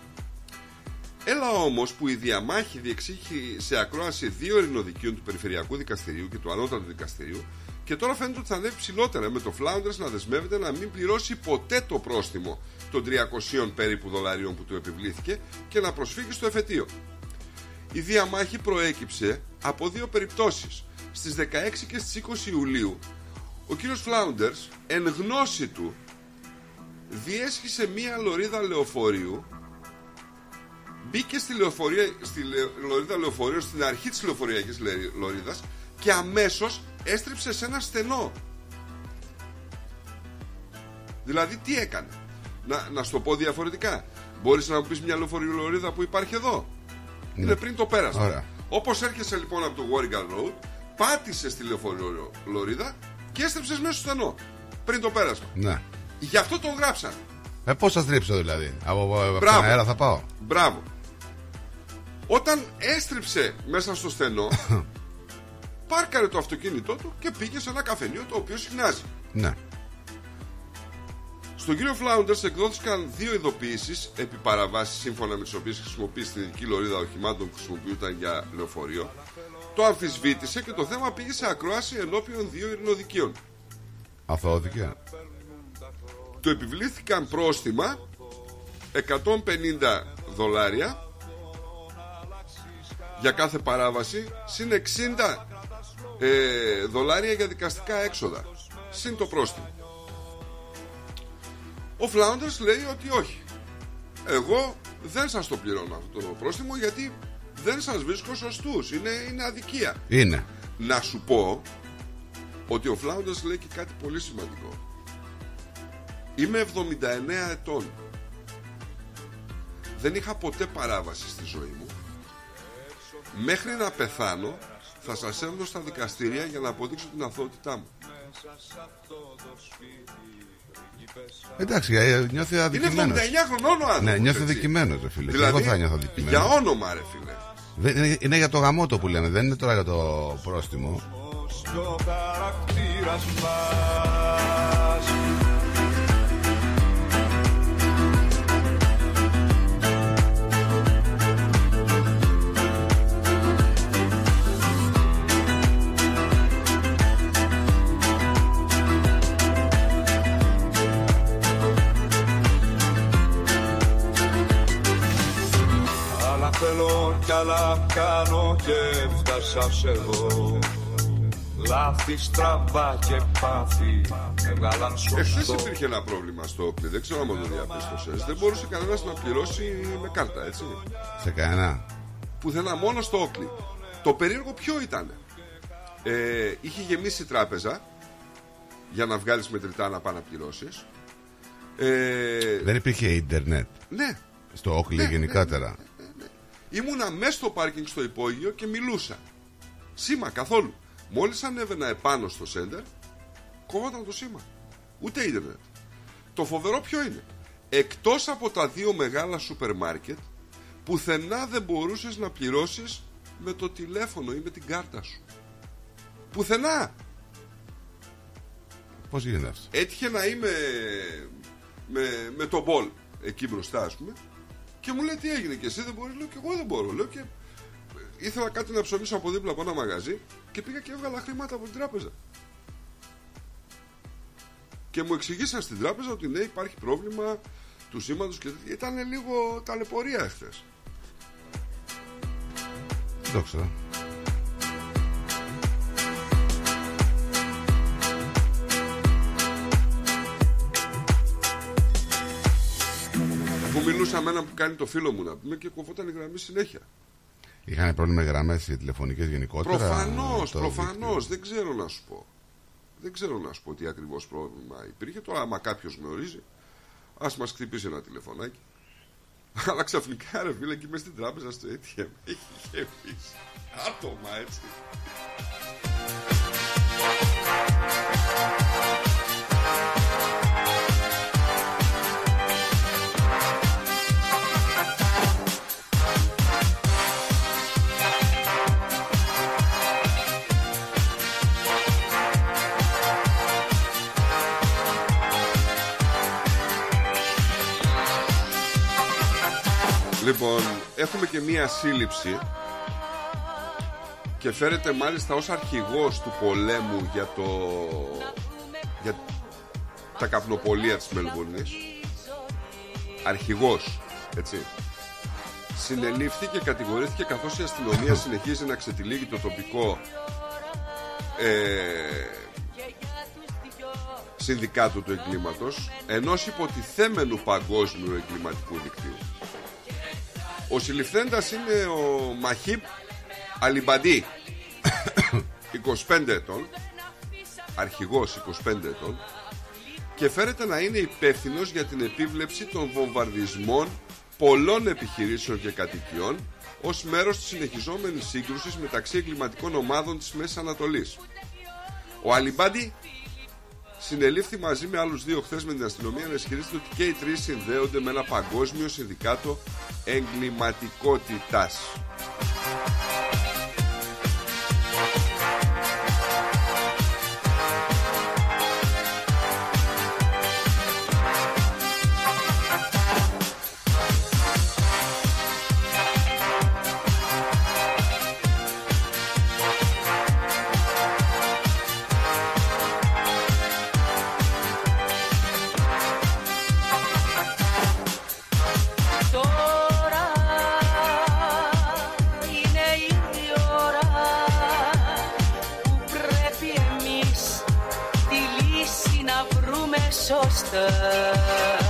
Έλα όμως που η διαμάχη διεξήχθη σε ακρόαση δύο ειρηνοδικείων του Περιφερειακού Δικαστηρίου και του Ανώτατου Δικαστηρίου και τώρα φαίνεται ότι θα ανέβει ψηλότερα με το Flounders να δεσμεύεται να μην πληρώσει ποτέ το πρόστιμο των 300 περίπου δολαρίων που του επιβλήθηκε και να προσφύγει στο εφετείο. Η διαμάχη προέκυψε από δύο περιπτώσεις. Στις 16 και στις 20 Ιουλίου ο κύριος Flounders εν γνώση του διέσχισε μία λωρίδα λεωφορείου μπήκε στη, λεωφορεία, στη λε- λωρίδα λεωφορείου στην αρχή της λεωφορειακής λε- λωρίδας και αμέσως έστριψε σε ένα στενό. Δηλαδή τι έκανε; Να, να σου το πω διαφορετικά. Μπορείς να μου πεις μια λεωφορειολωρίδα που υπάρχει εδώ; Είναι πριν το πέρασμα. Ωραία. Όπως έρχεσαι λοιπόν από το Warrigal Road, πάτησες στη λεωφορειολωρίδα και έστριψες μέσα στο στενό. Πριν το πέρασμα. Ναι. Γι' αυτό τον γράψαν. Ε, πώς θα στρίψω δηλαδή; Από, από τον Μπράβο. αέρα θα πάω; Μπράβο. Όταν έστριψε μέσα στο στενό, πάρκαρε το αυτοκίνητό του και πήγε σε ένα καφενείο το οποίο συχνάζει. Ναι. Στον κύριο Flounders εκδόθηκαν δύο ειδοποιήσεις επί παραβάσης σύμφωνα με τις οποίες χρησιμοποίησε την ειδική λωρίδα οχημάτων που χρησιμοποιούνταν για λεωφορείο. Το αμφισβήτησε και το θέμα πήγε σε ακρόαση ενώπιον δύο ειρηνοδικείων. Αθώθηκε. Του επιβλήθηκαν πρόστιμα 150 δολάρια για κάθε παράβαση συν 60 ε, δολάρια για δικαστικά έξοδα. Συν το πρόστιμο. Ο Φλάουντερς λέει ότι όχι. Εγώ δεν σας το πληρώνω αυτό το πρόστιμο γιατί δεν σας βρίσκω σωστούς. Είναι, είναι αδικία. Είναι. να σου πω ότι ο Φλάουντερς λέει και κάτι πολύ σημαντικό. Είμαι 79 ετών. Δεν είχα ποτέ παράβαση στη ζωή μου Μέχρι να πεθάνω θα σας έρθω στα δικαστήρια για να αποδείξω την αθωότητά μου Εντάξει, ε, νιώθει Είναι 79 αδικημένος. χρονών ο άνθρωπος Ναι, νιώθει έτσι. αδικημένος, ρε φίλε. Και Δηλαδή, εγώ θα νιώθω αδικημένος. Για όνομα ρε φίλε Δεν- Είναι, είναι για το γαμότο που λέμε, δεν είναι τώρα για το πρόστιμο. Θέλω κι άλλα κάνω και φτάσα σε εδώ Λάθη στραβά και πάθη Έβγαλαν Εχθές σωστό υπήρχε ένα πρόβλημα στο Oakley Δεν ξέρω αν το διαπίστωσες. Δεν μπορούσε κανένας να πληρώσει με κάρτα έτσι. Σε κανένα. Πουθενά μόνο στο Oakley Το περίεργο ποιο ήταν. Ε, Είχε γεμίσει η τράπεζα Για να βγάλεις μετρητά να πάει να πληρώσεις. Ε, Δεν υπήρχε ίντερνετ. Ναι. Στο Όκλι Ναι, γενικότερα. Ήμουνα μέσα στο πάρκινγκ στο υπόγειο και μιλούσα. Σήμα καθόλου. Μόλις ανέβαινα επάνω στο σέντερ, κόβονταν το σήμα. Ούτε ίντερνετ. Το φοβερό ποιο είναι; εκτός από τα δύο μεγάλα σούπερ μάρκετ πουθενά δεν μπορούσες να πληρώσεις με το τηλέφωνο ή με την κάρτα σου πουθενά Πώς γίνεται αυτό; έτυχε να είμαι με, με τον Μπολ εκεί μπροστά ας πούμε και μου λέει τι έγινε και εσύ δεν μπορείς; Λέω και εγώ δεν μπορώ. Λέω και ήθελα κάτι να ψωνίσω από δίπλα από ένα μαγαζί και πήγα και έβγαλα χρήματα από την τράπεζα. Και μου εξηγήσαν στην τράπεζα ότι ναι υπάρχει πρόβλημα του σήματος και τέτοια. ήταν λίγο ταλαιπωρία εχθές. Δεν το ξέρω. που μιλούσα με έναν που κάνει το φίλο μου να πούμε και κοβόταν η γραμμή συνέχεια Είχαν πρόβλημα με γραμμές τηλεφωνικές γενικότερα. Προφανώς, το προφανώς. Δεν ξέρω να σου πω. Δεν ξέρω να σου πω τι ακριβώς πρόβλημα υπήρχε. Τώρα, άμα κάποιος γνωρίζει, ας μας χτυπήσει ένα τηλεφωνάκι. Αλλά ξαφνικά ρε φίλε, εκεί μέσα στην τράπεζα στο ATM έχει γεμίσει. Άτομα έτσι. Λοιπόν, έχουμε και μία σύλληψη και φέρεται μάλιστα ως αρχηγός του πολέμου για το για τα καπνοπολία της Μελβούρνης αρχηγός έτσι. Συνελήφθη και κατηγορήθηκε καθώς η αστυνομία συνεχίζει να ξετυλίγει το τοπικό ε, συνδικάτο του εγκλήματος ενός υποτιθέμενου παγκόσμιου εγκληματικού δικτύου ο συλληφθέντας είναι ο Μαχίπ Αλιμπαντή. 25 ετών. Αρχηγός 25 ετών. Και φέρεται να είναι υπεύθυνος για την επίβλεψη των βομβαρδισμών πολλών επιχειρήσεων και κατοικιών ως μέρος της συνεχιζόμενης σύγκρουσης μεταξύ εγκληματικών ομάδων της Μέσης Ανατολής. Ο Αλιμπάντι συνελήφθη μαζί με άλλους δύο χθες με την αστυνομία να ισχυρίζεται ότι και οι τρεις συνδέονται με ένα παγκόσμιο συνδικάτο εγκληματικότητας. Σωστά.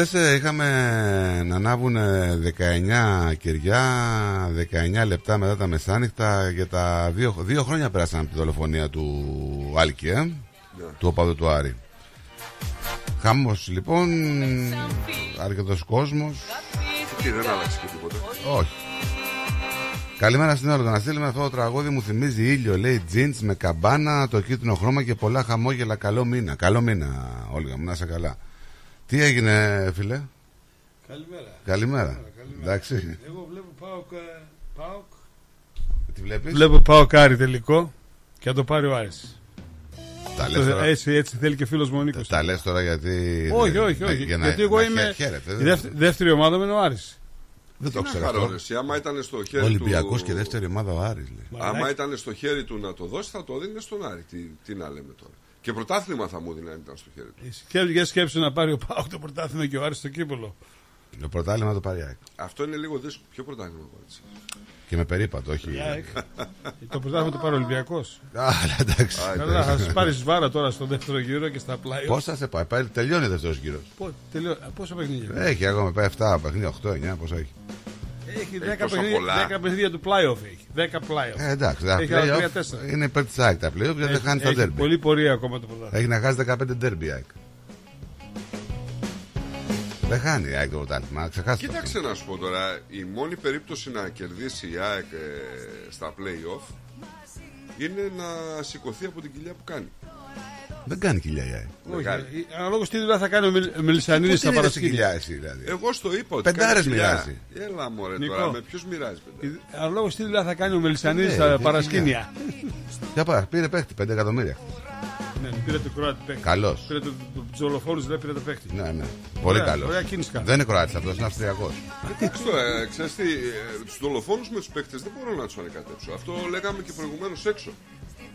Εχθέ είχαμε να ανάβουν 19 κεριά, 19 λεπτά μετά τα μεσάνυχτα. Για τα δύο, δύο χρόνια πέρασαν από τη δολοφονία του Άλκη, ε, του οπαδού του Άρη. Χάμος λοιπόν, αρκετός κόσμος. Τι δεν άλλαξε και τίποτα. Όχι. Καλημέρα στην ώρα. Το να στείλουμε αυτό το τραγούδι μου θυμίζει ήλιο. Λέει jeans με καμπάνα, το κίτρινο χρώμα και πολλά χαμόγελα. Καλό μήνα. Καλό μήνα, Όλγα μου, να είσαι καλά. Τι έγινε, φίλε; Καλημέρα. Καλημέρα. Εντάξει. Εγώ βλέπω ΠΑΟΚ. ε, ΠΑΟΚ. Τι βλέπεις; Βλέπω ΠΑΟΚ Άρη τελικό και θα το πάρει ο Άρης. Τα λες τώρα. έτσι, έτσι θέλει και φίλος μου ο Νίκος. Τα λες τώρα γιατί. Όχι, όχι, όχι. Για να- Γιατί εγώ να είμαι. χαίρε- χαίρετε, η δεν- δεύτερη, δεύτερη ομάδα μου είναι ο Άρης. Δεν το Τι να ξέρω χαρώ, αυτό. ρε, εσύ, άμα ήταν στο χέρι Ολυμπιακός του... και δεύτερη ομάδα ο Άρης λέει. Άμα ήταν στο χέρι του να το δώσει, θα το δίνει στον Άρη. Τι, τι να λέμε τώρα. Και πρωτάθλημα θα μου δίνει αν ήταν στο χέρι του. Και για σκέψου να πάρει ο ΠΑΟΚ το πρωτάθλημα και ο Άρης το κύπελο. Το πρωτάθλημα το πάρει η ΑΕΚ. Αυτό είναι λίγο δύσκολο. Ποιο πρωτάθλημα πάρεις; Και με περίπατο, όχι. Η ΑΕΚ. το πρωτάθλημα το πάρει ο Ολυμπιακός. Α, εντάξει. Καλά, θα σου πάρεις βάρα τώρα στο δεύτερο γύρο και στα πλάι. Πώς θα σε πάει, πάει τελειώνει ο δεύτερος γύρος. Πόσα παιχνίδια. Έχει ακόμα πάει 7 παιχνίδια, 8-9, πόσο έχει. Έχει 10 τόσα παιχνίδια, πολλά. 10 παιχνίδια του playoff έχει. 10 playoff. Ε, εντάξει, τα έχει άλλα play-off 3-4. είναι υπέρ τη ΑΕΚ τα playoff γιατί δεν χάνει τα έχει derby. πολύ πορεία ακόμα το πρωτάθλημα. Έχει να χάσει 15 derby η ΑΕΚ. Δεν χάνει η ΑΕΚ το πρωτάθλημα, ξεχάστε. Κοίταξε να σου πω τώρα, η μόνη περίπτωση να κερδίσει η ΑΕΚ ε, στα play-off είναι να σηκωθεί από την κοιλιά που κάνει. Δεν κάνει κοιλιά η ΑΕΚ. Δεν κάνει. Αναλόγως τι δουλειά θα κάνει ο Μελ- Μελισσανίδη Πού στα την είδες την κοιλιά παρασκήνια. εσύ δηλαδή. Εγώ στο είπα ότι Πεντάρες κάνει κοιλιά. μοιράζει. Έλα μωρέ Νικό. τώρα, με ποιος μοιράζει πεντάρες; Αναλόγως τι δουλειά θα κάνει ο Μελισσανίδη Ναι, στα δεν παρασκήνια. Για πάρα, πήρε παίχτη 5 εκατομμύρια. Ναι, πήρε το Κροάτι παίχτη. Καλός. Πήρε το Τζολοφόρου, δεν πήρε το παίχτη. Ναι, ναι. Πολύ Ωραία, καλός. ωραία κίνηση κάνει. Δεν είναι Κροάτης αυτός, είναι Αυστριακός. Εντάξει τώρα, ε, ξέρεις τι, ε, τους δολοφόνους με τους παίκτες δεν μπορώ να τους ανακατέψω. Αυτό λέγαμε και προηγουμένως έξω.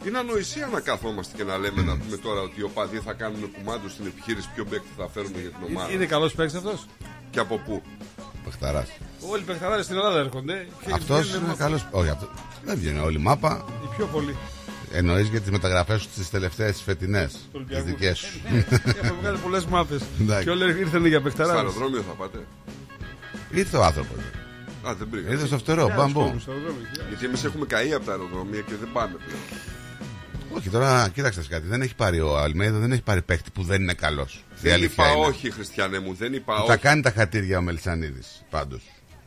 Είναι ανοησία να καθόμαστε και να λέμε να πούμε τώρα ότι οι οπαδοί θα κάνουν κουμάντο στην επιχείρηση ποιο παίκτη θα φέρουμε για την ομάδα. Είναι καλός παίχτη αυτός. Και από πού; Πεχταρά. Όλοι οι παιχταράδες στην Ελλάδα έρχονται. και Αυτός βγαίνουν είναι με- καλός. Όχι, αυτό. Δεν βγαίνει όλη η μάπα. Οι πιο πολλοί. Εννοείς για τις μεταγραφές σου τις τελευταίες φετινές. Τις Ολυμπιακούς. δικές σου. Έχουμε βγάλει πολλές μάπες. Εντάξει. Και όλοι ήρθαν για Στο παιχταράδε. αεροδρόμιο θα πάτε; Ήρθε ο άνθρωπος. Α, δεν πήγα. Ήρθε στο φτερό, μπαμπού. Γιατί εμείς έχουμε καεί από τα αεροδρόμια και δεν πάμε πλέον. Όχι, τώρα κοίταξε κάτι. Δεν έχει πάρει ο Αλμέιδα, δεν έχει πάρει παίχτη που δεν είναι καλός. Δεν είπα όχι, Χριστιανέ μου, δεν είπα Θα όχι. κάνει τα χατήρια ο Μελισανίδης πάντως.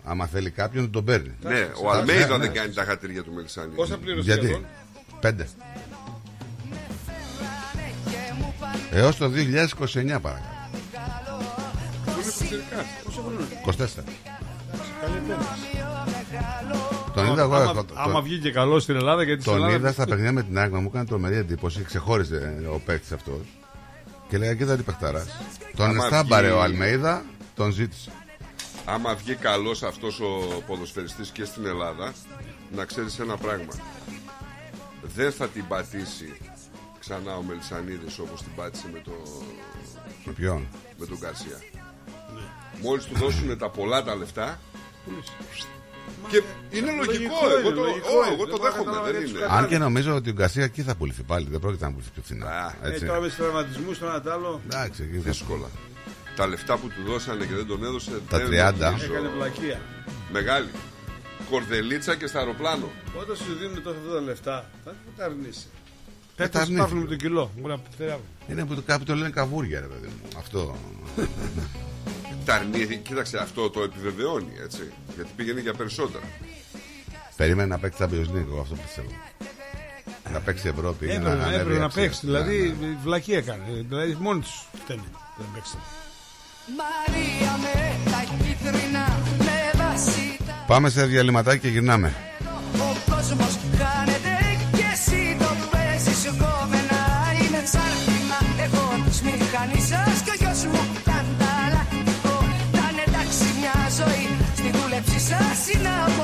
Άμα θέλει κάποιον, τον παίρνει. Ναι, ο Θα- Αλμέιδα ναι, δεν ναι. κάνει τα χατήρια του Μελισανίδη. Πόσα πλήρωσε Γιατί; αυτόν; Πέντε. Έως το 2029 παρακαλώ. Πόσο χρόνο. 24. Καλή επένδυση. Τον είδα εγώ. Άμα- το- Άμα το- βγήκε καλός στην Ελλάδα, γιατί στην Τον Ελλάδας. είδα στα παιχνίδια με την Άγμα, μου έκανε τρομερή εντύπωση. Ξεχώριζε ε, ο παίκτης αυτός. Και λέγα κοίτα τι παιχταράς. Τον Άμα εστάμπαρε βγει- ο Αλμέιδα, τον ζήτησε. Άμα βγει καλός αυτός ο ποδοσφαιριστής και στην Ελλάδα, να ξέρεις ένα πράγμα. Δεν θα την πατήσει ξανά ο Μελισανίδης όπως την πάτησε με, το... Με ποιον; με τον Γκαρσία. Μόλις του δώσουν τα πολλά τα λεφτά. Και είναι λογικό, Λογικό εγώ είναι, το, λογικό Ω, είναι. εγώ Δεν το μπορώ να δέχομαι. καταλάβω Δεν γιατί είναι. τους Αν και νομίζω ότι ο Γκαρσία εκεί θα πουληθεί πάλι. Δεν πρόκειται να πουληθεί πιο φθηνά. Ε, Έτσι. τώρα με του τραυματισμού, το ένα τ' άλλο. Εντάξει, εκεί θα- Δύσκολα. Τα λεφτά που του δώσανε και δεν τον έδωσε. Τα δεν 30. νομίζω- Έκανε πλακία. Μεγάλη. Κορδελίτσα και στα αεροπλάνο. Όταν σου δίνουν τόσο αυτά τα λεφτά, θα τα αρνήσει. τα Πέτρε αρνήθηκε. υπάρχουν με το κιλό. Μπορεί να πεθεράβουν. Είναι που το- κάποιοι το λένε καβούρια, ρε παιδί μου. Αυτό. Τα αρνήθηκε. Κοίταξε, αυτό το επιβεβαιώνει έτσι. Γιατί πήγαινε για περισσότερα. Περίμενε να παίξει Champions League, εγώ αυτό πιστεύω. Να παίξει Ευρώπη. για να Έπρεπε, ανέβει έπρεπε να αξία. παίξει. Δηλαδή, βλακή έκανε. Δηλαδή, μόνοι του φταίνε. Δεν παίξαν. Μαρία με τα κίτρινα με βασίτα Πάμε σε διαλυματάκι και γυρνάμε. Ο κόσμος δούλεψη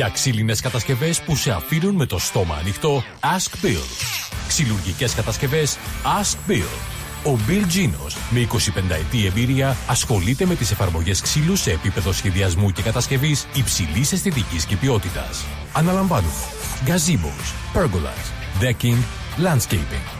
Για ξύλινες κατασκευές που σε αφήνουν με το στόμα ανοιχτό, Ask Bill. Ξυλουργικές κατασκευές, Ask Bill. Ο Bill Genos, με 25 ετή εμπειρία, ασχολείται με τις εφαρμογές ξύλου σε επίπεδο σχεδιασμού και κατασκευής υψηλής αισθητικής και ποιότητας. Αναλαμβάνουμε gazebos, pergolas, decking, landscaping.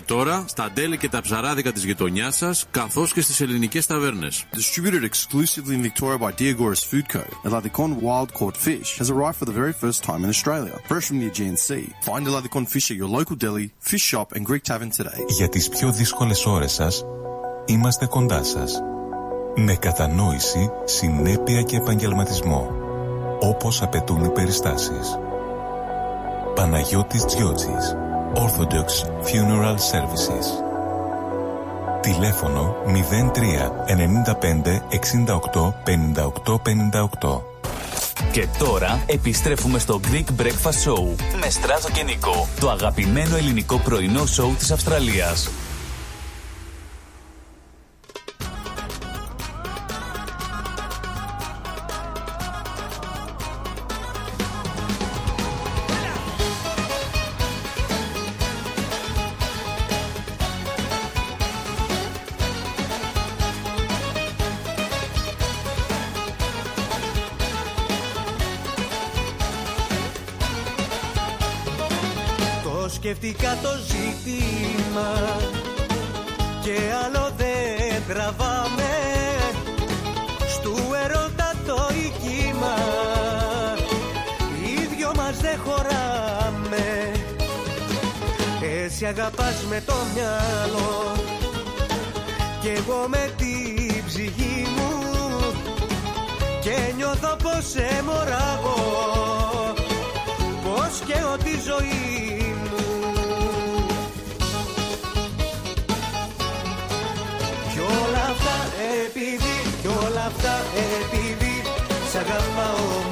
Τώρα στα deli και τα ψαράδικα της γειτονιάς σας, καθώς και στις ελληνικές ταβέρνες. Φάνε το λαδικό fish at your local deli, fish shop and Greek Tavern. Για τις πιο δύσκολες ώρες σας είμαστε κοντά σας. Με κατανόηση, συνέπεια και επαγγελματισμό. Όπως απαιτούν οι περιστάσεις. Παναγιο τη Orthodox Funeral Services. Τηλέφωνο 03 95 68 58 58. Και τώρα επιστρέφουμε στο Greek Breakfast Show με Στράτο και Νικό, το αγαπημένο ελληνικό πρωινό σοου της Αυστραλίας. Το σκεφτήκα το ζήτημα και άλλο δεν τραβάμε. Στου ερώτα το οικείμα οι δυο μας δεν χωράμε. Εσύ αγαπάς με το μυαλό και εγώ με την ψυχή μου. Και νιώθω πως σε μωράγω πως και ότι η ζωή όλα αυτά επειδή Σ' αγαπάω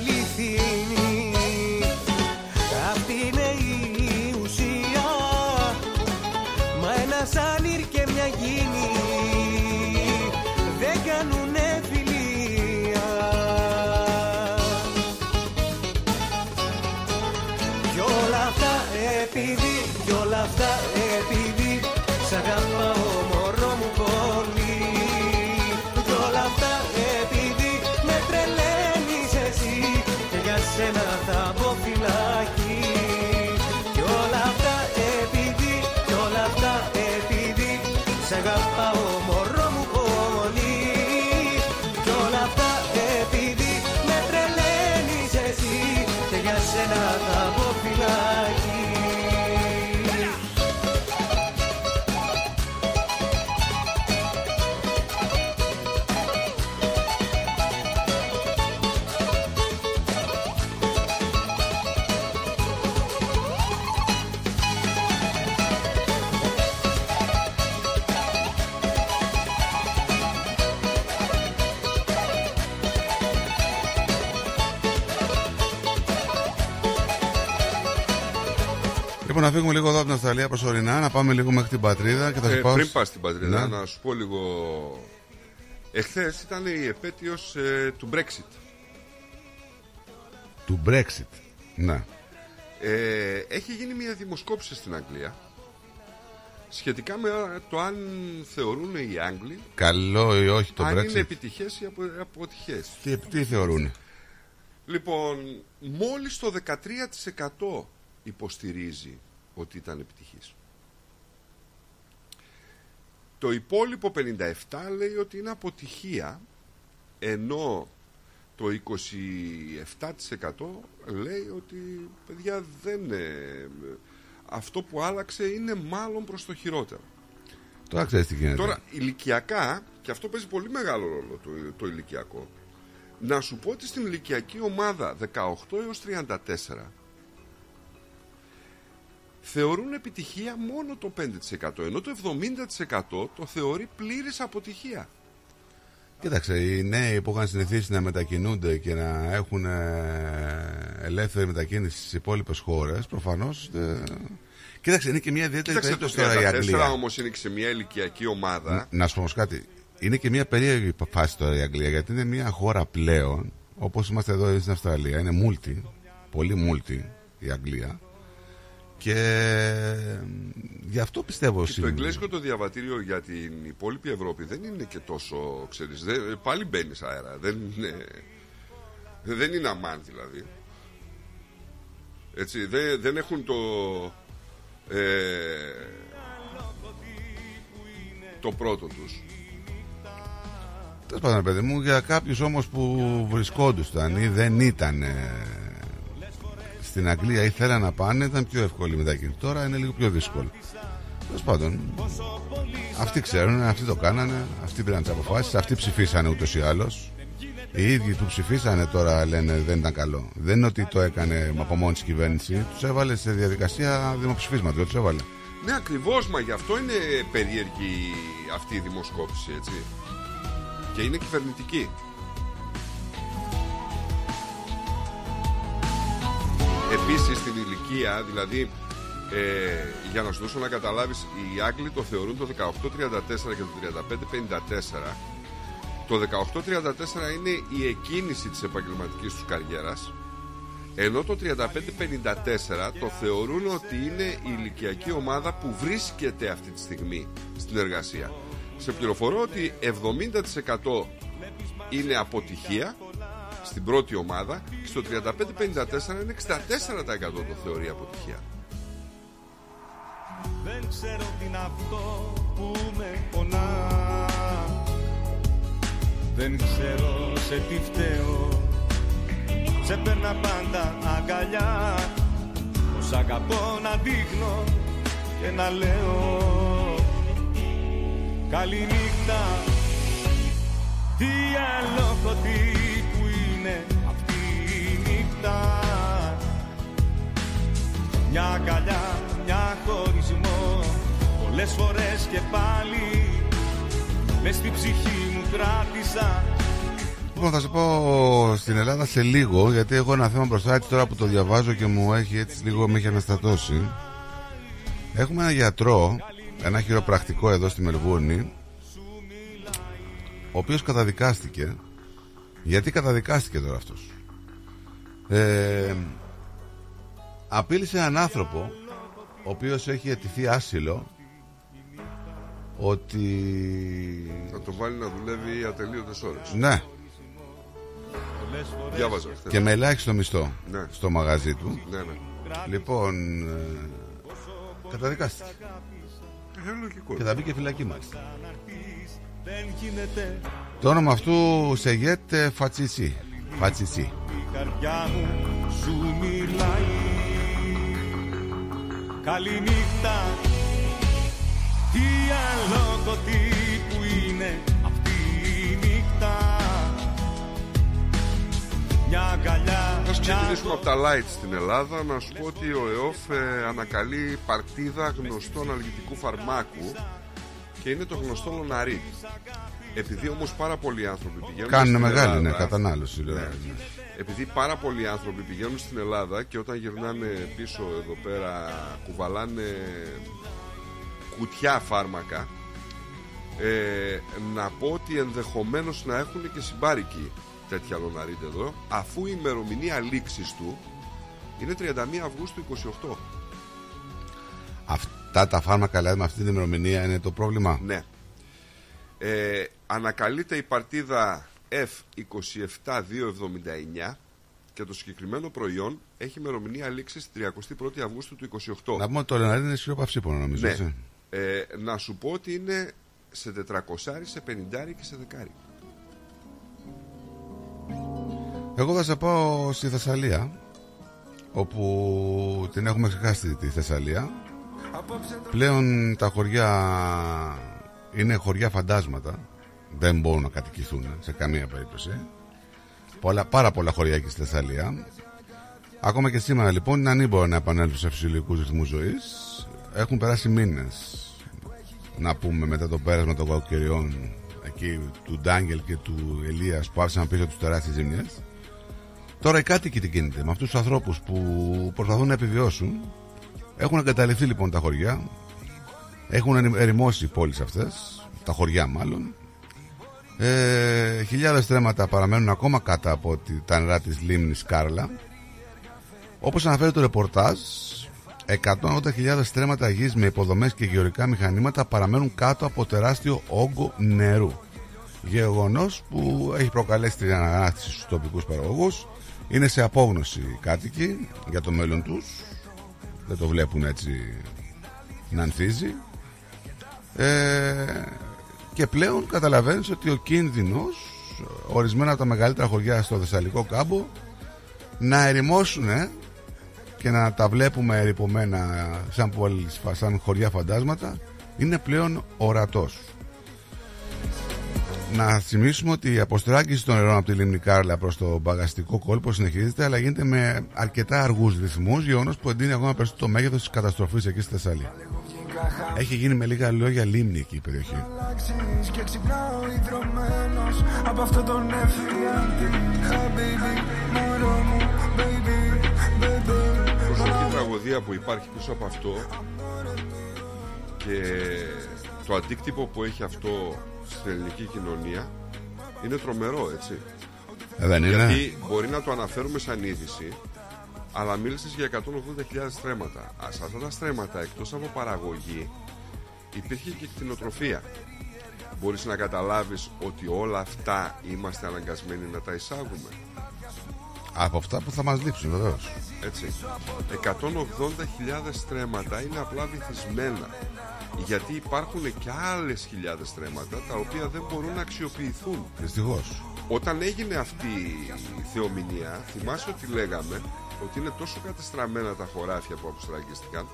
αυτές αληθινοί Αυτή είναι η ουσία. Μα ένας άνυρ και μια γίνη Δεν κάνουνε φιλία. Κι όλα αυτά επειδή, κι όλα αυτά επειδή Λοιπόν, να φύγουμε λίγο εδώ από την Αυστραλία προσωρινά, να πάμε λίγο μέχρι την πατρίδα και θα Ε, σου πάω. πριν πας στην πατρίδα, Ναι. να σου πω λίγο. Εχθές ήταν η επέτειος του Brexit. Του Brexit. Ναι. Ε, έχει γίνει μια δημοσκόπηση στην Αγγλία σχετικά με το αν θεωρούν οι Άγγλοι Καλό ή όχι το αν Brexit; είναι επιτυχές ή απο, αποτυχές. Τι, τι θεωρούν; Λοιπόν, μόλις το 13% υποστηρίζει ότι ήταν επιτυχής. Το υπόλοιπο 57% λέει ότι είναι αποτυχία, ενώ το 27% λέει ότι παιδιά δεν είναι... Αυτό που άλλαξε είναι μάλλον προς το χειρότερο. Τώρα ξέρεις τι γίνεται. Τώρα, ηλικιακά, και αυτό παίζει πολύ μεγάλο ρόλο το, το ηλικιακό, να σου πω ότι στην ηλικιακή ομάδα 18 έως 34 θεωρούν επιτυχία μόνο το 5% ενώ το 70% το θεωρεί πλήρης αποτυχία. Κοίταξε, οι νέοι που είχαν συνηθίσει να μετακινούνται και να έχουν ε, ελεύθερη μετακίνηση στις υπόλοιπες χώρες, προφανώς. Κοίταξε, είναι και μια ιδιαίτερη Κοίταξε το περίπτωση τώρα η 34 Αγγλία. όμως είναι και σε μια ηλικιακή ομάδα Να σου πω όμως κάτι. Είναι και μια περίεργη φάση τώρα η Αγγλία γιατί είναι μια χώρα πλέον, όπως είμαστε εδώ στην Αυστραλία, είναι multi, πολύ multi η Αγγλία. Και ε, γι' αυτό πιστεύω Και το σήμερα. εγγλέζικο το διαβατήριο για την υπόλοιπη Ευρώπη δεν είναι και τόσο, ξέρεις, δεν, πάλι μπαίνεις αέρα. Δεν είναι, δεν είναι αμάν δηλαδή. Έτσι, δεν, δεν έχουν το, ε, το πρώτο τους. Τέλος πάντων, παιδί μου, για κάποιους όμως που βρισκόντουσαν ή δεν ήταν ε, στην Αγγλία ή θέλαν να πάνε, ήταν πιο εύκολη η μετακίνηση. Τώρα είναι λίγο πιο δύσκολο. Τέλος πάντων, αυτοί ξέρουν, αυτοί το κάνανε, αυτοί πήραν τις αποφάσεις, αυτοί ψηφίσανε ούτως ή άλλως. Οι ίδιοι που ψηφίσανε τώρα λένε δεν ήταν καλό. Δεν είναι ότι το έκανε από μόνη της κυβέρνηση, τους έβαλε σε διαδικασία δημοψηφίσματος. Τους έβαλε. Ναι, ακριβώς, μα γι' αυτό είναι περίεργη αυτή η δημοσκόπηση, έτσι. Και είναι κυβερνητική. Επίσης στην ηλικία, δηλαδή ε, για να σου δώσω να καταλάβεις οι Άγγλοι το θεωρούν το 1834 και το 3554 το 1834 είναι η εκκίνηση της επαγγελματικής τους καριέρας ενώ το 3554 το θεωρούν ότι είναι η ηλικιακή ομάδα που βρίσκεται αυτή τη στιγμή στην εργασία. Σε πληροφορώ ότι 70% είναι αποτυχία στην πρώτη ομάδα και στο 3554 είναι 64% το θεωρεί αποτυχία. Δεν ξέρω τι είναι αυτό που με πονά. Δεν ξέρω σε τι φταίω. Σε παίρνα πάντα αγκαλιά. Πως αγαπώ να δείχνω και να λέω. Καληνύχτα. Τι αλόκοτη που είναι αυτή η νύχτα μια αγκαλιά, μια χωρισμό Πολλές φορές και πάλι Μες στην ψυχή μου κράτησα Λοιπόν, θα σου πω στην Ελλάδα σε λίγο, γιατί έχω ένα θέμα μπροστά έτσι τώρα που το διαβάζω και μου έχει έτσι λίγο με έχει αναστατώσει. Έχουμε ένα γιατρό, ένα χειροπρακτικό εδώ στη Μελβούρνη, ο οποίος καταδικάστηκε. Γιατί καταδικάστηκε τώρα αυτός; Ε, απείλησε έναν άνθρωπο, ο οποίος έχει αιτηθεί άσυλο, ότι... Θα το βάλει να δουλεύει ατελείωτες ώρες. Ναι, Διάβαζα χθες. και με ελάχιστο μισθό Ναι. στο μαγαζί του. Ναι, ναι. Λοιπόν, ε, καταδικάστηκε. Ε, λογικό. Και θα μπει και φυλακή μάλιστα. Δεν γίνεται Το όνομα αυτού Σεγέτ ε, Φατσιτσί. Φατσιτσί. η καρδιά μου σου μιλάει Καληνύχτα Τι αλόκοτη που είναι αυτή η νύχτα; Μια αγκαλιά, Ας μια ξεκινήσουμε από τα light στην Ελλάδα να σου πω ότι ο ΕΟΦ ε, ανακαλεί παρτίδα γνωστού αναλγητικού φαρμάκου και είναι το γνωστό Λοναρί. Επειδή όμως πάρα πολλοί άνθρωποι πηγαίνουν Κάνουν στην μεγάλη Ελλάδα, ναι, κατανάλωση. Ναι. Ναι. Επειδή πάρα πολλοί άνθρωποι πηγαίνουν στην Ελλάδα και όταν γυρνάνε πίσω εδώ πέρα κουβαλάνε κουτιά φάρμακα ε, να πω ότι ενδεχομένως να έχουν και συμπάρικοι τέτοια λοναρίτ εδώ αφού η ημερομηνία λήξης του είναι 31 Αυγούστου 28 Αυτά τα φάρμακα δηλαδή με αυτή την ημερομηνία είναι το πρόβλημα; Ναι. Ε, ανακαλείται η παρτίδα F27279 και το συγκεκριμένο προϊόν έχει ημερομηνία λήξης 31 Αυγούστου του 28. Να πούμε ότι το Λεναρί είναι ισχυρό παυσίπονο νομίζω. Ναι. έτσι. Ε, να σου πω ότι είναι σε 400, σε 50 και σε δεκάρι. Εγώ θα σε πάω στη Θεσσαλία όπου την έχουμε ξεχάσει τη Θεσσαλία πλέον τα χωριά είναι χωριά φαντάσματα δεν μπορούν να κατοικηθούν σε καμία περίπτωση πολλά, πάρα πολλά χωριά εκεί στη Θεσσαλία ακόμα και σήμερα λοιπόν είναι ανήμπορο να επανέλθουν σε φυσιολογικούς ρυθμούς ζωής έχουν περάσει μήνες να πούμε μετά το πέρασμα των κακοκαιριών εκεί του Ντάγγελ και του Ελίας που άφησαν πίσω τους τεράστιες ζημιές Τώρα οι κάτοικοι τι γίνεται με αυτούς τους ανθρώπους που προσπαθούν να επιβιώσουν. Έχουν εγκαταλειφθεί λοιπόν τα χωριά. Έχουν ερημώσει οι πόλεις αυτές, τα χωριά μάλλον. Ε, Χιλιάδες στρέμματα παραμένουν ακόμα κάτω από τη, τα νερά της λίμνης Κάρλα. Όπως αναφέρει το ρεπορτάζ, 180.000 στρέμματα γης με υποδομές και γεωρικά μηχανήματα παραμένουν κάτω από τεράστιο όγκο νερού. Γεγονός που έχει προκαλέσει την αναγνάστηση στους τοπικούς παραγωγούς. Είναι σε απόγνωση οι κάτοικοι για το μέλλον τους. Δεν το βλέπουν έτσι να ανθίζει. Ε, και πλέον καταλαβαίνεις ότι ο κίνδυνος ορισμένα από τα μεγαλύτερα χωριά στο Θεσσαλικό κάμπο να ερημώσουν και να τα βλέπουμε ερυπωμένα σαν, πόλεις, σαν χωριά φαντάσματα είναι πλέον ορατός. Να θυμίσουμε ότι η αποστράγγιση των νερών από τη λίμνη Κάρλα προς το μπαγαστικό κόλπο συνεχίζεται αλλά γίνεται με αρκετά αργούς ρυθμούς γεγονός που εντείνει ακόμα περισσότερο το μέγεθος της καταστροφής εκεί στη Θεσσαλία. Έχει γίνει με λίγα λόγια λίμνη εκεί η περιοχή. αλλάξεις και ξυπνάω ιδρωμένος από αυτό τον εφιάλτη Χαμπίμπι, μωρό μου, baby, baby προσωπική τραγωδία που υπάρχει πίσω από αυτό και το αντίκτυπο που έχει αυτό στην ελληνική κοινωνία είναι τρομερό, έτσι. Ε, δεν είναι. Γιατί μπορεί να το αναφέρουμε σαν είδηση, αλλά μίλησες για 180.000 στρέμματα. Α, Σε αυτά τα στρέμματα, εκτός από παραγωγή, υπήρχε και κτηνοτροφία. Μπορείς να καταλάβεις ότι όλα αυτά είμαστε αναγκασμένοι να τα εισάγουμε. Από αυτά που θα μας λείψουν βεβαίως. Έτσι. 180.000 στρέμματα είναι απλά βυθισμένα. Γιατί υπάρχουν και άλλες χιλιάδες στρέμματα τα οποία δεν μπορούν να αξιοποιηθούν. Δυστυχώς. Όταν έγινε αυτή η θεομηνία, θυμάσαι ότι λέγαμε ότι είναι τόσο κατεστραμμένα τα χωράφια που αποστραγγίστηκαν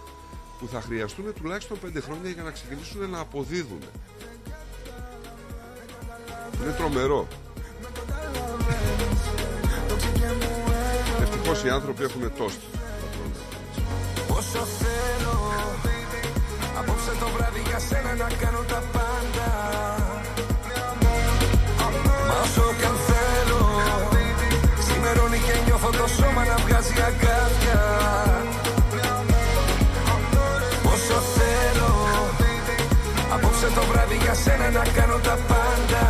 που θα χρειαστούν τουλάχιστον 5 χρόνια για να ξεκινήσουν να αποδίδουν. Είναι τρομερό. Ευτυχώς οι άνθρωποι έχουν τόστ. Όσο θέλω Απόψε το βράδυ για σένα να κάνω τα πάντα το σώμα να βγάζει αγκάθια. Όσο θέλω Απόψε το βράδυ για σένα να κάνω τα πάντα.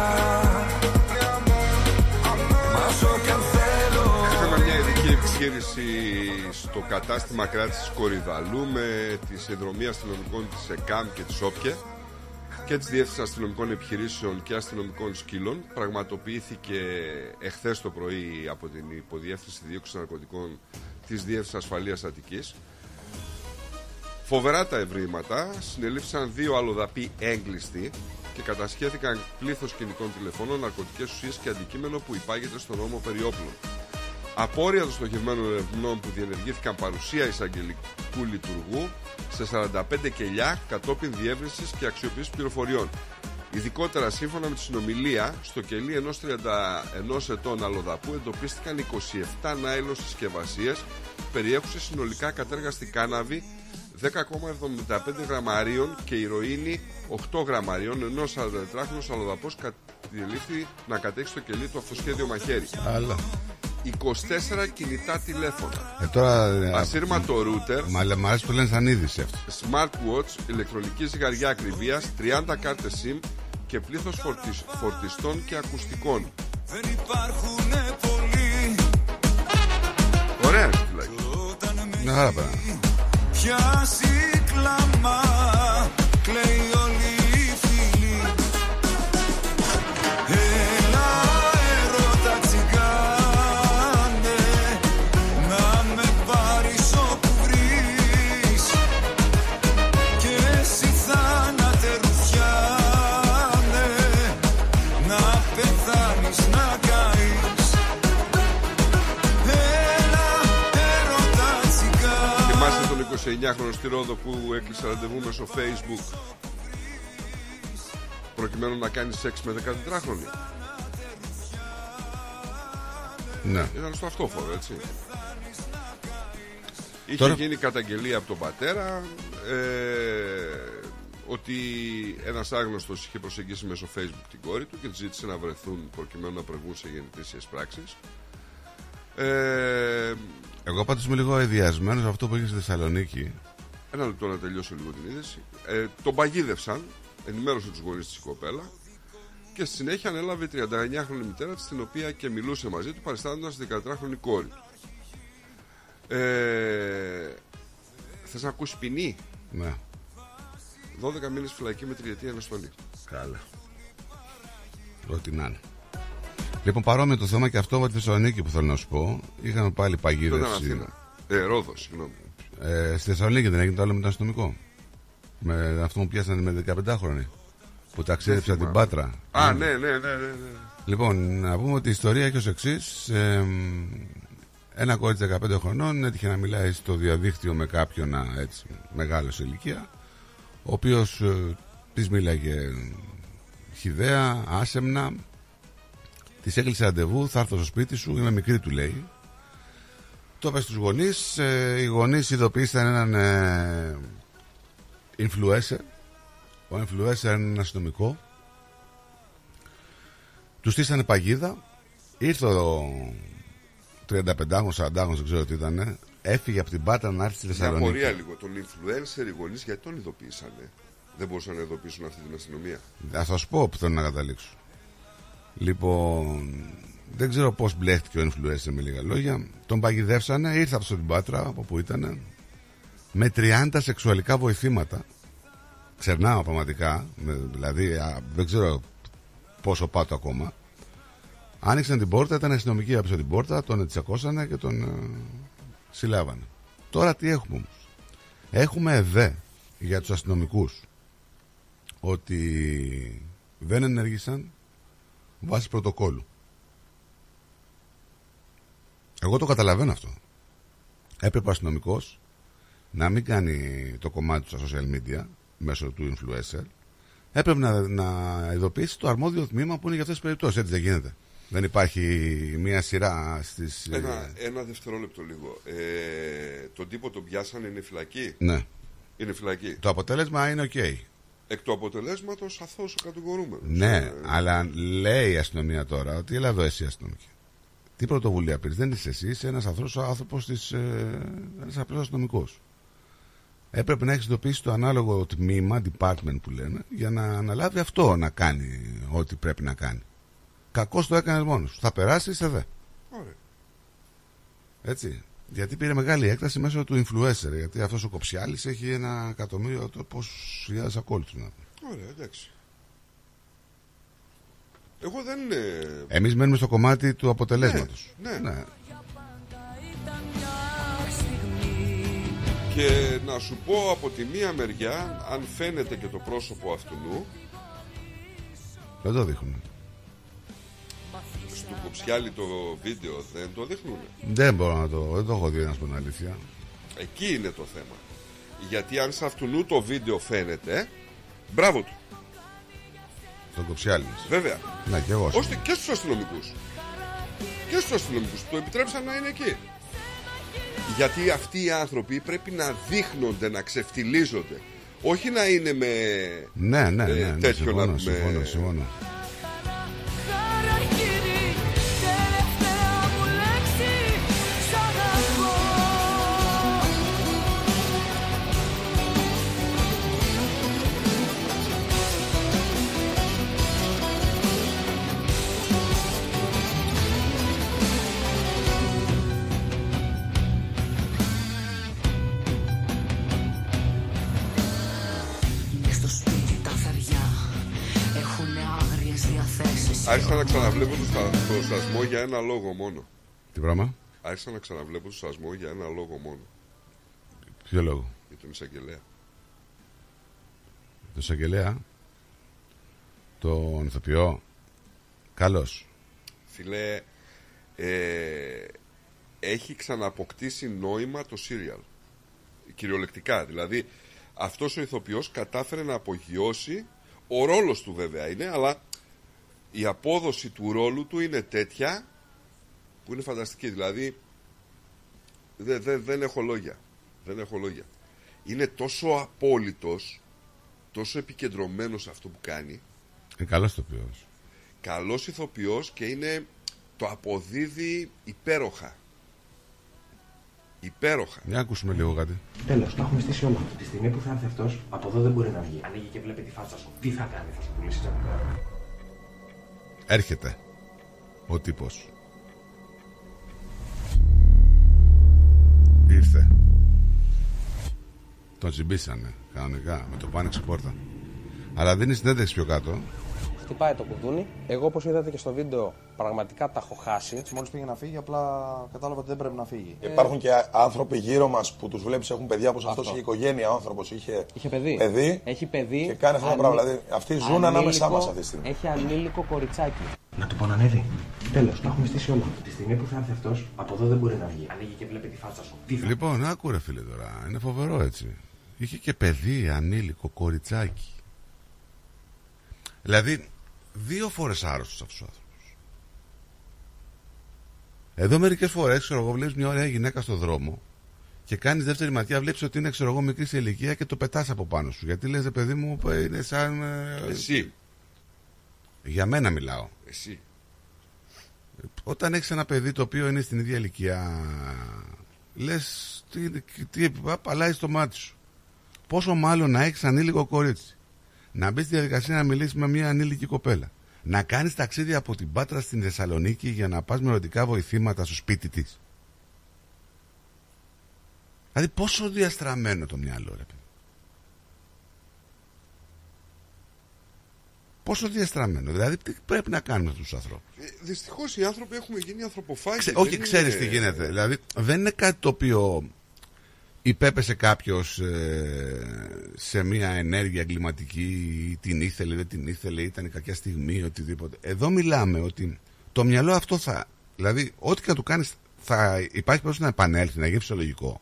Μα όσο κι αν θέλω. Είχαμε μια ειδική επιχείρηση στο κατάστημα κράτησης Κορυδαλού με τη συνδρομή αστυνομικών της ΕΚΑΜ και της ΟΠΚΕ και της Διεύθυνσης Αστυνομικών Επιχειρήσεων και Αστυνομικών Σκύλων. Πραγματοποιήθηκε εχθές το πρωί από την Υποδιεύθυνση Δίωξης Ναρκωτικών της Διεύθυνσης Ασφαλείας Αττικής. Φοβερά τα ευρήματα, συνελήφθησαν δύο αλλοδαποί έγκλειστοι και κατασχέθηκαν πλήθος κινητών τηλεφώνων, ναρκωτικές ουσίες και αντικείμενο που υπάγεται στον νόμο περί όπλων. Απόρρια των στοχευμένων ερευνών που διενεργήθηκαν παρουσία εισαγγελικού λειτουργού σε 45 κελιά κατόπιν διεύρυνσης και αξιοποίησης πληροφοριών. Ειδικότερα, σύμφωνα με τη συνομιλία, στο κελί ενός 31 ετών αλλοδαπού εντοπίστηκαν 27 நாιλο συσκευασίες, περιέχουσες συνολικά κατέργαστη κάναβη 10,75 γραμμαρίων και ηρωίνη 8 γραμμαρίων, ενώ 44χρονο αλλοδαπός διελήφθη να κατέχει στο κελί το αυτοσχέδιο μαχαίρι. Αλλά. 24 κινητά τηλέφωνα. Ε, τώρα. ε, Ασύρματο router. Μα λέ- μ' αρέσει που λένε σαν είδηση αυτό. Smartwatch, ηλεκτρονική ζυγαριά ακριβίας, 30 κάρτες SIM και πλήθος φορτιστών και ακουστικών. Δεν υπάρχουν πολλοί Ωραία, τουλάχιστον. Μια χαρά πέρα. Πιάσει κλάμα 29χρονο στη Ρόδο που έκλεισε ραντεβού μέσω Facebook προκειμένου να κάνει σεξ με 14χρονη. Ναι. Ήταν στο αυτόφορο, έτσι. Είχε Τώρα- γίνει καταγγελία από τον πατέρα ε, ότι ένας άγνωστος είχε προσεγγίσει μέσω facebook την κόρη του και της ζήτησε να βρεθούν προκειμένου να προβούν σε γεννητήσιες πράξεις. Ε, Εγώ πάντως είμαι λίγο εδιασμένο από αυτό που έγινε στη Θεσσαλονίκη. Ένα λεπτό να τελειώσω λίγο την είδηση. Ε, τον παγίδευσαν, ενημέρωσε τους γονείς της η κοπέλα και στη συνέχεια ανέλαβε η 39χρονη μητέρα της, την οποία και μιλούσε μαζί του, παριστάνοντας τη 14χρονη κόρη του. Ε, Θες να ακούσεις ποινή; Ναι. 12 μήνες φυλακή με τριετή αναστολή. Καλά. Ό,τι να είναι. Λοιπόν, παρόμοιο το θέμα και αυτό από τη Θεσσαλονίκη που θέλω να σου πω. Είχαμε πάλι Αυτό ήταν παγίδευση. Αθήνα. Ε, Ρόδος, συγγνώμη. Ε, στη Θεσσαλονίκη δεν έγινε το άλλο με τον αστυνομικό. Με αυτό που πιάσανε με 15 χρόνια. Που ταξίδεψε από την θυμάμαι. Πάτρα. Α, ναι, ναι, ναι, ναι. ναι. Λοιπόν, να πούμε ότι η ιστορία έχει ως εξής. ένα κορίτσι 15 χρονών έτυχε να μιλάει στο διαδίκτυο με κάποιον α, έτσι, μεγάλο σε ηλικία, ο οποίος ε, της μίλαγε χιδέα, άσεμνα. Της έκλεισε ραντεβού, θα έρθω στο σπίτι σου, είμαι μικρή, του λέει. Το είπε στους γονείς. οι γονείς ειδοποίησαν έναν ε, influencer. Ο influencer είναι ένα αστυνομικό τους στήσανε παγίδα. Ήρθε ο 35χρονο, 40χρονο, δεν ξέρω τι ήταν. Έφυγε από την Πάτρα να έρθει στη Μια Θεσσαλονίκη. απορία λίγο. Τον influencer οι γονείς γιατί τον ειδοποίησανε; Δεν μπορούσαν να ειδοποιήσουν αυτή την αστυνομία. Θα σα πω που θέλω να καταλήξω. Λοιπόν, δεν ξέρω πώς μπλέχτηκε ο influencer με λίγα λόγια. Τον παγιδεύσανε, ήρθε από την Πάτρα, από που ήταν, με 30 σεξουαλικά βοηθήματα. Ξερνάω πραγματικά, με- δηλαδή α, δεν ξέρω πόσο πάτω ακόμα. Άνοιξαν την πόρτα, ήταν αστυνομικοί από την πόρτα, τον τσακώσανε και τον ε, συλλάβανε. Τώρα τι έχουμε όμως; Έχουμε εδώ για τους αστυνομικούς ότι δεν ενέργησαν βάσει πρωτοκόλλου. Εγώ το καταλαβαίνω αυτό. Έπρεπε ο αστυνομικός να μην κάνει το κομμάτι του στα social media μέσω του influencer. Έπρεπε να, να ειδοποιήσει το αρμόδιο τμήμα που είναι για αυτές τις περιπτώσεις. Έτσι δεν γίνεται. Δεν υπάρχει μία σειρά στις... Ένα, ένα δευτερόλεπτο λίγο. Ε, τον τύπο τον πιάσανε, είναι φυλακή; Ναι. Είναι φυλακή. Το αποτέλεσμα είναι οκ. Εκ του αποτελέσματος αθώος ο κατηγορούμενος. Ναι, αλλά λέει η αστυνομία τώρα ότι έλα εδώ εσύ αστυνομική. Τι πρωτοβουλία πήρες, δεν είσαι εσύ, είσαι ένας ανθρώπου άνθρωπος της. Ε, ένας απλός αστυνομικός. Έπρεπε να έχεις ειδοποιήσει το ανάλογο τμήμα, department που λένε, για να αναλάβει αυτό να κάνει ό,τι πρέπει να κάνει. Κακό το έκανες μόνος σου. Θα περάσεις, είσαι δε. Ωραία. Έτσι. Γιατί πήρε μεγάλη έκταση μέσω του influencer. Γιατί αυτός ο Κοψιάλης έχει ένα εκατομμύριο το πόσου χιλιάδες ακόλουθους. Ωραία, εντάξει. Εγώ δεν είναι. Εμείς μένουμε στο κομμάτι του αποτελέσματος. Ναι, ναι. Και να σου πω από τη μία μεριά, αν φαίνεται και το πρόσωπο αυτού Δεν το δείχνουν. Στο κοψιάλι το βίντεο δεν το δείχνουν. Δεν μπορώ να το. Δεν το έχω δει να σου πω την αλήθεια. Εκεί είναι το θέμα. Γιατί αν σε αυτού το βίντεο φαίνεται, μπράβο του. Το κοψιάλι. Βέβαια. Ναι, και εγώ. Ώστε και στους αστυνομικούς. Και στους αστυνομικούς. Το επιτρέψαν να είναι εκεί. Γιατί αυτοί οι άνθρωποι πρέπει να δείχνονται, να ξεφτιλίζονται. Όχι να είναι με Ναι, ναι, ναι. ε, ναι, τέτοιο συμφωνώ, να πούμε. συμφωνώ, συμφωνώ. Άρχισα να ξαναβλέπω το, στα- το σασμό για ένα λόγο μόνο. Τι πράγμα, Άρχισα να ξαναβλέπω το σασμό για ένα λόγο μόνο. ποιο λόγο; Για τον εισαγγελέα. Το εισαγγελέα, τον ηθοποιό, καλός. Φιλέ, ε, έχει ξαναποκτήσει νόημα το σύριαλ. Κυριολεκτικά. Δηλαδή, αυτός ο ηθοποιός κατάφερε να απογειώσει, ο ρόλος του βέβαια είναι, αλλά η απόδοση του ρόλου του είναι τέτοια που είναι φανταστική. Δηλαδή, δε- δε- δεν έχω λόγια. Δεν έχω λόγια. Είναι τόσο απόλυτος, τόσο επικεντρωμένος σε αυτό που κάνει, Είναι καλός ηθοποιός. καλός ηθοποιός και είναι το αποδίδει υπέροχα. Υπέροχα. Για να ακούσουμε λίγο κάτι. Τέλος, τα έχουμε στήσει όλα. Τη στιγμή που θα έρθει αυτός, από εδώ δεν μπορεί να βγει. Ανοίγει και βλέπει τη φάτσα σου. Τι θα κάνει, θα σου πουλήσει τζαμικά. Έρχεται ο τύπος. Ήρθε. Τον τσιμπήσανε κανονικά με το που άνοιξε πόρτα. Αλλά δίνει συνέντευξη πιο κάτω. Χτυπάει το κουδούνι. Εγώ, όπως είδατε και στο βίντεο, πραγματικά τα έχω χάσει. Μόλις πήγε να φύγει, απλά κατάλαβα ότι δεν πρέπει να φύγει. Ε, Υπάρχουν και άνθρωποι γύρω μας που τους βλέπεις έχουν παιδιά όπως αυτός Αυτό. είχε οικογένεια, ο άνθρωπος είχε, Είχε παιδί. παιδί Έχει παιδί. και κάνει αυτό το ανή- πράγμα. Δηλαδή αυτοί ζουν ανήλικο- ανάμεσά μας αυτή τη στιγμή. Έχει ανήλικο κοριτσάκι. Να του πω να ανέβει. Τέλος, τα έχουμε στήσει όλα. Τη στιγμή που θα έρθει αυτός, από εδώ δεν μπορεί να βγει. Ανοίγει και βλέπει τη φάτσα σου. Τι θα Λοιπόν, άκου ρε φίλε τώρα. Είναι φοβερό έτσι. Είχε και παιδί, ανήλικο, κοριτσάκι. Δηλαδή, δύο φορές άρρωστος αυτούς τους άνθρωπους. Εδώ μερικές φορές, ξέρω εγώ, βλέπεις μια ωραία γυναίκα στο δρόμο και κάνεις δεύτερη ματιά, βλέπεις ότι είναι, ξέρω εγώ, μικρή σε ηλικία και το πετάς από πάνω σου. Γιατί λες, ρε παιδί μου, ε, είναι σαν... ε, Εσύ. Για μένα μιλάω. Εσύ. Όταν έχεις ένα παιδί το οποίο είναι στην ίδια ηλικία, λες, τι, τι, α, παλάει στο μάτι σου. Πόσο μάλλον να έχεις ανήλικο κορίτσι. Να μπεις στη διαδικασία να μιλήσεις με μια ανήλικη κοπέλα. Να κάνεις ταξίδι από την Πάτρα στην Θεσσαλονίκη για να πας με ερωτικά βοηθήματα στο σπίτι της. Δηλαδή πόσο διαστραμμένο το μυαλό ρε παιδί. Πόσο διαστραμμένο. Δηλαδή τι πρέπει να κάνουμε αυτούς τους ανθρώπους; Ε, Δυστυχώς οι άνθρωποι έχουμε γίνει ανθρωποφάγοι. Ξε- δεν όχι, είναι- ξέρει τι γίνεται. Δηλαδή, δεν είναι κάτι το οποίο υπέπεσε κάποιος σε μια ενέργεια εγκληματική, ή την ήθελε, δεν την ήθελε, ήταν η κακιά στιγμή, οτιδήποτε. Εδώ μιλάμε ότι το μυαλό αυτό θα. Δηλαδή, ό,τι και να του κάνεις, θα υπάρχει περίπτωση να επανέλθει, να γίνει φυσιολογικό.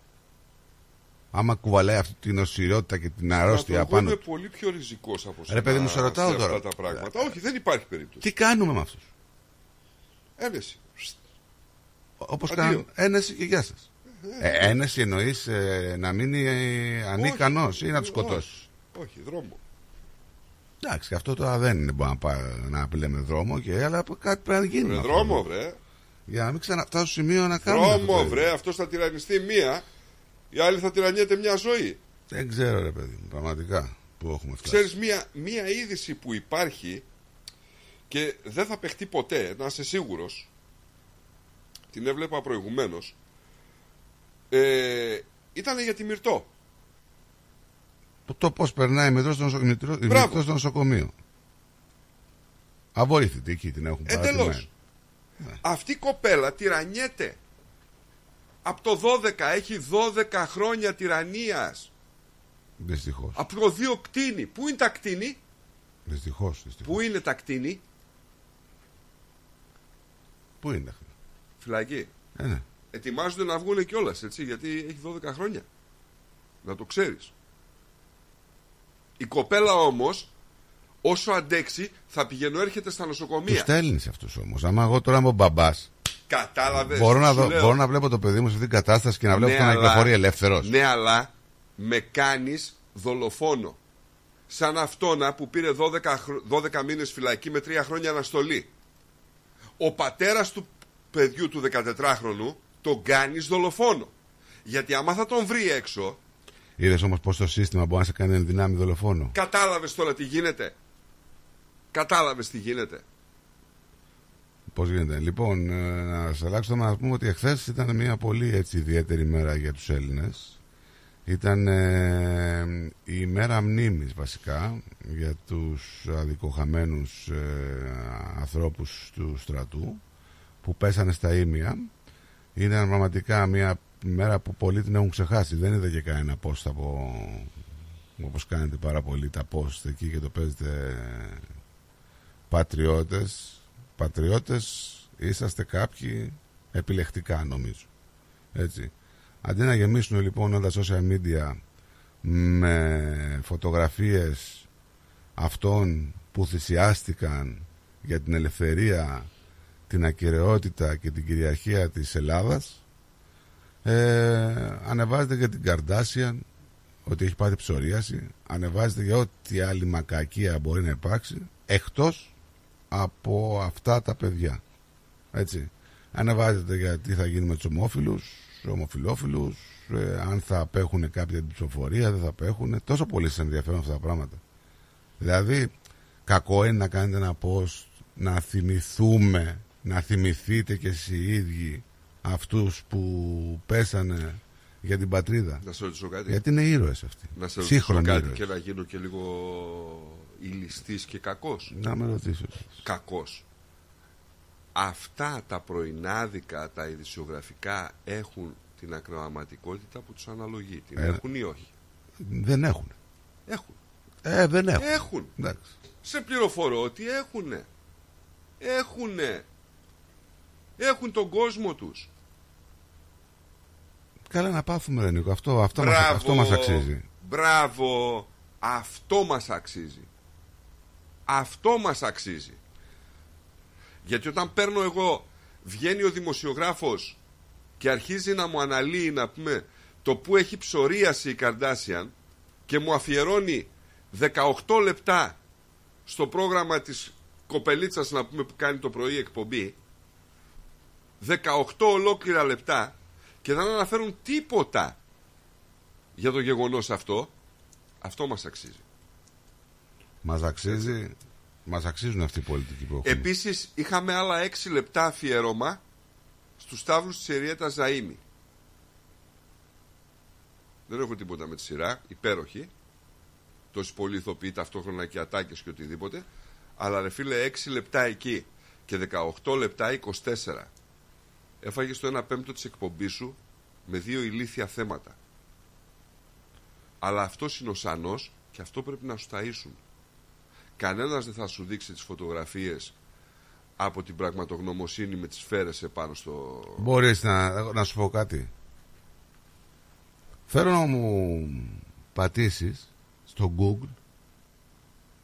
Άμα κουβαλάει αυτή την οσυριότητα και την αρρώστια Εγώ πάνω. είμαι πολύ πιο ριζικός από Ρε παιδί μου, σε ρωτάω σε τώρα. Αυτά τα πράγματα. Όχι, δεν υπάρχει περίπτωση. Τι κάνουμε με αυτούς; Ένεση. Όπως Αντίο. κάνουν. Ένεση και γεια σας. Ε, ένεση εννοείς να μείνει ε, ανίκανος ή να τους σκοτώσεις; Όχι, δρόμο. Εντάξει, αυτό τώρα δεν είναι μπορεί να, πά- να λέμε δρόμο, και, αλλά κάτι πρέπει να γίνει. Βρε, με αυτό. δρόμο, βρε. Για να μην ξαναφτάσω στο σημείο να κάνουμε. αυτό το Δρόμο, ίδιο. βρε. Αυτός θα τυραννιστεί μία. Η άλλη θα τυραννιέται μια ζωή. Δεν ξέρω, ρε παιδί μου, πραγματικά που έχουμε φτάσει. Ξέρεις μία, μία είδηση που υπάρχει και δεν θα παιχτεί ποτέ, να είσαι σίγουρος. Την έβλεπα προηγουμένως. Ε, ήταν για τη Μυρτό. Το πώς περνάει η μητρό στο, νοσο... μητρό- η Μπράβο. μητρό στο νοσοκομείο. Αβοήθητη εκεί την έχουν πάρει. Εντελώς. Αυτή η κοπέλα τυραννιέται. Από το 12 έχει 12 χρόνια τυραννίας. Δυστυχώς. Από το δύο κτίνη. Πού είναι τα κτίνη; Δυστυχώς. Πού είναι τα κτίνη; Πού είναι. Φυλακή. Ε, ναι. Ετοιμάζονται να βγουν κιόλας, έτσι, γιατί έχει 12 χρόνια. Να το ξέρεις. Η κοπέλα όμως, όσο αντέξει, θα πηγαίνω έρχεται στα Τους νοσοκομεία. στέλνεις αυτούς όμως. Άμα εγώ τώρα είμαι ο μπαμπάς, Κατάλαβες. μπορώ, να σου δω, λέω. μπορώ να βλέπω το παιδί μου σε αυτήν την κατάσταση και να βλέπω Ναι, τον να αλλά- κυκλοφορεί ελεύθερος. Ναι, αλλά με κάνεις δολοφόνο. Σαν αυτόνα που πήρε 12, χρ- 12 μήνες φυλακή με 3 χρόνια αναστολή. Ο πατέρας του παιδιού του 14χρονου τον κάνεις δολοφόνο. Γιατί άμα θα τον βρει έξω, Είδες όμως πώς το σύστημα μπορεί να σε κάνει εν δυνάμει δολοφόνο. κατάλαβες τώρα τι γίνεται. Κατάλαβες τι γίνεται. Πώς γίνεται. Λοιπόν, ε, να σα αλλάξω το να πούμε ότι εχθές ήταν μια πολύ έτσι, ιδιαίτερη μέρα για τους Έλληνες. Ήταν ε, η ημέρα μνήμης βασικά για τους αδικοχαμένους ε, ανθρώπους του στρατού που πέσανε στα ίμια. Ήταν πραγματικά μια μέρα που πολλοί την έχουν ξεχάσει. Δεν είδα και κανένα post από όπως κάνετε πάρα πολύ τα post εκεί και το παίζετε πατριώτες. Πατριώτες είσαστε κάποιοι επιλεκτικά νομίζω. Έτσι. Αντί να γεμίσουν λοιπόν όλα τα social media με φωτογραφίες αυτών που θυσιάστηκαν για την ελευθερία, την ακυρεότητα και την κυριαρχία της Ελλάδας ε, ανεβάζετε για την Καρδάσιαν ότι έχει πάθει ψωρίαση ανεβάζετε για ό,τι άλλη μακακία μπορεί να υπάρξει εκτός από αυτά τα παιδιά. Έτσι. Ανεβάζετε για τι θα γίνει με τους ομόφιλους ομοφιλόφιλους ε, αν θα απέχουν κάποια την ψηφοφορία δεν θα απέχουν. Τόσο πολύ σε ενδιαφέρον αυτά τα πράγματα. Δηλαδή κακό είναι να κάνετε ένα post να θυμηθούμε να θυμηθείτε και εσείς οι ίδιοι αυτούς που πέσανε για την πατρίδα; Να σε ρωτήσω κάτι. Γιατί είναι ήρωες αυτοί. Να σε ρωτήσω Σύγχρονοι κάτι ήρωες. και να γίνω και λίγο ηλιστής και κακός. Να με ρωτήσω. Κακός. Αυτά τα πρωινάδικα, τα ειδησιογραφικά έχουν την ακροαματικότητα που τους αναλογεί. Την Ε, έχουν ή όχι; Δεν έχουν. Έχουν. Ε, δεν έχουν. Έχουν. Εντάξει. Σε πληροφορώ ότι έχουνε. Έχουνε. Έχουν τον κόσμο τους. Καλά να πάθουμε ρε Νίκο. Αυτό, αυτό, μας, Μπράβο. αυτό μας αξίζει. Μπράβο. Αυτό μας αξίζει. Αυτό μας αξίζει. Γιατί όταν παίρνω εγώ, βγαίνει ο δημοσιογράφος και αρχίζει να μου αναλύει, να πούμε, το που έχει ψωρίαση η Καρδάσιαν και μου αφιερώνει 18 λεπτά στο πρόγραμμα της κοπελίτσας, να πούμε, που κάνει το πρωί εκπομπή, 18 ολόκληρα λεπτά και δεν αναφέρουν τίποτα για το γεγονός αυτό, αυτό μας αξίζει. Μας αξίζει. Μας αξίζουν αυτοί οι πολιτικοί που έχουν. Επίσης είχαμε άλλα 6 λεπτά αφιέρωμα στους τάβλους της Εριέτα Ζαΐμι. Δεν έχω τίποτα με τη σειρά, υπέροχη. Τόσοι πολλοί ηθοποιοί ταυτόχρονα και ατάκες και οτιδήποτε. Αλλά ρε φίλε 6 λεπτά εκεί και 18 λεπτά 24. Έφαγες το 1 πέμπτο της εκπομπής σου με δύο ηλίθια θέματα. Αλλά αυτός είναι ο σανός και αυτό πρέπει να σου ταΐσουν. Κανένας δεν θα σου δείξει τις φωτογραφίες από την πραγματογνωμοσύνη με τις σφαίρες επάνω στο... Μπορείς να, να σου πω κάτι. Θέλω να μου πατήσεις στο Google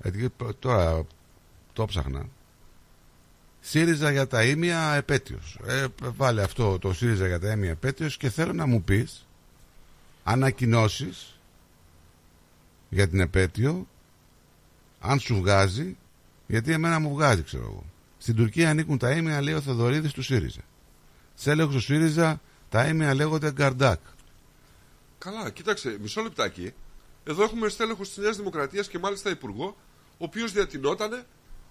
γιατί τώρα το ψάχνα ΣΥΡΙΖΑ για τα ίμια επέτειος. Ε, βάλε αυτό το ΣΥΡΙΖΑ για τα ίμια επέτειος και θέλω να μου πεις ανακοινώσεις για την επέτειο αν σου βγάζει γιατί εμένα μου βγάζει ξέρω εγώ. Στην Τουρκία ανήκουν τα ίμια λέει ο Θεοδωρίδης του ΣΥΡΙΖΑ. Σε έλεγχο του ΣΥΡΙΖΑ τα ίμια λέγονται Γκαρντάκ. Καλά, κοίταξε, μισό λεπτάκι. Εδώ έχουμε στέλεχο της Νέας Δημοκρατίας και μάλιστα υπουργό, ο οποίος διατηνότανε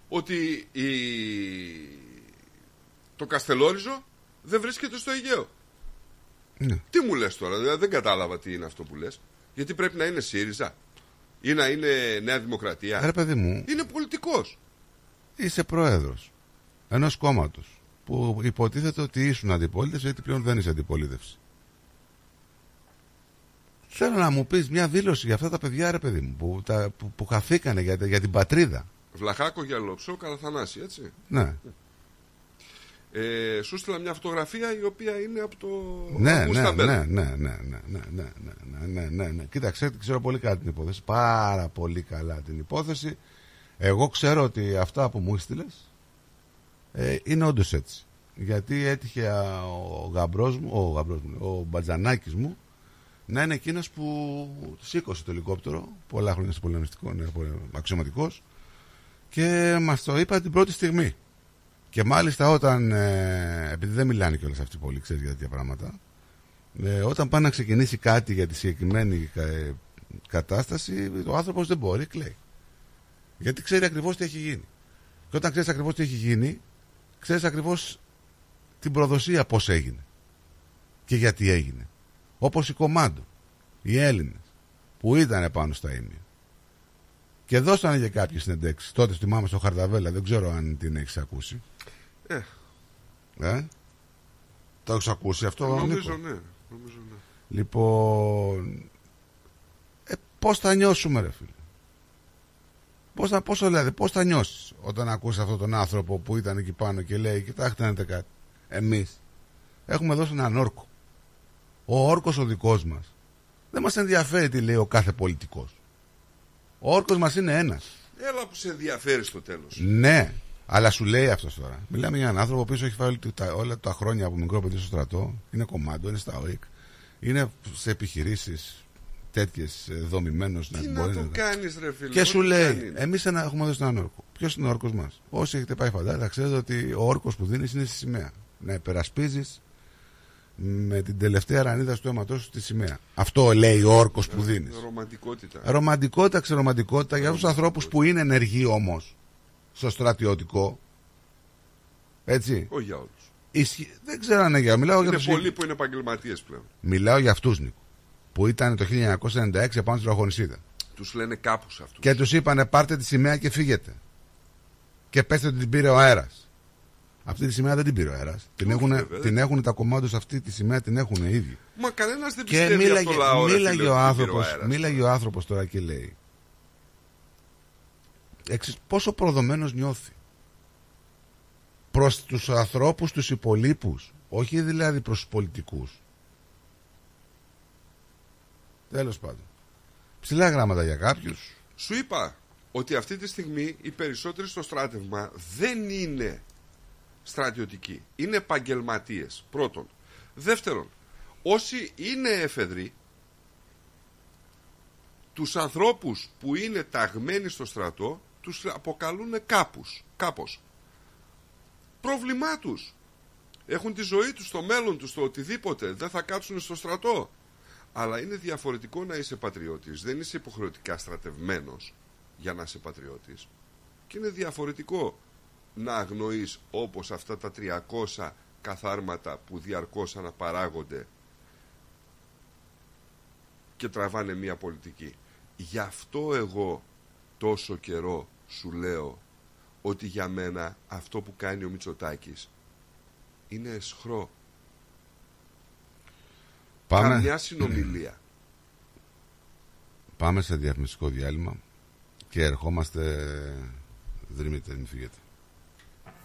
ότι η... το Καστελόριζο δεν βρίσκεται στο Αιγαίο. Ναι. Τι μου λες τώρα, δηλαδή δεν κατάλαβα τι είναι αυτό που λες. Γιατί πρέπει να είναι ΣΥΡΙΖΑ ή να είναι Νέα Δημοκρατία. Ρε παιδί μου Είναι πολιτικός. είσαι πρόεδρος ενός κόμματος που υποτίθεται ότι ήσουν αντιπολίτευση γιατί πλέον δεν είσαι αντιπολίτευση. Θέλω να μου πεις μια δήλωση για αυτά τα παιδιά ρε παιδί μου που, τα, που, που χαθήκανε για, για την πατρίδα. Βλαχάκο για λόψο, Καραθανάση, έτσι. Ναι, Ε, σου στείλα μια φωτογραφία η οποία είναι από το ναι, ναι, Αγούστα ναι, Μπέρν. ναι, ναι, ναι, ναι, ναι, ναι, ναι, ναι, ναι, ναι. Κοίταξε, ξέρω πολύ καλά την υπόθεση. Πάρα πολύ καλά την υπόθεση. Εγώ ξέρω ότι αυτά που μου έστειλε ε, είναι όντω έτσι. Γιατί έτυχε α, ο γαμπρός μου, ο, γαμπρός μου, ο Μπατζανάκης μου να είναι εκείνο που σήκωσε το ελικόπτερο. Πολλά χρόνια στο πολεμιστικό, είναι αξιωματικό. Και μας το είπα την πρώτη στιγμή. Και μάλιστα όταν, ε, επειδή δεν μιλάνε κιόλας αυτοί πολύ, ξέρεις για τέτοια πράγματα, ε, όταν πάνε να ξεκινήσει κάτι για τη συγκεκριμένη ε, κατάσταση, ο άνθρωπος δεν μπορεί, κλαίει. Γιατί ξέρει ακριβώς τι έχει γίνει. Και όταν ξέρεις ακριβώς τι έχει γίνει, ξέρεις ακριβώς την προδοσία πώς έγινε. Και γιατί έγινε. Όπως η κομμάντο. οι Έλληνες που ήταν πάνω στα ίμια και δώσανε και κάποιε συνεντέξει. Τότε θυμάμαι στο Χαρδαβέλα, δεν ξέρω αν την έχεις ακούσει. Ε, Ε; Το έχεις ακούσει αυτό, νομίζω Νίκο; ναι. Νομίζω ναι. Λοιπόν, ε, πώς θα νιώσουμε ρε φίλε; Πώς θα, πώς, το λέτε, πώς θα νιώσεις όταν ακούς αυτόν τον άνθρωπο που ήταν εκεί πάνω και λέει κοιτάξτε να δείτε κάτι. Εμείς έχουμε δώσει έναν όρκο. Ο όρκος ο δικός μας. Δεν μας ενδιαφέρει τι λέει ο κάθε πολιτικός. Ο όρκος μας είναι ένας. Έλα που σε ενδιαφέρει στο τέλος. Ναι, αλλά σου λέει αυτός τώρα. Μιλάμε για έναν άνθρωπο που έχει φάει όλη τα- όλα τα χρόνια από μικρό παιδί στο στρατό. Είναι κομμάντο, είναι στα ΟΙΚ. Είναι σε επιχειρήσεις τέτοιες δομημένος Τι να το κάνεις ρε φίλε. Και ό,τι σου λέει, κάνεις. εμείς έχουμε δώσει έναν όρκο. Ποιος είναι ο όρκος μας; Όσοι έχετε πάει φαντάζομαι, θα ξέρετε ότι ο όρκος που δίνεις είναι στη σημαία. Να υπερασπίζεις με την τελευταία ρανίδα του αίματό σου τη σημαία. Αυτό λέει ο όρκος που δίνεις. Ρομαντικότητα. Ρομαντικότητα, ξερομαντικότητα για αυτούς τους ανθρώπους που είναι ενεργοί όμως στο στρατιωτικό. Έτσι. Όχι για όλους. Ισχύ- Δεν ξέρω αν είναι για. Μιλάω για Είναι τους πολλοί που είναι επαγγελματίες πλέον. Μιλάω για αυτούς, Νίκο. Που ήταν το 1996 πάνω στην Ροχονισίδα. Τους λένε κάπους σε αυτούς. Και τους είπανε πάρτε τη σημαία και φύγετε. Και πέστε ότι την πήρε ο αέρας. Αυτή τη σημαία δεν την πήρε ο αέρας. Την, Όχι, έχουν, βέβαια, την έχουν τα κομμάτια αυτή τη σημαία την έχουν οι ίδιοι. Μα κανένας δεν Και πιστεύει μίλαγε, αυτό το λαό ρε μίλαγε, φίλε, ο ότι την πήρε άνθρωπος, αέρας. μίλαγε ο άνθρωπος τώρα και λέει εξής, πόσο προδομένος νιώθει προς τους ανθρώπους τους υπολείπους όχι δηλαδή προς τους πολιτικούς τέλος πάντων ψηλά γράμματα για κάποιους Σου είπα ότι αυτή τη στιγμή οι περισσότεροι στο στράτευμα δεν είναι στρατιωτικοί. Είναι επαγγελματίες. Πρώτον. Δεύτερον, όσοι είναι εφεδροί, τους ανθρώπους που είναι ταγμένοι στο στρατό, τους αποκαλούν κάπους, κάπως. Πρόβλημά τους. Έχουν τη ζωή τους, το μέλλον τους, το οτιδήποτε. Δεν θα κάτσουν στο στρατό. Αλλά είναι διαφορετικό να είσαι πατριώτης. Δεν είσαι υποχρεωτικά στρατευμένος για να είσαι πατριώτης. Και είναι διαφορετικό να αγνοείς όπως αυτά τα 300 καθάρματα που διαρκώς αναπαράγονται και τραβάνε μια πολιτική. Γι' αυτό εγώ τόσο καιρό σου λέω ότι για μένα αυτό που κάνει ο Μητσοτάκης είναι εσχρό. Πάμε. Καμιά συνομιλία. πάμε σε διαφημιστικό διάλειμμα και ερχόμαστε δρυμύτεροι μην φύγετε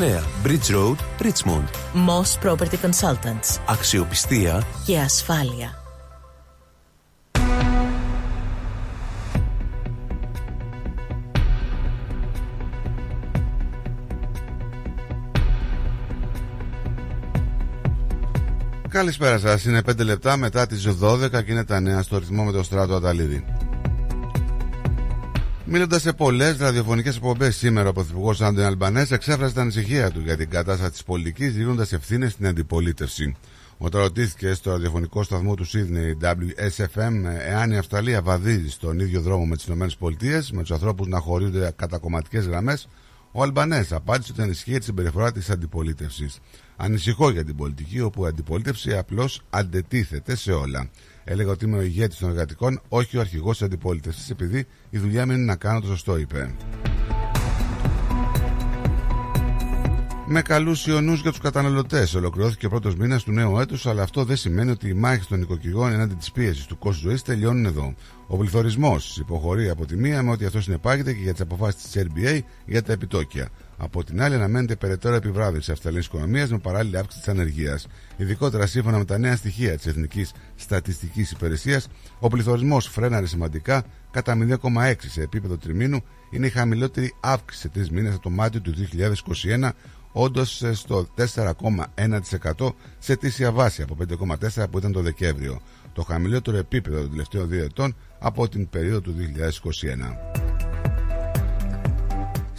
Bridge Road, Richmond. Moss Property Consultants. Αξιοπιστία Και ασφάλεια. Καλησπέρα σας, είναι 5 λεπτά μετά τις 12 και είναι τα νέα στο ρυθμό με το στράτο Αταλίδη. Μίλοντας σε πολλές ραδιοφωνικές εκπομπές σήμερα, ο Πρωθυπουργός Άντων Αλμπανές εξέφρασε την ανησυχία του για την κατάσταση της πολιτικής, δίνοντας ευθύνες στην αντιπολίτευση. Όταν ρωτήθηκε στο ραδιοφωνικό σταθμό του Σίδνεϊ WSFM εάν η Αυστραλία βαδίζει στον ίδιο δρόμο με τις ΗΠΑ, με τους ανθρώπους να χωρίζονται κατά κομματικές γραμμές, ο Αλμπανές απάντησε ότι ανησυχεί τη συμπεριφορά της αντιπολίτευσης. Ανησυχώ για την πολιτική, όπου η αντιπολίτευση απλώς αντετίθεται σε όλα. Έλεγα ότι είμαι ο ηγέτης των εργατικών, όχι ο αρχηγός της αντιπολίτευση, επειδή η δουλειά μου είναι να κάνω το σωστό, είπε. Με καλούς ιονούς για τους καταναλωτές. Ολοκληρώθηκε ο πρώτος μήνας του νέου έτους, αλλά αυτό δεν σημαίνει ότι οι μάχες των οικοκυγών ενάντια της πίεσης του κόστους ζωής τελειώνουν εδώ. Ο πληθωρισμός υποχωρεί από τη μία με ό,τι αυτό συνεπάγεται και για τις αποφάσεις της RBA για τα επιτόκια. Από την άλλη, αναμένεται περαιτέρω επιβράδυση αυταλήνη οικονομίας με παράλληλη αύξηση της ανεργίας. Ειδικότερα σύμφωνα με τα νέα στοιχεία της Εθνικής Στατιστικής Υπηρεσίας, ο πληθωρισμός φρέναρε σημαντικά κατά 0,6 σε επίπεδο τριμήνου. Είναι η χαμηλότερη αύξηση σε τρεις μήνες από το Μάρτιο του 2021, όντως στο 4,1% σε τήσια βάση από 5,4% που ήταν το Δεκέμβριο. Το χαμηλότερο επίπεδο των τελευταίων δύο ετών από την περίοδο του 2021.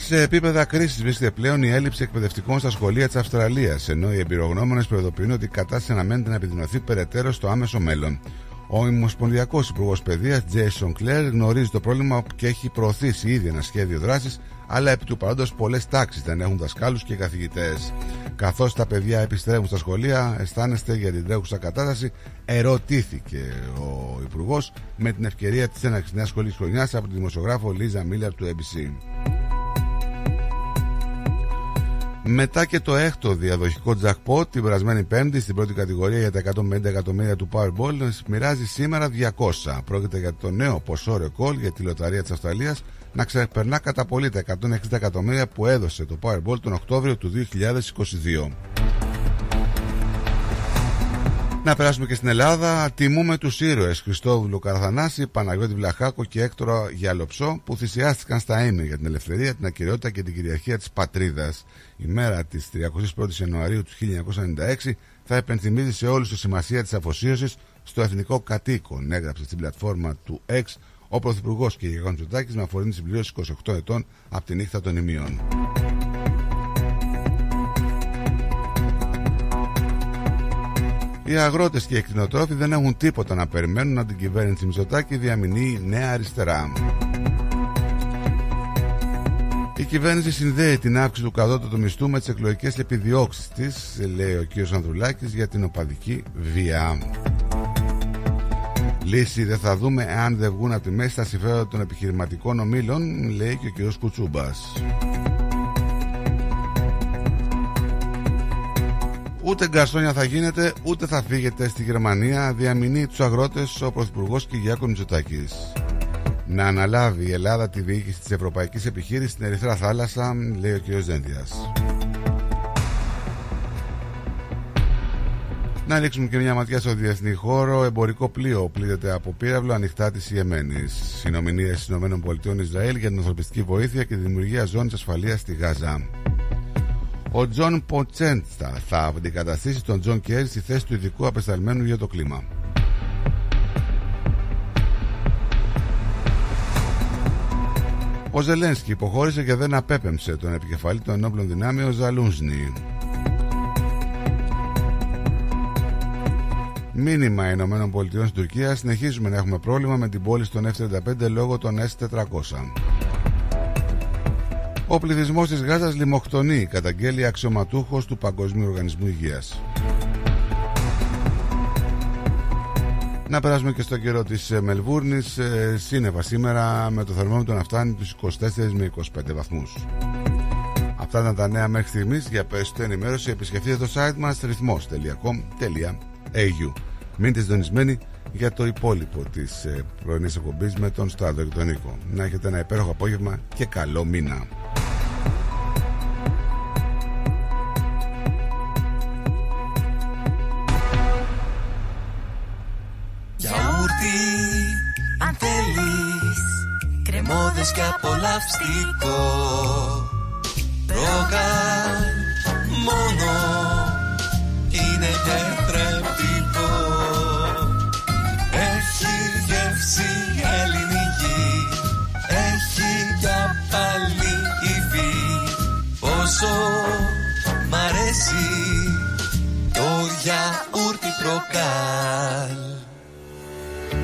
Σε επίπεδα κρίσης βρίσκεται πλέον η έλλειψη εκπαιδευτικών στα σχολεία της Αυστραλίας, ενώ οι εμπειρογνώμονες προειδοποιούν ότι η κατάσταση αναμένεται να επιδεινωθεί περαιτέρω στο άμεσο μέλλον. Ο Ομοσπονδιακός Υπουργός Παιδείας, Jason Clare, γνωρίζει το πρόβλημα και έχει προωθήσει ήδη ένα σχέδιο δράσης, αλλά επί του παρόντος πολλές τάξεις δεν έχουν δασκάλους και καθηγητές. Καθώς τα παιδιά επιστρέφουν στα σχολεία, αισθάνεστε για την τρέχουσα κατάσταση, ερωτήθηκε ο Υπουργός με την ευκαιρία της έναρξης νέα σχολής χρονιάς από τη δημοσιογράφο Λίζα Μίλλερ του ABC. Μετά και το έκτο διαδοχικό jackpot την περασμένη Πέμπτη στην πρώτη κατηγορία για τα 150 εκατομμύρια του Powerball μοιράζει σήμερα 200. Πρόκειται για το νέο ποσό ρεκόρ για τη λοταρία της Αυστραλίας να ξεπερνά κατά πολύ τα 160 εκατομμύρια που έδωσε το Powerball τον Οκτώβριο του 2022. Να περάσουμε και στην Ελλάδα. Τιμούμε τους ήρωες Χριστόβουλο Καραθανάση, Παναγιώτη Βλαχάκο και Έκτορα Γιαλοψό που θυσιάστηκαν στα ίμια για την ελευθερία, την ακυρεότητα και την κυριαρχία της πατρίδας. Η μέρα της 31η Ιανουαρίου του 1996 θα επενθυμίζει σε όλους τη σημασία της αφοσίωσης στο εθνικό κατοίκον, έγραψε στην πλατφόρμα του X ο Πρωθυπουργός κ. Γεγόνη Τσουτάκη με αφορμή τη συμπληρώση 28 ετών από τη νύχτα των ημιών. Οι αγρότες και οι εκτινοτρόφοι δεν έχουν τίποτα να περιμένουν από την κυβέρνηση Μητσοτάκη διαμηνεί η νέα αριστερά. Η κυβέρνηση συνδέει την αύξηση του κατώτατου μισθού με τις εκλογικές επιδιώξεις της, λέει ο κ. Ανδρουλάκης, για την οπαδική βία. Λύση δεν θα δούμε εάν δεν βγουν από τη μέση τα συμφέροντα των επιχειρηματικών ομίλων, λέει και ο κ. Κουτσούμπας. Ούτε γκαρσόνια θα γίνετε, ούτε θα φύγετε στη Γερμανία, διαμηνεί τους αγρότες ο Πρωθυπουργός Κυριάκος Μητσοτάκης. Να αναλάβει η Ελλάδα τη διοίκηση της Ευρωπαϊκής Επιχείρησης στην Ερυθρά Θάλασσα, λέει ο κ. Ζέντια. Να ρίξουμε και μια ματιά στο διεθνή χώρο. Εμπορικό πλοίο πλήττεται από πύραυλο ανοιχτά της Ιεμένης. Συνομιλίες ΗΠΑ Ισραήλ για την ανθρωπιστική βοήθεια και τη δημιουργία ζώνης ασφαλείας στη Γάζα. Ο Τζον Ποντέστα θα αντικαταστήσει τον Τζον Κέρι στη θέση του ειδικού απεσταλμένου για το κλίμα. Ο Ζελένσκι υποχώρησε και δεν απέπεμψε τον επικεφαλή των ενόπλων δυνάμεων Ζαλούνσνη. Μήνυμα Ηνωμένων Πολιτειών στην Τουρκία συνεχίζουμε να έχουμε πρόβλημα με την πόλη των F-35 λόγω των S-400. Ο πληθυσμός της Γάζας λιμοκτονεί, καταγγέλει αξιωματούχος του Παγκοσμίου Οργανισμού Υγείας. Να περάσουμε και στο καιρό της Μελβούρνης. Σύννεφα σήμερα με το θερμόμετρο να φτάνει τους 24 με 25 βαθμούς. Αυτά ήταν τα νέα μέχρι στιγμής. Για περισσότερη ενημέρωση επισκεφτείτε το site μας ρυθμό.com.au. Μείνετε συντονισμένοι για το υπόλοιπο της ε, πρωινής εκπομπής με τον Στάδο και τον Νίκο. Να έχετε ένα υπέροχο απόγευμα και καλό μήνα. Γιαούρτι, αν θέλεις Κρεμόδες και απολαυστικό. Ρόγαν μόνο Είναι τετρεπτικό Έχει γεύση ελληνική Έχει για πάλι υφή. Πόσο μ' αρέσει Το γιαούρτι προκάλ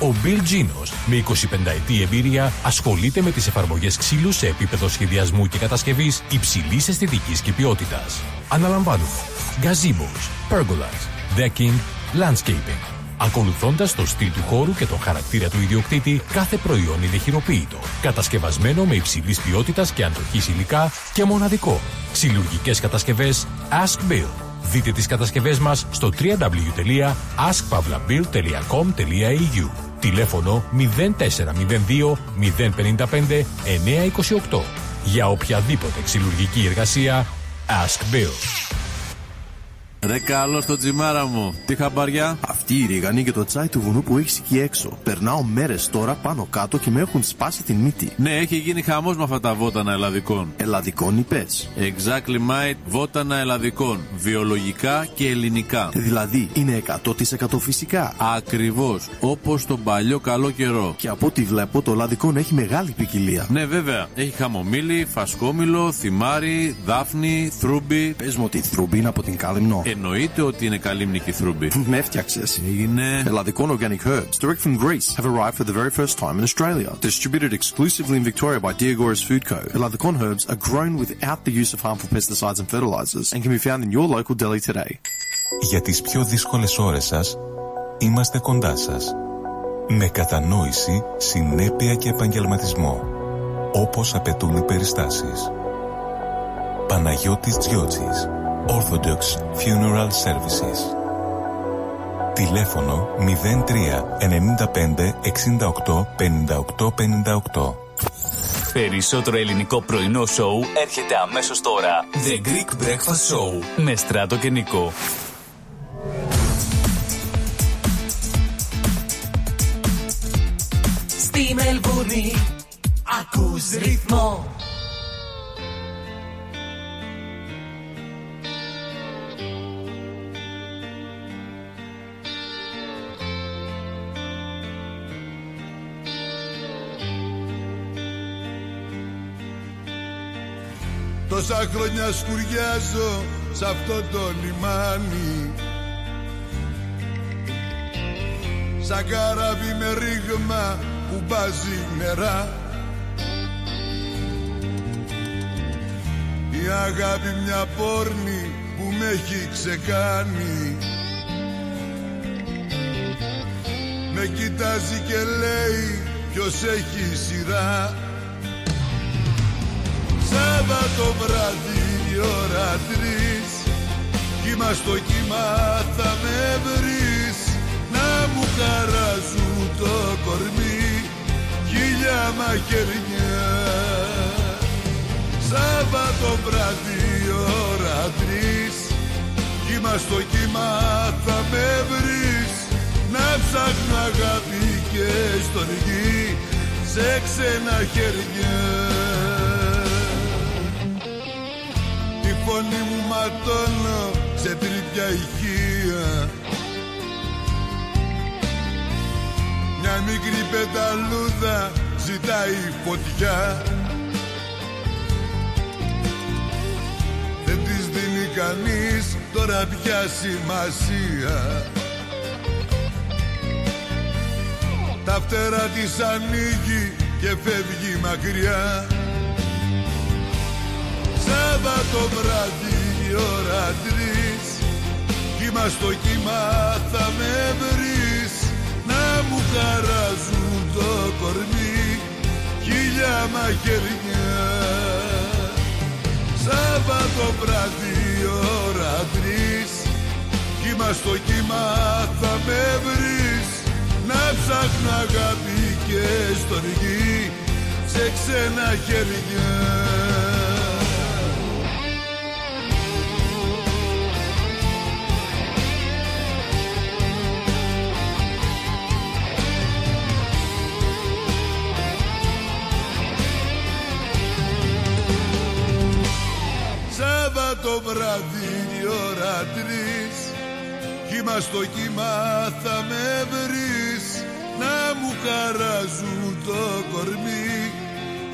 Ο Bill Genos, με 25 ετή εμπειρία, ασχολείται με τις εφαρμογές ξύλου σε επίπεδο σχεδιασμού και κατασκευής υψηλής αισθητικής και ποιότητας. Αναλαμβάνουμε gazebos, pergolas, decking, landscaping. Ακολουθώντας το στυλ του χώρου και τον χαρακτήρα του ιδιοκτήτη, κάθε προϊόν είναι χειροποίητο. Κατασκευασμένο με υψηλής ποιότητας και αντοχής υλικά και μοναδικό. Συλλογικές κατασκευές Ask Bill. Δείτε τις κατασκευές μας στο www.askpavlabill.com.au Τηλέφωνο 0402 055 928 Για οποιαδήποτε ξυλουργική εργασία Ask Bill. Ρε καλό στο τσιμάρα μου. Τι χαμπαριά. Αυτή η ρίγανη και το τσάι του βουνού που έχεις εκεί έξω. Περνάω μέρες τώρα πάνω κάτω και με έχουν σπάσει την μύτη. Ναι, έχει γίνει χαμός με αυτά τα βότανα ελλαδικών. Ελλαδικών είπε. Exactly mate, βότανα ελλαδικών. Βιολογικά και ελληνικά. Δηλαδή είναι 100% φυσικά. Ακριβώς. Όπως τον παλιό καλό καιρό. Και από ό,τι βλέπω το λαδικόν έχει μεγάλη ποικιλία. Ναι, βέβαια. Έχει χαμομήλι, φασκόμηλο, θυμάρι, δάφνη, θρούμπι. Πες μου ότι η θρούμπι είναι από την κάλυμνο. Εννοείται ότι είναι καλύμνικη θρούμπι. Με έφτιαξε. Έγινε. Ελλαδικών organic herbs, direct from Greece, have arrived for the very first time in Australia. Distributed exclusively in Victoria by Diagoras Food Co. Eladicon herbs are grown without the use of harmful pesticides and fertilizers and can be found in your local deli today. Για τις πιο δύσκολες ώρες σας, είμαστε κοντά σας. Με κατανόηση, συνέπεια και επαγγελματισμό. Όπως απαιτούν οι περιστάσεις. Παναγιώτης Τζιότσης. Orthodox Funeral Services. Τηλέφωνο 03 95 68 58 58. Περισσότερο ελληνικό πρωινό σοου έρχεται αμέσως τώρα. The Greek Breakfast Show με Στράτο και Νικό. Στη Μελβούρνη ακούς ρυθμό Τόσα χρόνια σκουριάζω σε αυτό το λιμάνι. Σαν καράβι με ρήγμα που μπάζει νερά. Η αγάπη μια πόρνη που με έχει ξεκάνει Με κοιτάζει και λέει ποιος έχει σειρά Σάββατο βράδυ η ώρα τρεις. Κύμα στο κύμα θα με βρεις. Να μου χαράζουν το κορμί. Χίλια μαχαιριά Σάββατο βράδυ η ώρα τρεις. Κύμα στο κύμα θα με βρεις. Να ψάχνω αγάπη και στοργή Σε ξένα χέρια φωνή μου ματώνω σε τρίπια ηχεία. Μια μικρή πεταλούδα ζητάει φωτιά. Δεν της δίνει κανείς τώρα πια σημασία. Τα φτερά της ανοίγει και φεύγει μακριά Σάββατο βράδυ η ώρα τρεις. Κύμα στο κύμα θα με βρεις Να μου χαράζουν το κορμί. Χίλια μαχαιριά. Σάββατο βράδυ η ώρα τρεις. Κύμα στο κύμα θα με βρεις Να ψάχνω αγάπη και στοργή. Σε ξένα χέρια βράδυ η ώρα τρεις. Κύμα στο κύμα θα με βρεις. Να μου χαράζουν το κορμί.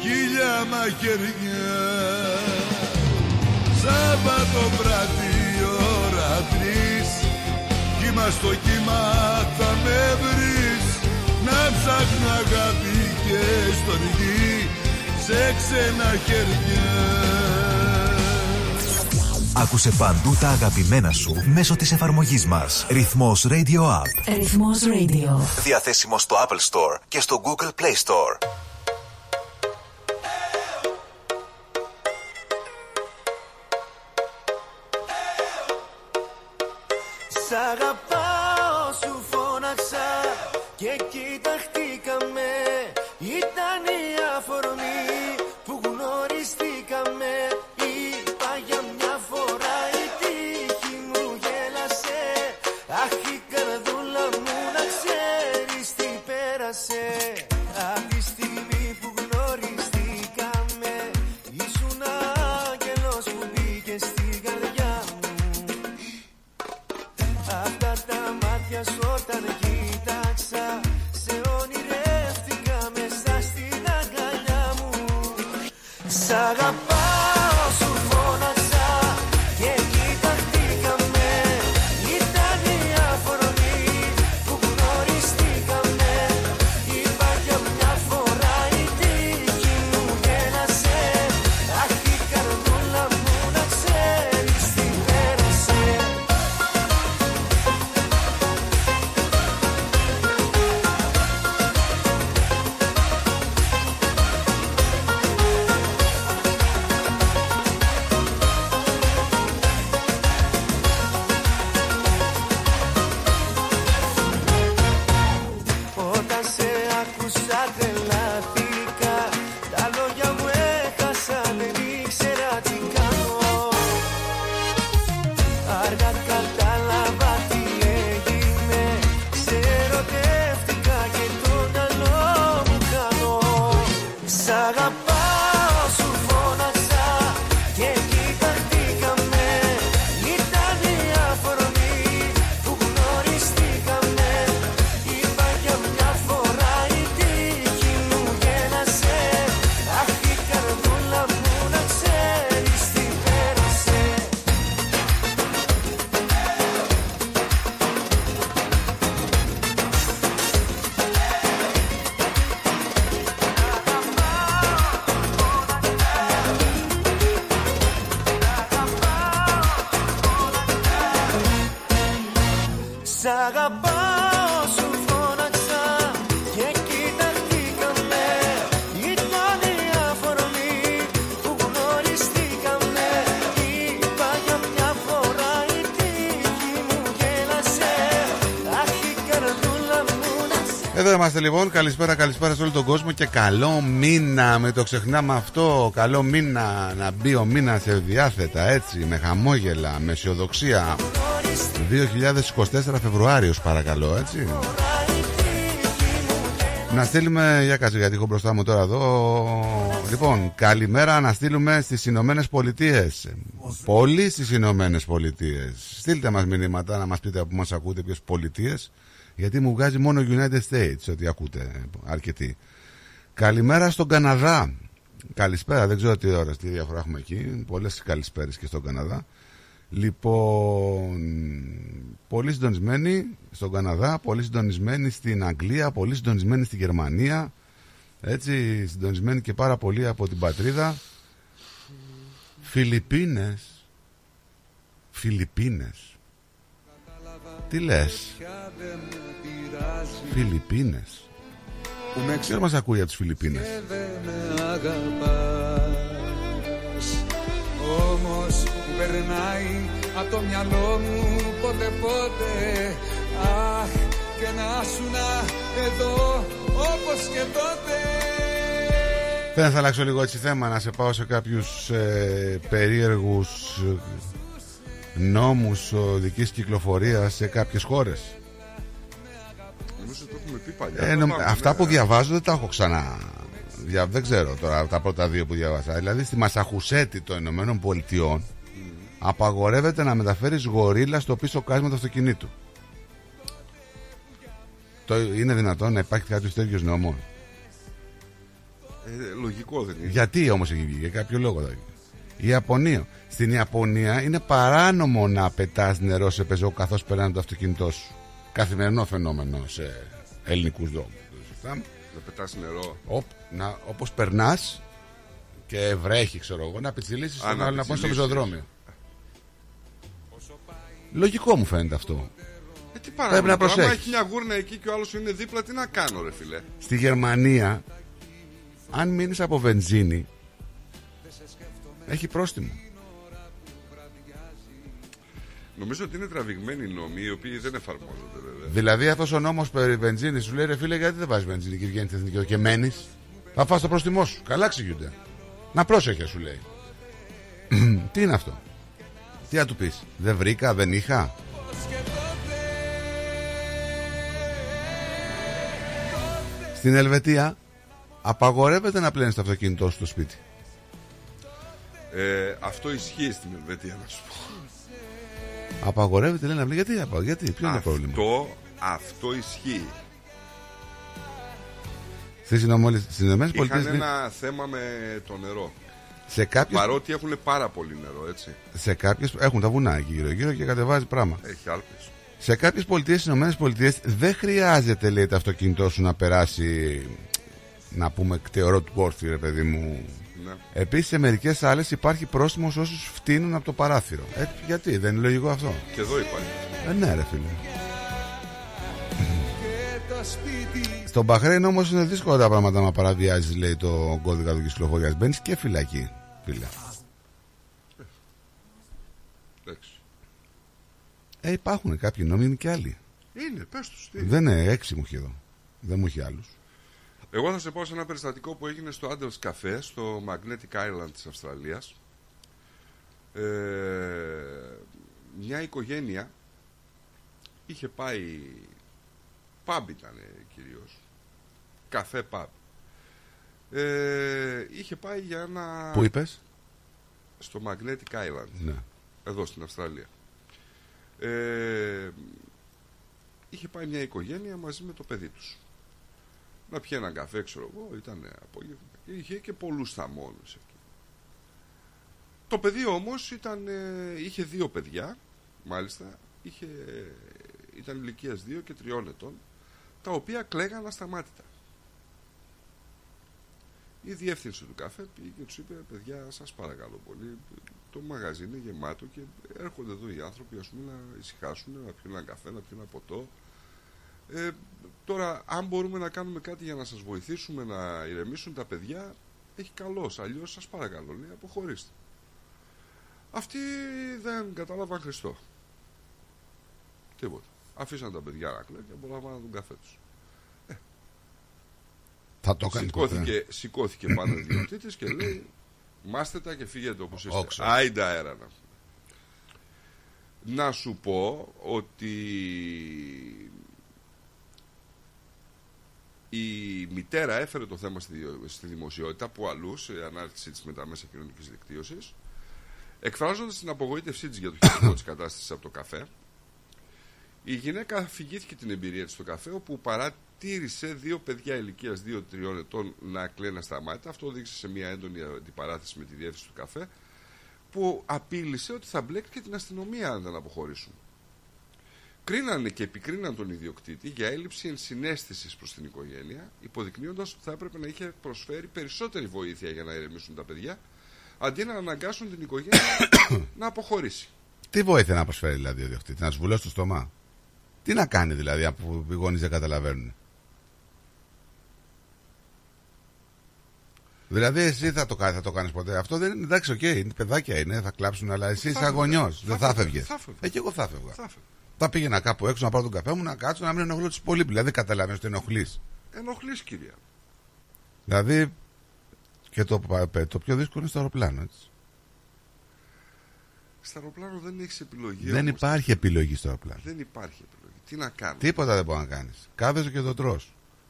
Χίλια μαχαιριά. Σάββατο βράδυ η ώρα τρεις. Κύμα στο κύμα θα με βρεις. Να ψάχνω αγάπη και στοργή. Σε ξένα χέρια Άκουσε παντού τα αγαπημένα σου μέσω της εφαρμογής μας. Ρυθμός Radio App. Ρυθμός Radio. Διαθέσιμο στο Apple Store και στο Google Play Store. Σ' αγαπάω σου φώναξα και κοιταχτήκαμε είμαστε λοιπόν. Καλησπέρα, καλησπέρα σε όλο τον κόσμο και καλό μήνα. Με το ξεχνάμε αυτό. Καλό μήνα να μπει ο μήνας σε διάθετα έτσι, με χαμόγελα, με αισιοδοξία. 2024 Φεβρουάριος παρακαλώ έτσι Να στείλουμε Για κάτσε γιατί έχω μπροστά μου τώρα εδώ Λοιπόν καλημέρα να στείλουμε Στις Ηνωμένες Πολιτείες Πολύ στις Ηνωμένες Πολιτείες Στείλτε μας μηνύματα να μας πείτε από που μας ακούτε Ποιες πολιτείες Γιατί μου βγάζει μόνο United States Ότι ακούτε αρκετοί Καλημέρα στον Καναδά Καλησπέρα δεν ξέρω τι ώρα Τι διαφορά έχουμε εκεί Πολλές καλησπέρες και στον Καναδά Λοιπόν, πολύ συντονισμένοι στον Καναδά, πολύ συντονισμένοι στην Αγγλία, πολύ συντονισμένοι στη Γερμανία. Έτσι, συντονισμένοι και πάρα πολύ από την πατρίδα. Φιλιππίνες. Φιλιππίνες. Τι λες; Φιλιππίνες. Που με Ποιος μας ακούει από τις Φιλιππίνες; και δεν με αγαπάς Όμως που περνάει από το μυαλό μου πότε πότε Αχ και να σου να εδώ όπως και τότε Δεν θα αλλάξω λίγο έτσι θέμα να σε πάω σε κάποιους ε, περίεργους ε, νόμους οδικής κυκλοφορίας σε κάποιες χώρες. Νομίζω το έχουμε πει παλιά. Ε, Το νομ- πάμε, αυτά ναι. που διαβάζω δεν τα έχω ξανά. Δια, δεν ξέρω τώρα τα πρώτα δύο που διάβασα. Δηλαδή στη Μασαχουσέτη των Ηνωμένων Πολιτειών Απαγορεύεται να μεταφέρεις γορίλα στο πίσω κάσμα του αυτοκινήτου. Το, είναι δυνατόν να υπάρχει κάποιος τέτοιος νόμος; Ε, λογικό δεν είναι. Γιατί όμως έχει βγει, για κάποιο λόγο. δηλαδή. Η Ιαπωνία. Στην Ιαπωνία είναι παράνομο να πετάς νερό σε πεζό καθώς περνάει το αυτοκίνητό σου. Καθημερινό φαινόμενο σε ελληνικούς δρόμους. Να πετάς νερό. Οπ, να, όπως περνάς και βρέχει ξέρω εγώ να πιτσιλήσεις Α, τον να άλλο να πάει στο πιτσιλήσεις. πεζοδρόμιο. Λογικό μου φαίνεται αυτό. Ε, τι Πρέπει παράδειγμα. να τώρα, άμα προσέχεις. έχει μια γούρνα εκεί και ο άλλος είναι δίπλα, τι να κάνω, ρε φιλέ. Στη Γερμανία, αν μείνεις από βενζίνη, έχει πρόστιμο. Νομίζω ότι είναι τραβηγμένοι οι νόμοι οι οποίοι δεν εφαρμόζονται βέβαια. Δηλαδή αυτός ο νόμος περί βενζίνης σου λέει ρε φίλε, γιατί δεν βάζεις βενζίνη και βγαίνει εθνική οδό και μένεις; Θα φας το πρόστιμό σου. Καλά εξηγούνται. Να πρόσεχε, σου λέει. Τι είναι αυτό; Τι να του πεις; Δεν βρήκα, δεν είχα; Στην Ελβετία απαγορεύεται να πλένεις το αυτοκίνητό σου στο σπίτι. Ε, αυτό ισχύει στην Ελβετία, να σου πω. Απαγορεύεται, λέει να πλένει. Γιατί, απα- γιατί, ποιο είναι το πρόβλημα; Αυτό, αυτό ισχύει. Στις Ηνωμόλες- στις Ηνωμένες Είχαν Πολιτείες ένα θέμα με το νερό. σε κάποιες, Παρότι έχουν πάρα πολύ νερό, έτσι. σε κάποιες έχουν τα βουνά εκεί γύρω-γύρω και κατεβάζει πράγμα. Έχει άλπες. Σε κάποιες πολιτείες, στις Ηνωμένες Πολιτείες, δεν χρειάζεται λέει το αυτοκίνητό σου να περάσει να πούμε κτεωρό του πόρθι, ρε παιδί μου. Ναι. Επίσης, σε μερικές άλλες υπάρχει πρόστιμος σε όσους φτύνουν από το παράθυρο. Ε, γιατί, δεν είναι λογικό αυτό; Και εδώ υπάρχει. Ε, ναι, ρε φίλε. Στον Μπαχρέιν όμως είναι δύσκολα τα πράγματα να παραβιάζεις, λέει το κώδικα του κυκλοφορίας. Μπαίνεις και φυλακή, φίλε. Εντάξει. Ε, υπάρχουν κάποιοι νόμοι, είναι και άλλοι. Είναι, πες τους. τι. Δεν είναι, έξι μου έχει εδώ. Δεν μου έχει άλλους. Εγώ θα σε πω σε ένα περιστατικό που έγινε στο Andals Cafe, στο Magnetic Island της Αυστραλίας. Ε, μια οικογένεια είχε πάει, pub ήταν κυρίως, καφέ pub. Ε, είχε πάει για ένα... Πού είπες; Στο Magnetic Island, Ναι. εδώ στην Αυστραλία. Ε, είχε πάει μια οικογένεια μαζί με το παιδί τους να πιει έναν καφέ, ξέρω εγώ, ήταν απόγευμα. Και είχε και πολλούς θαμώνους εκεί. Το παιδί όμως ήταν, ε, είχε δύο παιδιά, μάλιστα, είχε, ήταν ηλικίας 2 και 3 ετών, τα οποία κλαίγαν ασταμάτητα. Η διεύθυνση του καφέ πήγε και τους είπε: Παιδιά, σας παρακαλώ πολύ, το μαγαζί είναι γεμάτο και έρχονται εδώ οι άνθρωποι ας πούμε, να ησυχάσουν, να πιούν ένα καφέ, να πιούν ένα ποτό. Ε, τώρα, αν μπορούμε να κάνουμε κάτι για να σας βοηθήσουμε να ηρεμήσουν τα παιδιά, έχει καλώς. Αλλιώς σας παρακαλώ, λέει, αποχωρήστε. Αυτοί δεν κατάλαβαν Χριστό. Τίποτα. Αφήσαν τα παιδιά να κλαίνουν και απολαμβάναν τον καφέ τους. Θα το κάνει Σηκώθηκε, σηκώθηκε πάνω ο ιδιοκτήτης και λέει μάστε τα και φύγετε όπως είστε. Όξο. Άιντα αέρα να Να σου πω ότι η μητέρα έφερε το θέμα στη, στη δημοσιότητα που αλλού σε ανάρτησή της με τα μέσα κοινωνικής δικτύωσης εκφράζοντας την απογοήτευσή της για το χειρικό της κατάστασης από το καφέ η γυναίκα αφηγήθηκε την εμπειρία της στο καφέ όπου παρατήρησε δύο παιδιά ηλικίας 2-3 ετών να κλαίνουν στα μάτια. Αυτό οδήγησε σε μια έντονη αντιπαράθεση με τη διεύθυνση του καφέ που απείλησε ότι θα μπλέξει και την αστυνομία αν δεν αποχωρήσουν. Κρίνανε και επικρίναν τον ιδιοκτήτη για έλλειψη ενσυναίσθησης προς την οικογένεια, υποδεικνύοντας ότι θα έπρεπε να είχε προσφέρει περισσότερη βοήθεια για να ηρεμήσουν τα παιδιά, αντί να αναγκάσουν την οικογένεια να αποχωρήσει. Τι βοήθεια να προσφέρει δηλαδή ο ιδιοκτήτης, να σου βουλώσει το στόμα; Τι να κάνει δηλαδή, αφού οι γονείς δεν καταλαβαίνουν; Δηλαδή, εσύ θα το, κα- θα το κάνεις ποτέ; Αυτό δεν είναι εντάξει, οκ, είναι παιδάκια είναι, θα κλάψουν, αλλά εσύ είσαι έφευγα. ο γονιός. Θα Δεν θα έφευγα. έφευγε. Θα έφευγα. Ε, και εγώ θα έφευγα. Θα έφευγα. Θα πήγαινα κάπου έξω να πάρω τον καφέ μου, να κάτσω να μην ενοχλώ τους πολλούς. Δηλαδή, καταλαβαίνεις ότι ενοχλείς. Ενοχλείς κυρία. Δηλαδή, και το, το πιο δύσκολο είναι στο αεροπλάνο. Έτσι. Στο αεροπλάνο δεν έχεις επιλογή. Δεν όμως. υπάρχει επιλογή στο αεροπλάνο. Δεν υπάρχει επιλογή. Τι να κάνω. Τίποτα δεν μπορεί να κάνεις. Κάθεσαι και το τρώ.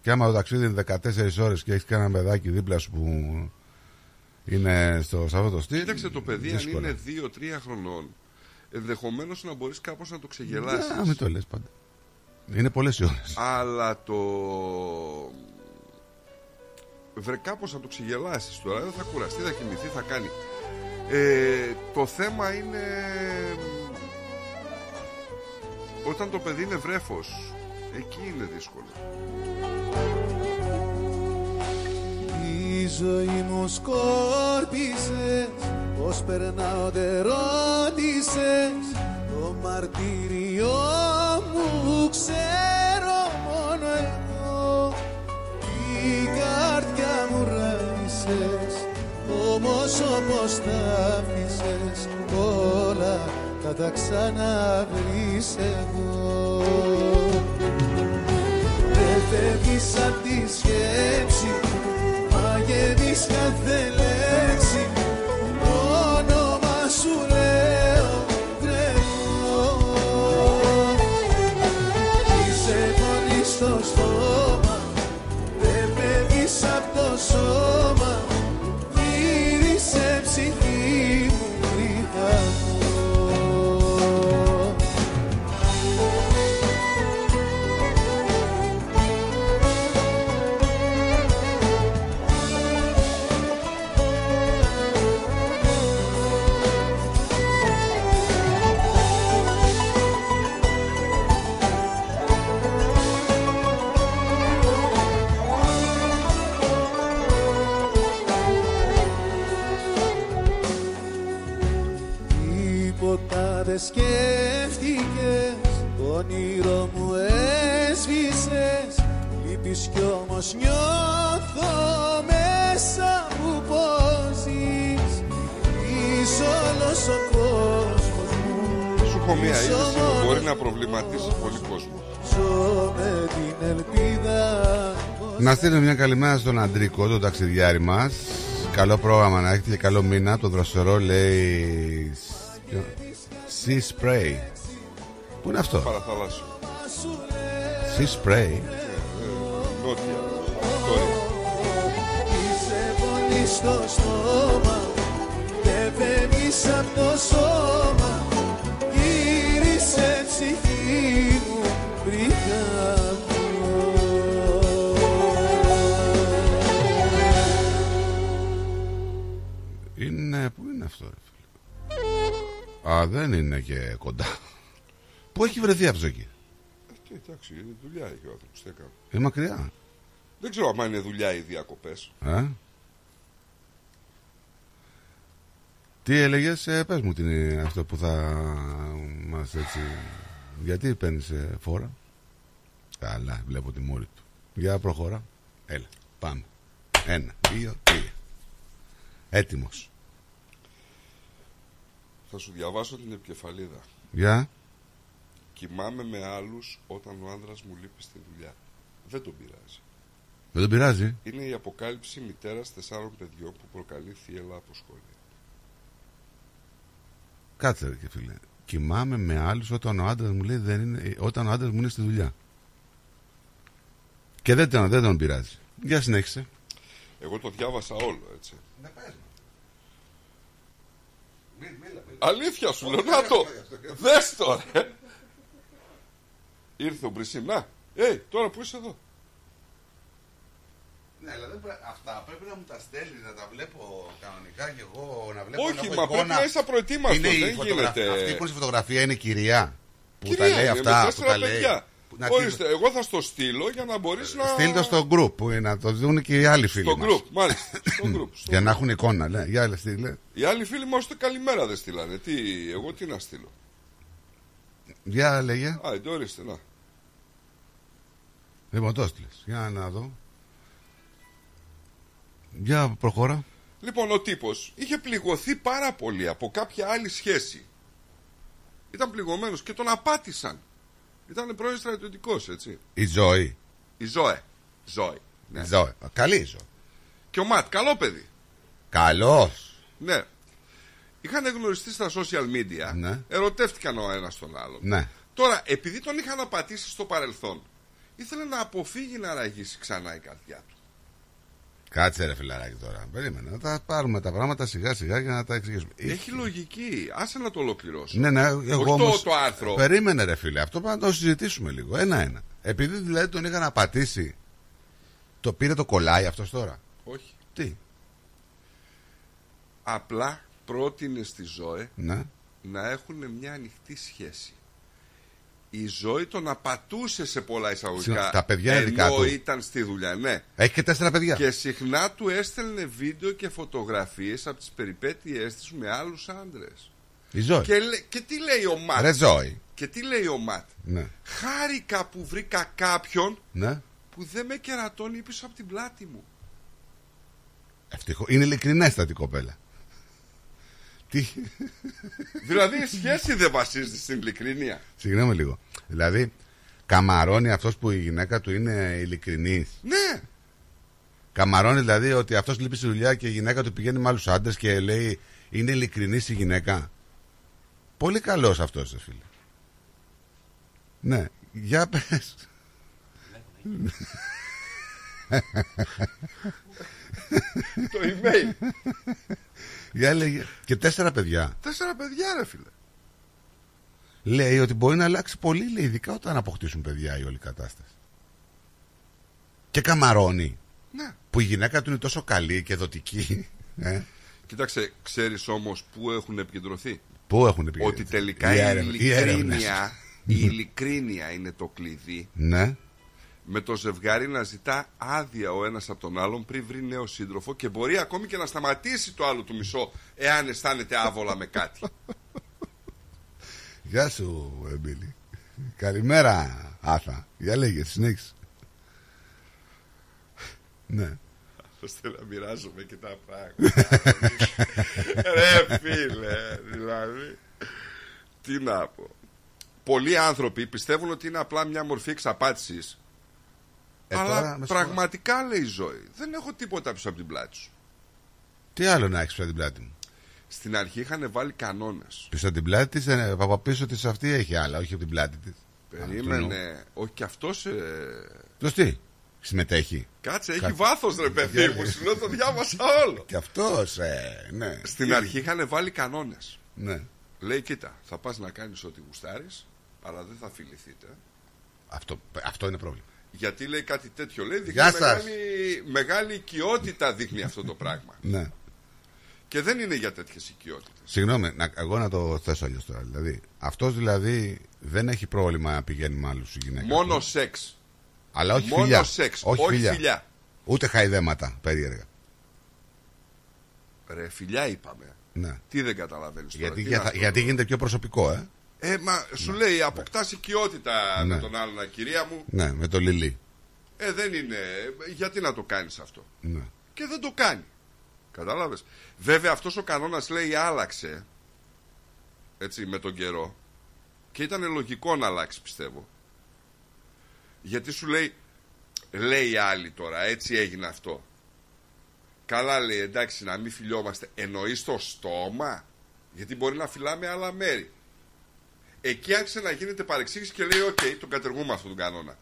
Και άμα το ταξίδι είναι 14 ώρες και έχεις κανένα παιδάκι δίπλα σου που είναι στο, σε αυτό το στυλ. Κοίταξε το παιδί, δύσκολα. αν είναι 2-3 χρονών, ενδεχομένως να μπορείς κάπως να το ξεγελάσεις. Α, μην το λες πάντα. Είναι πολλές οι ώρες. Αλλά το. Βρε κάπως να το ξεγελάσεις τώρα. Δεν θα κουραστεί, θα κοιμηθεί, θα κάνει. Ε, το θέμα είναι. Όταν το παιδί είναι βρέφος Εκεί είναι δύσκολο Η ζωή μου σκόρπισες Πώς περνάω δεν ρώτησες. Το μαρτύριό μου ξέρω μόνο εγώ. Η καρδιά μου ράγισες Όμως όπως τα άφησες Όλα θα τα ξαναβρεις εγώ. Δεν φεύγεις απ' τη σκέψη Μαγεύεις κάθε λέξη Το όνομα σου λέω τρέχω Είσαι φωνή στο στόμα Δεν φεύγεις απ' το σώμα Τίποτα δεν σκέφτηκες Το όνειρο μου έσβησες Λείπεις κι όμως νιώθω μέσα μου πως ζεις Είσαι όλος ο κόσμος μου Σου έχω μία Είσαι είδηση που μόνος μπορεί να προβληματίσει πολύ κόσμο Ζω με την ελπίδα Να στείλω μια καλημέρα στον Αντρίκο, τον ταξιδιάρη μας. Καλό πρόγραμμα να έχετε και καλό μήνα. Το δροσερό λέει. Sea Spray. Πού είναι αυτό, Παραθαλάσσιο Sea Spray. Νότια Τώρα Είσαι φωνή στο στόμα Δεν φεύγεις απ' το σώμα Γύρισε ψυχή Α, δεν είναι και κοντά. Πού έχει βρεθεί αυτό εκεί; Ε, τι, εντάξει, είναι δουλειά έχει ο άνθρωπος. Τι έκανε. Είναι μακριά. Δεν ξέρω αν είναι δουλειά ή διακοπές. Ε; Τι έλεγες, ε, πες μου τι είναι αυτό που θα μας έτσι. Γιατί παίρνεις φόρα; Καλά, βλέπω τη μόρη του. Για προχώρα. Έλα, πάμε. Ένα, δύο, τρία. Έτοιμος. Θα σου διαβάσω την επικεφαλίδα. Για. Κοιμάμαι με άλλους όταν ο άνδρας μου λείπει στη δουλειά. Δεν τον πειράζει. Δεν τον πειράζει. Είναι η αποκάλυψη μητέρας τεσσάρων παιδιών που προκαλεί θύελα από σχόλια. Κάτσε ρε και φίλε. Κοιμάμαι με άλλους όταν ο άντρας μου λέει δεν είναι, όταν ο άντρας μου είναι στη δουλειά. Και δεν τον, δεν τον πειράζει. Για συνέχισε. Εγώ το διάβασα όλο, έτσι. Αλήθεια σου λέω, να το. Δες το, ρε. Ήρθε ο Μπρισίμ, να. Ε, τώρα που είσαι εδώ. Ναι, αλλά δεν πρέ- αυτά πρέπει να μου τα στέλνεις, να τα βλέπω κανονικά και εγώ να βλέπω. Όχι, να έχω μα πρέπει να είσαι προετοίμαστος, Είναι η δεν φωτογραφία- γίνεται. Αυτή που είναι στη φωτογραφίας είναι η κυρία που Κυρία, τα λέει είναι αυτά. με Που τέσσερα τα λέει. παιδιά. που- να Ορίστε, εγώ θα στο στείλω για να μπορείς να... Στείλ το στο group που είναι, να το δουν και οι άλλοι φίλοι Στο μας. group, μάλιστα. Στο group. στο Για να group. έχουν εικόνα, λέει. Για άλλα στείλε. Οι άλλοι φίλοι μας ούτε καλημέρα δεν στείλανε. Τι, εγώ τι να στείλω; Για λέγε. Α, ε, ορίστε, να. Λοιπόν, το έστειλες. Για να δω. Για προχώρα. Λοιπόν, ο τύπος είχε πληγωθεί πάρα πολύ από κάποια άλλη σχέση. Ήταν πληγωμένος και τον απάτησαν. Ήταν πρώην στρατιωτικός, έτσι. Η ζωή. Η Ζώε. Ζώη. Η ζωή. Καλή η ζωή. Και ο Ματ, καλό παιδί. Καλός. Ναι. Είχαν γνωριστεί στα social media. Ναι. Ερωτεύτηκαν ο ένας τον άλλον. Ναι. Τώρα, επειδή τον είχαν απατήσει στο παρελθόν, ήθελε να αποφύγει να ραγίσει ξανά η καρδιά του. Κάτσε ρε φιλαράκι τώρα. Περίμενε. Να τα πάρουμε τα πράγματα σιγά σιγά για να τα εξηγήσουμε. Έχει λογική. Άσε να το ολοκληρώσω. Ναι, ναι, Όχι εγώ το, όμως... το άρθρο. Περίμενε ρε φίλε. Αυτό πρέπει να το συζητήσουμε λίγο. Ένα-ένα. Επειδή δηλαδή τον είχαν να πατήσει. Το πήρε το κολλάει αυτός τώρα; Όχι. Τι; Απλά πρότεινε στη ζωή Ναι. να έχουν μια ανοιχτή σχέση. Η ζωή τον απατούσε σε πολλά εισαγωγικά. Συγγνώμη, τα παιδιά είναι δικά ενώ του. ήταν στη δουλειά, ναι. Έχει και τέσσερα παιδιά. Και συχνά του έστελνε βίντεο και φωτογραφίες από τις περιπέτειές της με άλλους άντρες. Η ζωή. Και, λέ- και τι λέει ο Ματ. Ρε ζωή. Και τι λέει ο Ματ. Ναι. Χάρηκα που βρήκα κάποιον Ναι. που δεν με κερατώνει πίσω από την πλάτη μου. Ευτυχώ. Είναι ειλικρινέστατη η κοπέλα. Τι; δηλαδή η σχέση δεν βασίζεται στην ειλικρίνεια. Συγγνώμη λίγο. Δηλαδή, καμαρώνει αυτός που η γυναίκα του είναι ειλικρινή. Ναι. Καμαρώνει δηλαδή ότι αυτός λείπει στη δουλειά και η γυναίκα του πηγαίνει με άλλους άντρες και λέει είναι ειλικρινή η γυναίκα. Πολύ καλός αυτός, φίλε. Ναι, για πες. το email. Για λέγε. Και τέσσερα παιδιά. Τέσσερα παιδιά, ρε φίλε. Λέει ότι μπορεί να αλλάξει πολύ, λέει, ειδικά όταν αποκτήσουν παιδιά η όλη κατάσταση. Και καμαρώνει. Ναι. Που η γυναίκα του είναι τόσο καλή και δοτική. Ε. Κοίταξε, ξέρεις όμως πού έχουν επικεντρωθεί; Πού έχουν επικεντρωθεί; Ότι τελικά Οι η, έρευνες. Οι έρευνες. ειλικρίνεια, η ειλικρίνεια είναι το κλειδί. Ναι. Με το ζευγάρι να ζητά άδεια ο ένας από τον άλλον πριν βρει νέο σύντροφο και μπορεί ακόμη και να σταματήσει το άλλο του μισό εάν αισθάνεται άβολα με κάτι. Γεια σου, Εμπίλη. Καλημέρα, Άθα. Για λέγε, συνέχισε. ναι. ώστε να μοιράζομαι και τα πράγματα. Ρε φίλε, δηλαδή. Τι να πω. Πολλοί άνθρωποι πιστεύουν ότι είναι απλά μια μορφή εξαπάτησης Ε, τώρα, αλλά μες συγχωρείτε. πραγματικά λέει η ζωή. Δεν έχω τίποτα πίσω από την πλάτη σου. Τι άλλο να έχεις πίσω από την πλάτη μου; Στην αρχή είχαν βάλει κανόνες. Πίσω από την πλάτη της, ε, από πίσω της αυτή έχει άλλα, όχι από την πλάτη της. Περίμενε. Όχι και αυτός. Ε... Το τι, συμμετέχει; Κάτσε, έχει Κα- βάθος ρε παιδί Για- μου. Σου λέω το διάβασα όλο. Και αυτός, ε, ναι. Στην αρχή είχαν βάλει κανόνες. Ναι. Λέει, κοίτα, θα πας να κάνεις ό,τι γουστάρεις, αλλά δεν θα φιληθείτε. Αυτό, αυτό είναι πρόβλημα. Γιατί λέει κάτι τέτοιο, λέει, δείχνει Γεια σας. μεγάλη, μεγάλη οικειότητα δείχνει αυτό το πράγμα. Ναι. Και δεν είναι για τέτοιες οικειότητες. Συγγνώμη, να, εγώ να το θέσω αλλιώς τώρα. Δηλαδή, αυτός δηλαδή δεν έχει πρόβλημα να πηγαίνει με άλλους γυναίκα. Μόνο σεξ. Αλλά όχι Μόνο φιλιά. σεξ, όχι, όχι φιλιά. φιλιά. Ούτε χαϊδέματα περίεργα. Ρε, φιλιά είπαμε. Ναι. Τι δεν καταλαβαίνεις τώρα. Γιατί, τι για- είναι αυτό γιατί τώρα. γίνεται πιο προσωπικό, ε. Ε, μα σου λέει, αποκτάς οικειότητα Ναι. με τον άλλον, κυρία μου. Ναι, με το Λιλί. Ε, δεν είναι. Γιατί να το κάνεις αυτό; Ναι. Και δεν το κάνει. Κατάλαβες. Βέβαια, αυτός ο κανόνας λέει άλλαξε. Έτσι, με τον καιρό. Και ήταν λογικό να αλλάξει, πιστεύω. Γιατί σου λέει, λέει η άλλη τώρα, έτσι έγινε αυτό. Καλά λέει, εντάξει, να μην φιλιόμαστε. Εννοείς στο στόμα; Γιατί μπορεί να φιλάμε άλλα μέρη. Εκεί άρχισε να γίνεται παρεξήγηση και λέει: Οκ, τον κατεργούμε αυτόν τον κανόνα.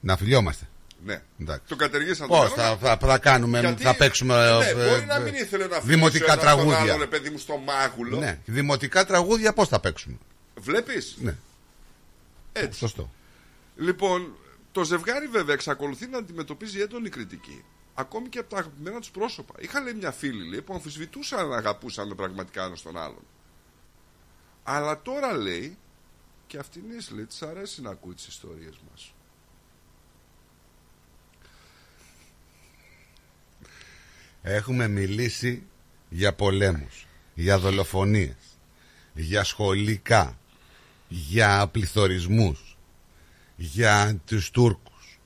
Να φιλιόμαστε. Ναι. Εντάξει. Τον κατεργήσαν Πώ τον θα, κανόνα; θα, θα κάνουμε, Γιατί- θα παίξουμε. Ναι, ε, μπορεί ε, να ε, μην ήθελε να Δημοτικά φιλήσει ο ένας τον τραγούδια. άλλον, ρε παιδί μου, στο μάγουλο. Ναι, δημοτικά τραγούδια πώς θα παίξουμε; Βλέπεις; Ναι. Έτσι. Σωστό. Λοιπόν, το ζευγάρι βέβαια εξακολουθεί να αντιμετωπίζει έντονη κριτική. Ακόμη και από τα αγαπημένα τους πρόσωπα. Είχα λέει μια φίλη λέει, που αμφισβητούσαν αν αγαπούσαν πραγματικά ένας τον άλλον. Αλλά τώρα λέει, και αυτήν λέει, τη αρέσει να ακούει τις ιστορίες μας. Έχουμε μιλήσει για πολέμους, για δολοφονίες, για σχολικά, για πληθωρισμούς, για τους Τούρκους,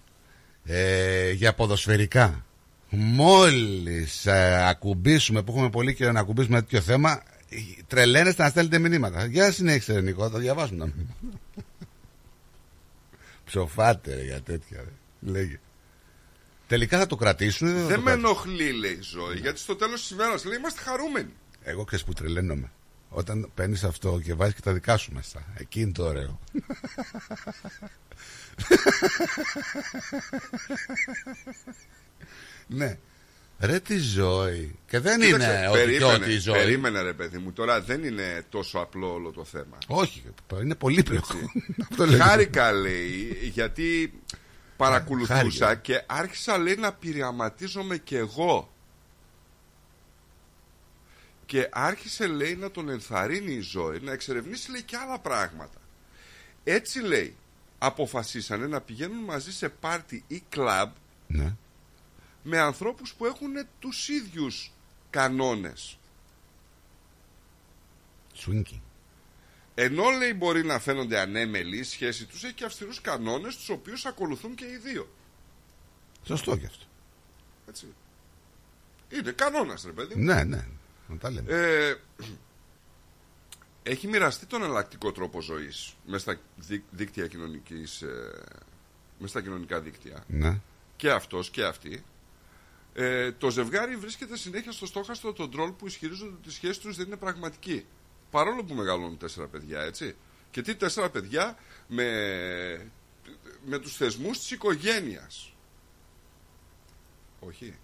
ε, για ποδοσφαιρικά. Μόλις ε, ακουμπήσουμε, που έχουμε πολύ καιρό να ακουμπήσουμε τέτοιο θέμα, ε, τρελαίνεστε να στέλνετε μηνύματα. Για συνέχισε ρε Νικό, θα διαβάσουμε τα μηνύματα. Ψοφάτε ρε, για τέτοια ρε. Λέγε. Τελικά θα το κρατήσουν ή δεν θα Δεν το με κρατήσουν. ενοχλεί, λέει η ζωή, γιατί στο τέλος της ημέρας λέει είμαστε χαρούμενοι. Εγώ ξέρεις που τρελαίνομαι. Όταν παίρνεις αυτό και βάζεις και τα δικά σου μέσα. Εκεί είναι το ωραίο. ναι. Ρε τη ζωή. Και δεν Κοίταξε, είναι ότι και περίμενε, ότι η ζωή. περίμενε ρε παιδί μου, τώρα δεν είναι τόσο απλό όλο το θέμα. Όχι, είναι πολύ περίπου. Αυτό λέω. Χάρηκα λέει γιατί παρακολουθούσα Χάρηκα. και άρχισα λέει να πειραματίζομαι κι εγώ. Και άρχισε λέει να τον ενθαρρύνει η ζωή να εξερευνήσει λέει και άλλα πράγματα. Έτσι λέει αποφασίσανε να πηγαίνουν μαζί σε πάρτι ή κλαμπ Ναι. Με ανθρώπους που έχουν τους ίδιους κανόνες. Swinky. Ενώ λέει μπορεί να φαίνονται ανέμελοι, η σχέση τους έχει και αυστηρούς κανόνες τους οποίους ακολουθούν και οι δύο. Σωστό κι αυτό. Έτσι. Είναι κανόνας ρε παιδί μου. Ναι, ναι. Να τα λέμε. Ε, έχει μοιραστεί τον εναλλακτικό τρόπο ζωής μέσα στα δί- δίκτυα κοινωνικής, ε, μέσα στα κοινωνικά δίκτυα. Ναι. Και αυτός και αυτή. Ε, το ζευγάρι βρίσκεται συνέχεια στο στόχαστρο των τρόλ που ισχυρίζονται ότι η σχέση τους δεν είναι πραγματική. Παρόλο που μεγαλώνουν τέσσερα παιδιά, έτσι. Και τι τέσσερα παιδιά με, με τους θεσμούς της οικογένειας. Όχι.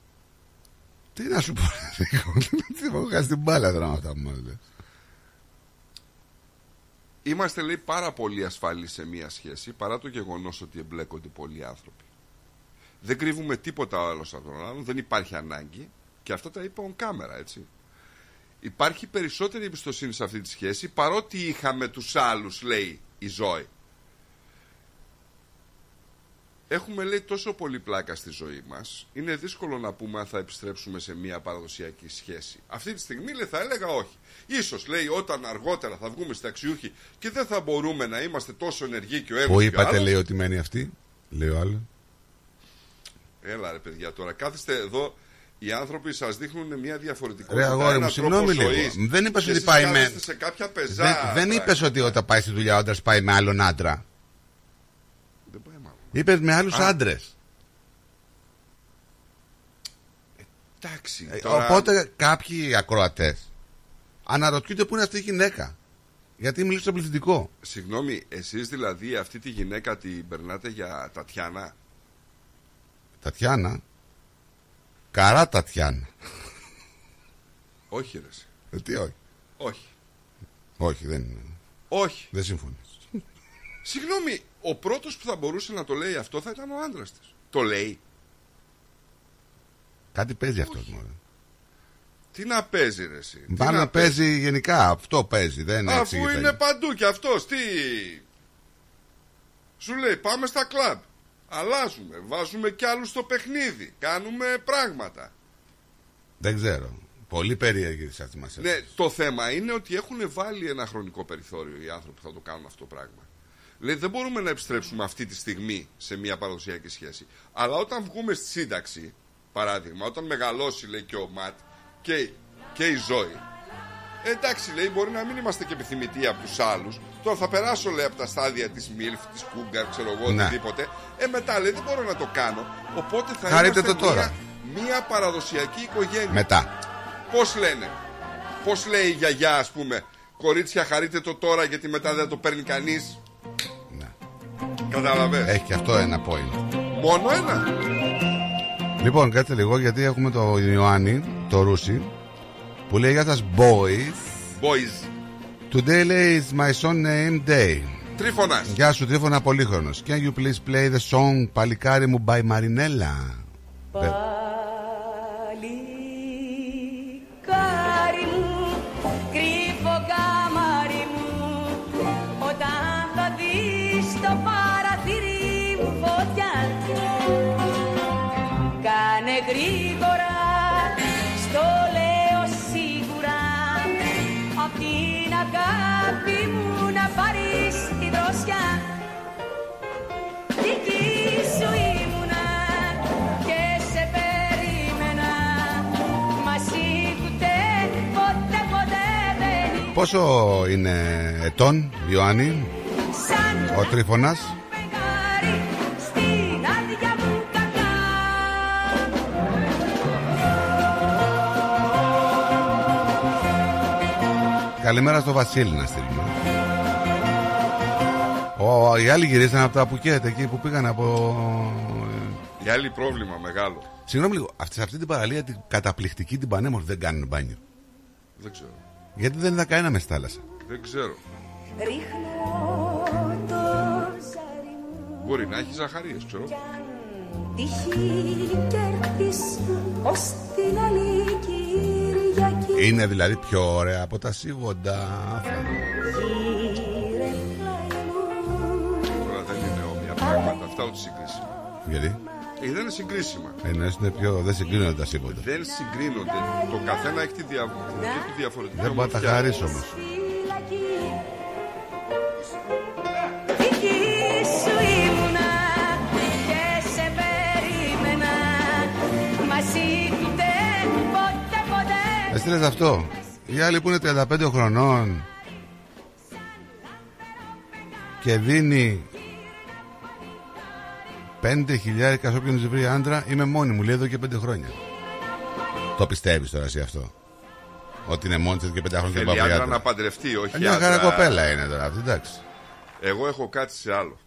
Τι να σου πω, Νίκο. Τι έχω χάσει την μπάλα τώρα με αυτά που μας λες. Είμαστε λέει πάρα πολύ ασφαλείς σε μία σχέση παρά το γεγονός ότι εμπλέκονται πολλοί άνθρωποι. Δεν κρύβουμε τίποτα ο άλλος από τον άλλον, δεν υπάρχει ανάγκη και αυτά τα είπα on κάμερα έτσι. Υπάρχει περισσότερη εμπιστοσύνη σε αυτή τη σχέση παρότι είχαμε τους άλλους λέει η Ζώη. Έχουμε λέει τόσο πολύ πλάκα στη ζωή μας Είναι δύσκολο να πούμε αν θα επιστρέψουμε σε μια παραδοσιακή σχέση Αυτή τη στιγμή λέει θα έλεγα όχι Ίσως λέει όταν αργότερα θα βγούμε στα αξιούχη Και δεν θα μπορούμε να είμαστε τόσο ενεργοί και ο ένας Πού και ο είπατε, άλλος. λέει, ότι μένει αυτή. Λέει ο άλλος; Έλα ρε παιδιά τώρα κάθεστε εδώ οι άνθρωποι σας δείχνουν μια διαφορετικότητα. Ρε αγόρι μου, έναν συγγνώμη τρόπο λίγο. ζωής. Δεν είπες Και ότι εσείς πάει με- κάθεστε σε κάποια πεζά. Δεν, δεν είπες ότι όταν πάει στη δουλειά ο άντρας πάει με άλλον άντρα. Δεν πάει μάλλον. Είπες με άλλους Α. άντρες. Εντάξει. Ε, τώρα- Οπότε κάποιοι ακροατές αναρωτιούνται πού είναι αυτή η γυναίκα. Γιατί μιλήσει στο πληθυντικό. Συγγνώμη, εσείς δηλαδή αυτή τη γυναίκα την περνάτε για Τατιάνα; Τατιάνα. Καρά Τατιάνα. Όχι ρε. εσύ. Ε, τι όχι. Όχι. Όχι, δεν είναι. Όχι. Δεν συμφωνεί. Συγγνώμη, ο πρώτος που θα μπορούσε να το λέει αυτό θα ήταν ο άντρας της. Το λέει. Κάτι παίζει αυτό. μωρέ. Τι να παίζει ρε εσύ. Τι Πάνω να παίζει γενικά. Αυτό παίζει. Δεν Αφού εξηγείται. είναι παντού και αυτός τι Σου λέει πάμε στα κλαμπ Αλλάζουμε, βάζουμε κι άλλους στο παιχνίδι Κάνουμε πράγματα Δεν ξέρω. Πολύ περίεργη τη αυτή μα Ναι, το θέμα είναι ότι έχουν βάλει ένα χρονικό περιθώριο οι άνθρωποι που θα το κάνουν αυτό το πράγμα. Λέει, δεν μπορούμε να επιστρέψουμε αυτή τη στιγμή σε μια παραδοσιακή σχέση. Αλλά όταν βγούμε στη σύνταξη, παράδειγμα, όταν μεγαλώσει, λέει και ο Ματ και, και η Ζώη, ε, εντάξει, λέει, μπορεί να μην είμαστε και επιθυμητοί από τους άλλους. Τώρα θα περάσω, λέει, από τα στάδια της Μίλφ, της Κούγκαρ, ξέρω εγώ, Ναι. οτιδήποτε. Ε, μετά, λέει, δεν μπορώ να το κάνω. Οπότε θα Χαρείτε είμαστε το τώρα. Μια, μια παραδοσιακή οικογένεια. Μετά. Πώς λένε, Πώς λέει η γιαγιά, ας πούμε, Κορίτσια, χαρείτε το τώρα γιατί μετά δεν το παίρνει κανείς. Ναι. Κατάλαβες. Έχει και αυτό ένα point. Μόνο ένα; Λοιπόν, κάτσε λίγο γιατί έχουμε το Ιωάννη, το Ρούσι, που λέει για σας boys. Boys. Today λέει is my son name day. Τρύφωνας. Γεια σου Τρύφωνα. Πολύχρονος. Can you please play the song Παλικάρι μου by Marinella; Κάρι μου, κρύφο καμάρι μου Όταν θα δεις το παραθύρι μου φωτιά Κάνε γρήγορα, Πόσο είναι ετών Ιωάννη Σαν ο Τρίφωνας; Φεγγάρι στην άδεια μου καρδιά Καλημέρα στο Βασίλη να στείλουμε Ο, οι άλλοι γυρίσαν από τα Πουκέτ εκεί που πήγαν από Οι άλλοι πρόβλημα μεγάλο. Συγγνώμη λίγο, αυτή, σε αυτή την παραλία την καταπληκτική την πανέμορφη δεν κάνουν μπάνιο. Δεν ξέρω. Γιατί δεν είδα κανένα μες στη θάλασσα; Δεν ξέρω. Ρίχνω το ζάρι μου Μπορεί να έχεις ζαχαρίες, ξέρω. Τύχη κέρδης ως την άλλη Κυριακή Είναι δηλαδή πιο ωραία από τα σίγοντα. Γύρε πλάι μου Τώρα δεν είναι όμοια πράγματα αυτά ούτε συγκρίσιμα. Γιατί; Ε, δεν είναι συγκρίσιμα. Εννοείς είναι πιο. Δεν συγκρίνονται τα σίγοντα. Δεν συγκρίνονται. Το καθένα έχει τη δια... δική του διαφορετική Δεν μπορεί να τα ομορφιά. χαρίσει όμως. Δική σου ήμουνα και σε περίμενα Μαζί ούτε ποτέ ποτέ Έστειλε αυτό; Οι άλλοι που είναι 35 χρονών και δίνει 5 χιλιάρικα σε όποιον της βρει άντρα, είμαι μόνη μου, λέει εδώ και 5 χρόνια. Το πιστεύεις τώρα εσύ αυτό; Ότι είναι μόνη της και 5 χρόνια και δεν Θέλει πάει άντρα άντρα. να παντρευτεί, όχι Ε, Μια χαρά άντρα- κοπέλα είναι τώρα αυτή, εντάξει. Εγώ έχω κάτι σε άλλο.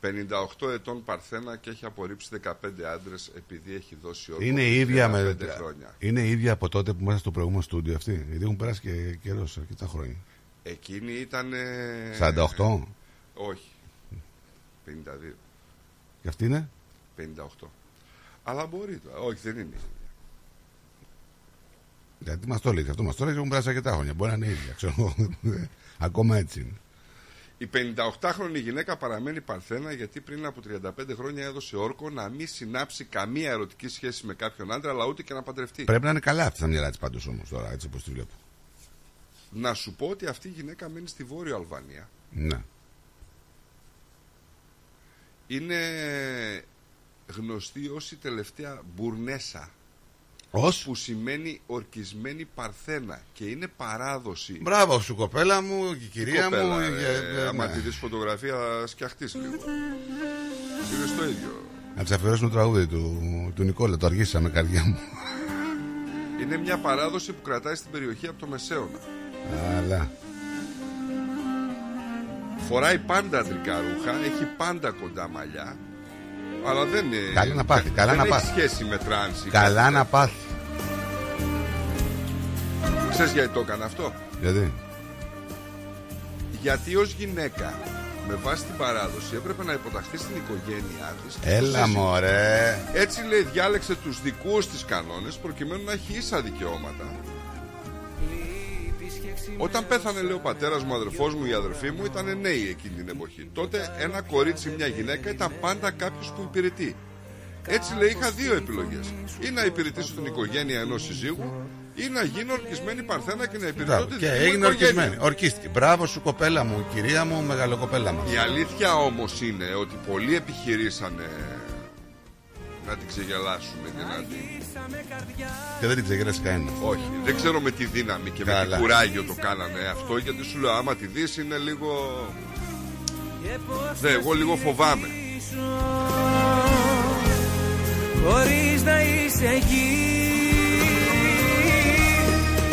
58 ετών Παρθένα και έχει απορρίψει 15 άντρες επειδή έχει δώσει όρκο Είναι η ίδια 15 με. χρόνια. Είναι η ίδια από τότε που μέσα στο προηγούμενο στούντιο αυτή. Γιατί έχουν περάσει και καιρός αρκετά χρόνια. Εκείνη ήταν. 48. Όχι. 52. Και αυτή είναι; 58. Αλλά μπορεί τώρα. Όχι, δεν είναι. Γιατί μας το λέει, αυτό μας το λέει, έχουν περάσει αρκετά χρόνια. Μπορεί να είναι η ίδια, ξέρω εγώ. Ακόμα έτσι είναι. Η 58χρονη γυναίκα παραμένει παρθένα γιατί πριν από 35 χρόνια έδωσε όρκο να μην συνάψει καμία ερωτική σχέση με κάποιον άντρα, αλλά ούτε και να παντρευτεί. Πρέπει να είναι καλά αυτή τα μυαλά της πάντως όμως τώρα, έτσι όπως τη βλέπω. Να σου πω ότι αυτή η γυναίκα μένει στη Βόρεια Αλβανία. Ναι. Είναι γνωστή ως η τελευταία μπουρνέσα. Ως; Που σημαίνει ορκισμένη παρθένα και είναι παράδοση. Μπράβο σου, κοπέλα μου, και η κυρία Κοπέλα, μου. ε, και- ε, άμα ναι. τη δεις φωτογραφία θα σκιαχτείς λίγο. Είναι στο ίδιο. Να τη αφιερώσουμε το τραγούδι του, του Νικόλα, το αργήσαμε, καρδιά μου. Είναι μια παράδοση που κρατάει στην περιοχή από το Μεσαίωνα. Αλλά. Φοράει πάντα αντρικά ρούχα, έχει πάντα κοντά μαλλιά. Αλλά δεν είναι. Καλά να πάθει, καλά δεν να έχει πάθει. σχέση με τρανς ή Καλά κάτι να πάθει. τέτοιο. Ξέρεις γιατί το έκανε αυτό; Γιατί; Γιατί ως γυναίκα, με βάση την παράδοση, έπρεπε να υποταχθεί στην οικογένειά της. και στο Έλα σύζυγο. μωρέ. Έτσι λέει, διάλεξε τους δικούς της κανόνες προκειμένου να έχει ίσα δικαιώματα. Όταν πέθανε, λέει ο πατέρας μου, ο αδερφός μου, η αδερφή μου ήταν νέοι εκείνη την εποχή. Τότε ένα κορίτσι, μια γυναίκα ήταν πάντα κάποιος που υπηρετεί. Έτσι λέει, είχα δύο επιλογές. Ή να υπηρετήσω την οικογένεια ενός συζύγου, ή να γίνω ορκισμένη παρθένα και να υπηρετώ Μπράβο. τη Και δική μου έγινε οικογένεια. ορκισμένη. Ορκίστηκε. Μπράβο σου, κοπέλα μου, κυρία μου, μεγαλοκοπέλα μου. Η αλήθεια όμως είναι ότι πολλοί επιχειρήσανε να την ξεγελάσουν και να την. Και δεν την ξεγέρασε κανένα. Όχι, δεν ξέρω με τι δύναμη και με Καλά. τι κουράγιο το κάνανε αυτό γιατί σου λέω άμα τη δεις είναι λίγο... Ναι, εγώ λίγο φοβάμαι. Χωρίς να είσαι εκεί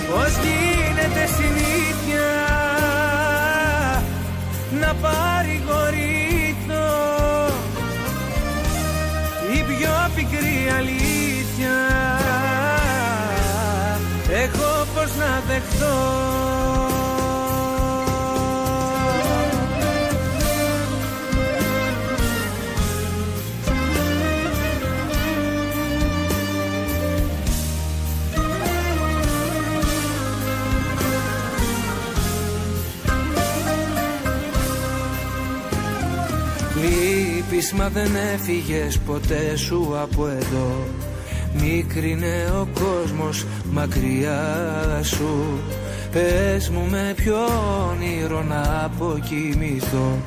Πώς γίνεται συνήθεια Να παρηγορηθώ πιο πικρή αλήθεια. Έχω πως να δεχτώ Λείπεις μα δεν έφυγες ποτέ σου από εδώ. Μίκρινε ο κόσμος μακριά σου. Πες μου με ποιο όνειρο να αποκοιμηθώ.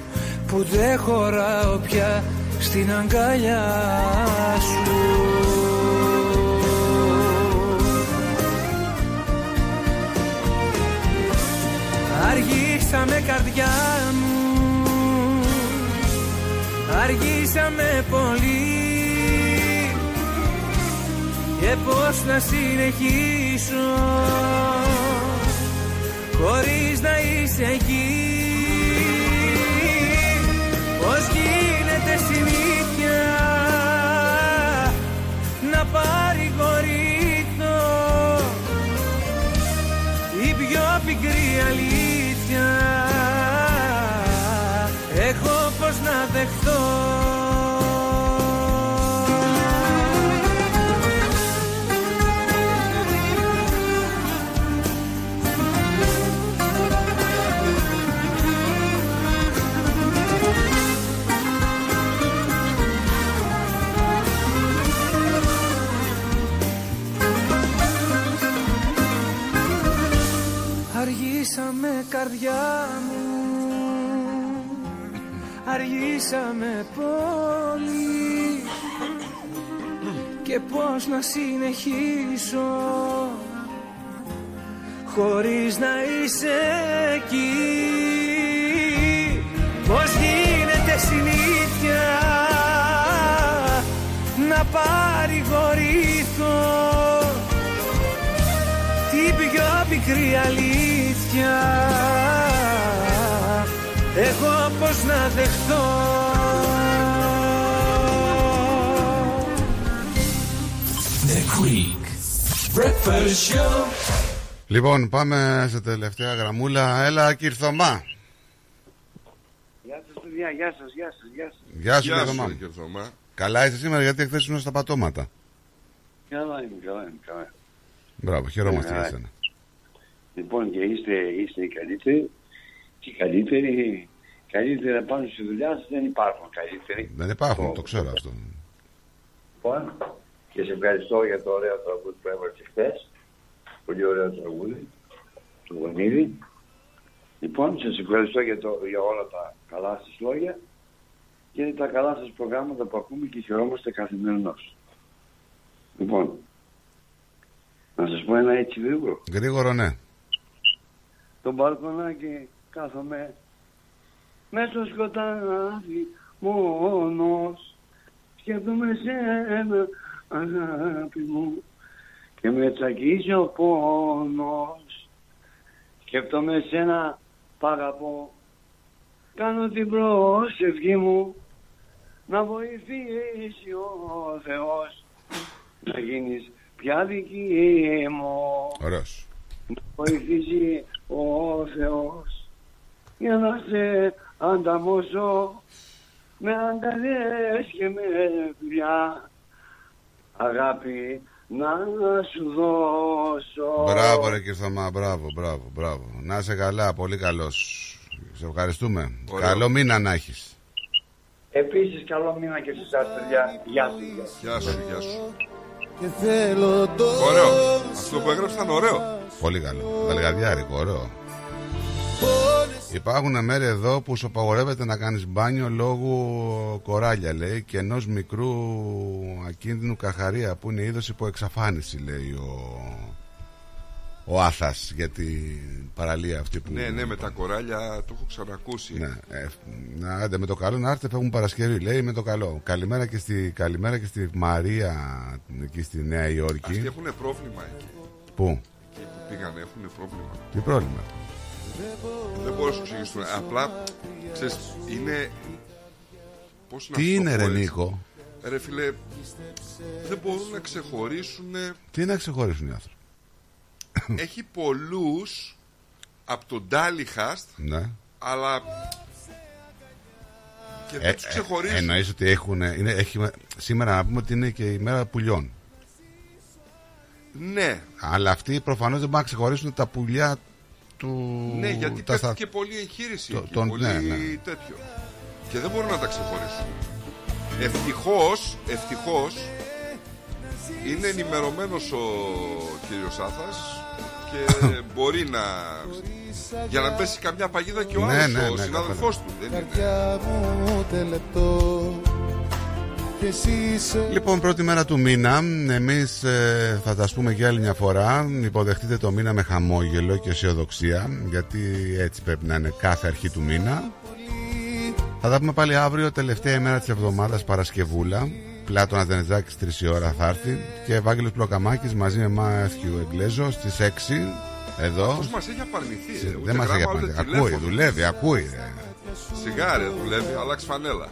Που δεν χωράω πια στην αγκαλιά σου. Αργήσαμε καρδιά μου Αργήσαμε πολύ. Και πώς να συνεχίσω χωρίς να είσαι εκεί. Πώς γίνεται συνήθεια να παρηγορήσω; Η πιο πικρή αλήθεια δεχθώ Αργήσαμε καρδιά. Αργήσαμε πολύ. Και πώς να συνεχίσω Χωρίς να είσαι εκεί. Πώς γίνεται συνήθεια Να παρηγορηθώ; Την πιο πικρή αλήθεια Εγώ πώς να δεχθώ The Greek Breakfast Show. Λοιπόν, πάμε σε τελευταία γραμμούλα. Έλα, Κυρθωμά. Γεια σας παιδιά, γεια σας, γεια σας, γεια σας. Γεια σου, Γεια σου, Κυρθωμά. Κυρθωμά. Καλά είσαι σήμερα γιατί εχθές ήσουν στα πατώματα. Καλά είμαι, καλά είμαι, καλά. Μπράβο, χαιρόμαστε για Καλά. εσένα. Λοιπόν, και είστε, είστε οι καλύτεροι και οι καλύτεροι, καλύτερα πάνω στη δουλειά σας δεν υπάρχουν καλύτεροι. Δεν υπάρχουν, το ξέρω αυτό. Λοιπόν, και σε ευχαριστώ για το ωραίο τραγούδι που έβαλες χθες. Πολύ ωραίο τραγούδι, του Γονίδη. Λοιπόν, σας ευχαριστώ για, το, για όλα τα καλά σας λόγια και τα καλά σας προγράμματα που ακούμε και χαιρόμαστε καθημερινώς. Λοιπόν, να σας πω ένα έτσι γρήγορο. Γρήγορο, ναι. Το μπαλκονάκι κάθομαι με στο σκοτάδι μόνος. Σκέφτομαι σένα αγάπη μου και με τσακίζει ο πόνος. Σκέφτομαι σένα π' αγαπώ κάνω την πρόσευχή μου να βοηθήσει ο Θεός. Να γίνεις πια δική μου. Ωραίος. βοηθήσει ο Θεός. Για να σε ανταμώσω με αγκαλιές και με φιλιά αγάπη να σου δώσω Μπράβο, ρε Κυρθωμά, μπράβο, μπράβο, μπράβο. Να είσαι καλά, πολύ καλός. Σε ευχαριστούμε. Ωραίο. Καλό μήνα να έχεις. Επίσης καλό μήνα και σε εσάς παιδιά Γεια σας Γεια σου, γεια σου. Και θέλω το Ωραίο. Αυτό που έγραψες ήταν ωραίο. Πολύ καλό. Βαλγαδιάρικο, ωραίο. Υπάρχουν μέρη εδώ που σου απαγορεύεται να κάνεις μπάνιο λόγω κοράλια λέει και ενός μικρού ακίνδυνου καχαρία που είναι είδος υπό εξαφάνιση λέει ο, ο Άθας για την παραλία αυτή που Ναι, ναι, με τα κοράλια το έχω ξανακούσει. Ναι, ε, να, άντε, με το καλό να έρθετε φεύγουν Παρασκευή λέει με το καλό καλημέρα και στη, καλημέρα και στη Μαρία εκεί στη Νέα Υόρκη Αυτοί έχουν πρόβλημα εκεί. Πού, Εκεί που πήγανε έχουν πρόβλημα. τι πρόβλημα; Δεν μπορώ να σου εξηγήσω. Απλά, ξέρεις, είναι... Πώς να Τι σου το είναι, πω ρε, έτσι; Νίκο; Ρε φίλε, δεν μπορούν να ξεχωρίσουν... τι να ξεχωρίσουν οι άνθρωποι; Έχει πολλούς από τον Ντάλιχαστ, ναι. αλλά... Και δεν τους ξεχωρίζουν. Ε, εννοείς ότι έχουν, είναι, έχει, σήμερα να πούμε ότι είναι και η μέρα πουλιών. Ναι, Αλλά αυτοί προφανώς δεν μπορούν να ξεχωρίσουν τα πουλιά του. ναι, γιατί τα πέφτει στα- και πολλή εγχείρηση Το- εκεί, τον- πολύ ναι, ναι. τέτοιο. Και δεν μπορούν να τα ξεχωρίσουν. Ευτυχώς, ευτυχώς, είναι ενημερωμένος ο κύριος Άθας και μπορεί να... για να μην πέσει καμιά παγίδα και ο Ναι, άλλος, ναι, ο ναι, συνάδελφός του. Δεν είναι. Λοιπόν, πρώτη μέρα του μήνα. Εμείς θα τα πούμε για άλλη μια φορά. Υποδεχτείτε το μήνα με χαμόγελο και αισιοδοξία. Γιατί έτσι πρέπει να είναι κάθε αρχή του μήνα. Θα τα πούμε πάλι αύριο, τελευταία ημέρα της εβδομάδας Παρασκευούλα. Πλάτωνα Δενεζάκη 3 η ώρα θα έρθει. Και Ευάγγελος Πλοκαμάκης μαζί με Μάθιου Εγκλέζο στις 6 εδώ. Πώς μας έχει απαρνηθεί. ρε, ούτε Δεν μας έχει γράμμα, ούτε απαντήσει. Ακούει, τηλέφωνο. δουλεύει, ακούει. ρε. Σιγάρε δουλεύει, αλλάξει φανέλα.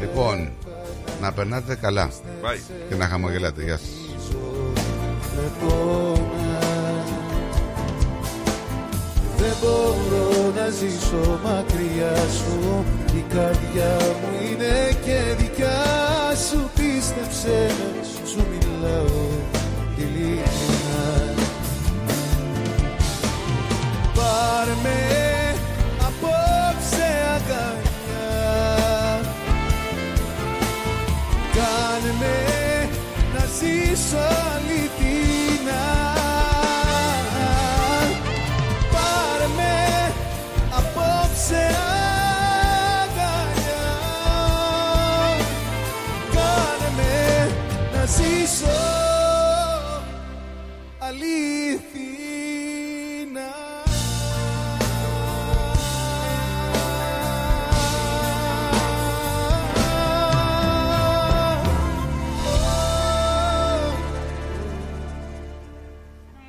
Λοιπόν, να περνάτε καλά. Bye. Και να χαμογελάτε. Γεια σας. Δεν μπορώ να ζήσω μακριά σου Η καρδιά μου είναι και δικιά σου Πίστεψε με, σου μιλάω ειλικρινά Πάρ' με απόψε αγκαλιά Κάνε με να ζήσω αληθινά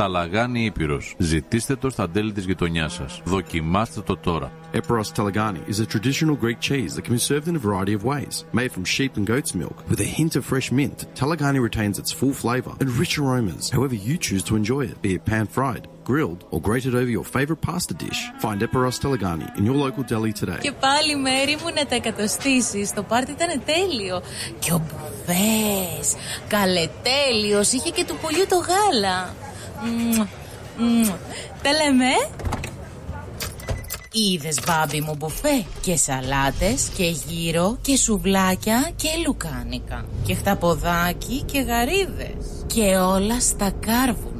Ταλαγάνι Ήπειρος. Ζητήστε το στα τέλη της γειτονιάς σας. Δοκιμάστε το τώρα. Eperos Telegani is a traditional Greek cheese that can be served in a variety of ways. Made from sheep and goat's milk, with a hint of fresh mint, Telegani retains its full flavour and rich aromas, however you choose to enjoy it, be it pan-fried, grilled, or grated over your favourite pasta dish. Find Eperos Telegani in your local deli today. Και πάλι μέρη μου να τα εκατοστήσει. Το πάρτι ήταν τέλειο. Και ο Μπουβές, καλετέλειος, είχε και του πουλιού το γάλα. Μμμ, μμμ. Τα λέμε. Είδες μπάμπι μου μπουφέ και σαλάτες και γύρο και σουβλάκια και λουκάνικα και χταποδάκι και γαρίδες και όλα στα κάρβουνα.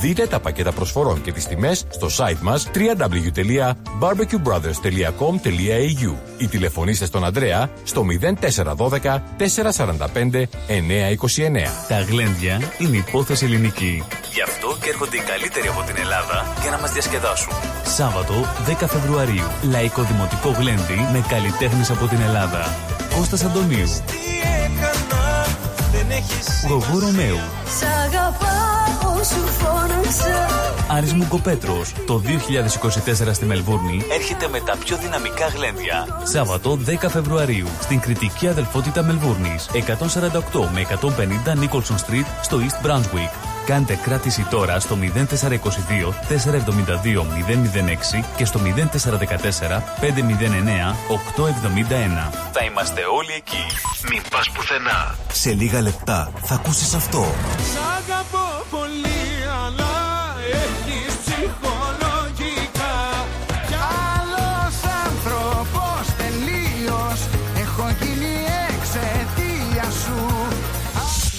Δείτε τα πακέτα προσφορών και τις τιμές στο site μας www.barbecuebrothers.com.au ή τηλεφωνήστε στον Ανδρέα στο 0412 445 929. Τα γλέντια είναι υπόθεση ελληνική. Γι' αυτό και έρχονται οι καλύτεροι από την Ελλάδα για να μας διασκεδάσουν. Σάββατο 10 Φεβρουαρίου. Λαϊκό Δημοτικό Γλέντι με καλλιτέχνες από την Ελλάδα. Κώστας Αντωνίου. Γογού Ρωμαίου. Σ' αγαπάω, σου φώναξα Άρης Μουγκοπέτρος. Το 2024 στη Μελβούρνη έρχεται με τα πιο δυναμικά γλέντια. Σάββατο 10 Φεβρουαρίου στην κριτική αδελφότητα Μελβούρνης. 148 με 150 Nicholson Street στο East Brunswick. Κάντε κράτηση τώρα στο 0422 472 006 και στο 0414 509 871. Θα είμαστε όλοι εκεί. Μην πας πουθενά. Σε λίγα λεπτά θα ακούσεις αυτό. Σ' αγαπώ πολύ αλλά έχεις ψυχολογικά Κι άλλος άνθρωπος τελείως Έχω γίνει εξαιτία σου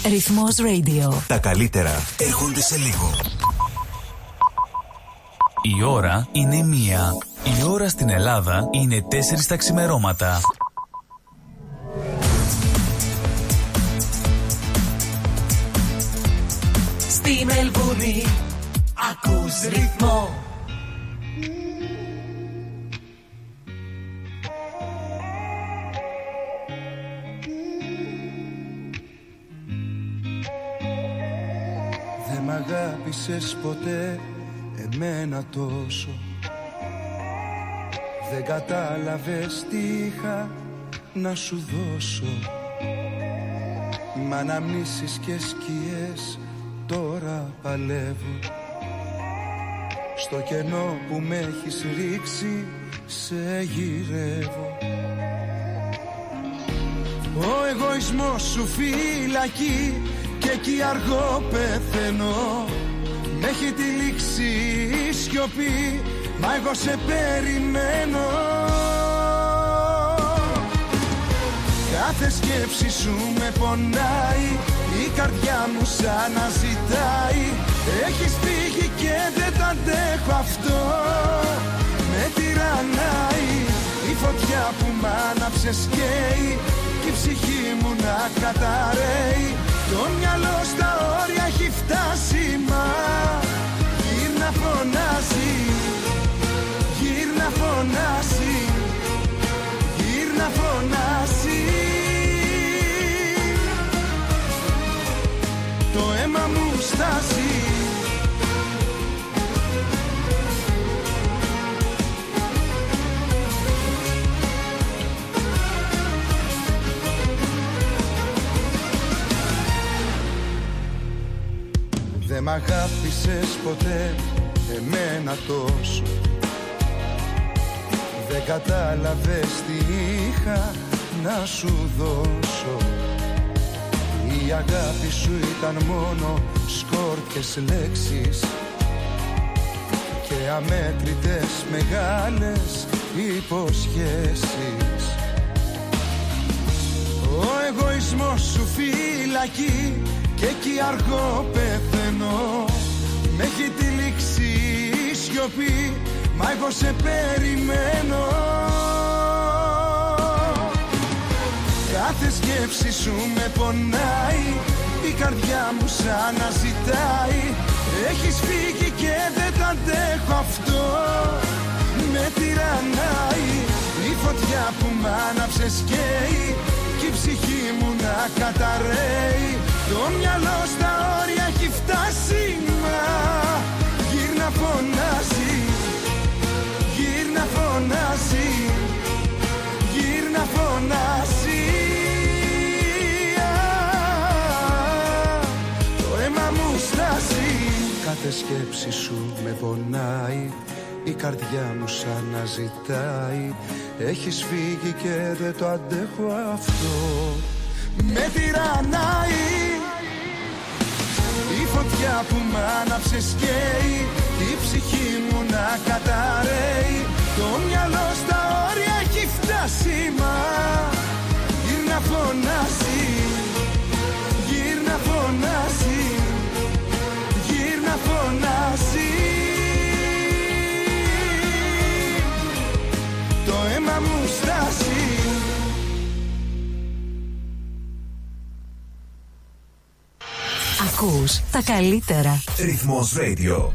Ρυθμός Radio Τα καλύτερα έρχονται σε λίγο. Η ώρα είναι μία. Η ώρα στην Ελλάδα είναι τέσσερις τα ξημερώματα. Στη Μελβούνι ακούς ρυθμό. Δεν μ' αγάπησες ποτέ εμένα τόσο. Δεν κατάλαβες τι είχα να σου δώσω. Μ' αναμνήσεις και σκιές τώρα παλεύω Στο κενό που με έχεις ρίξει σε γυρεύω. Ο εγωισμός σου φυλακή και εκεί αργό πεθαίνω. Μ' έχει τυλίξει η σιωπή μα εγώ σε περιμένω. Κάθε σκέψη σου με πονάει Η καρδιά μου σαν να ζητάει Έχεις φύγει και δεν το αντέχω αυτό. Με τυραννάει Η φωτιά που μ' άναψες καίει Κι η ψυχή μου να καταραίει. Το μυαλό στα όρια έχει φτάσει μα Γύρνα φωνάζει. Γύρνα φωνάζει Δεν μ' αγάπησες ποτέ εμένα τόσο. Δεν κατάλαβες τι είχα να σου δώσω. Η αγάπη σου ήταν μόνο σκόρπιες λέξεις. Και αμέτρητες μεγάλες υποσχέσεις. Ο εγωισμός σου φυλακή και εκεί αργό πεθαίνω Με έχει τυλίξει η σιωπή Μα εγώ σε περιμένω. Κάθε σκέψη σου με πονάει Η καρδιά μου σαν να ζητάει. Έχεις φύγει και δεν το αντέχω αυτό. Με τυραννάει Η φωτιά που μ' άναψες καίει Κι η ψυχή μου να καταραίει Το μυαλό στα όρια έχει φτάσει Μα γύρνα φωνάζει. Γύρνα φωνάζει. Γύρνα φωνάζει. Α, Το αίμα μου στάζει. Κάθε σκέψη σου με πονάει. Η καρδιά μου σαν να ζητάει. Έχεις φύγει και δεν το αντέχω αυτό Με τυραννάει Η φωτιά που μ' άναψες καίει Η ψυχή μου να καταραίει. Το μυαλό στα όρια έχει φτάσει Μα γύρνα φωνάζει Γύρνα φωνάζει Γύρνα φωνάζει. Το αίμα μου στάζει Ακούς τα καλύτερα. Ρυθμός Radio.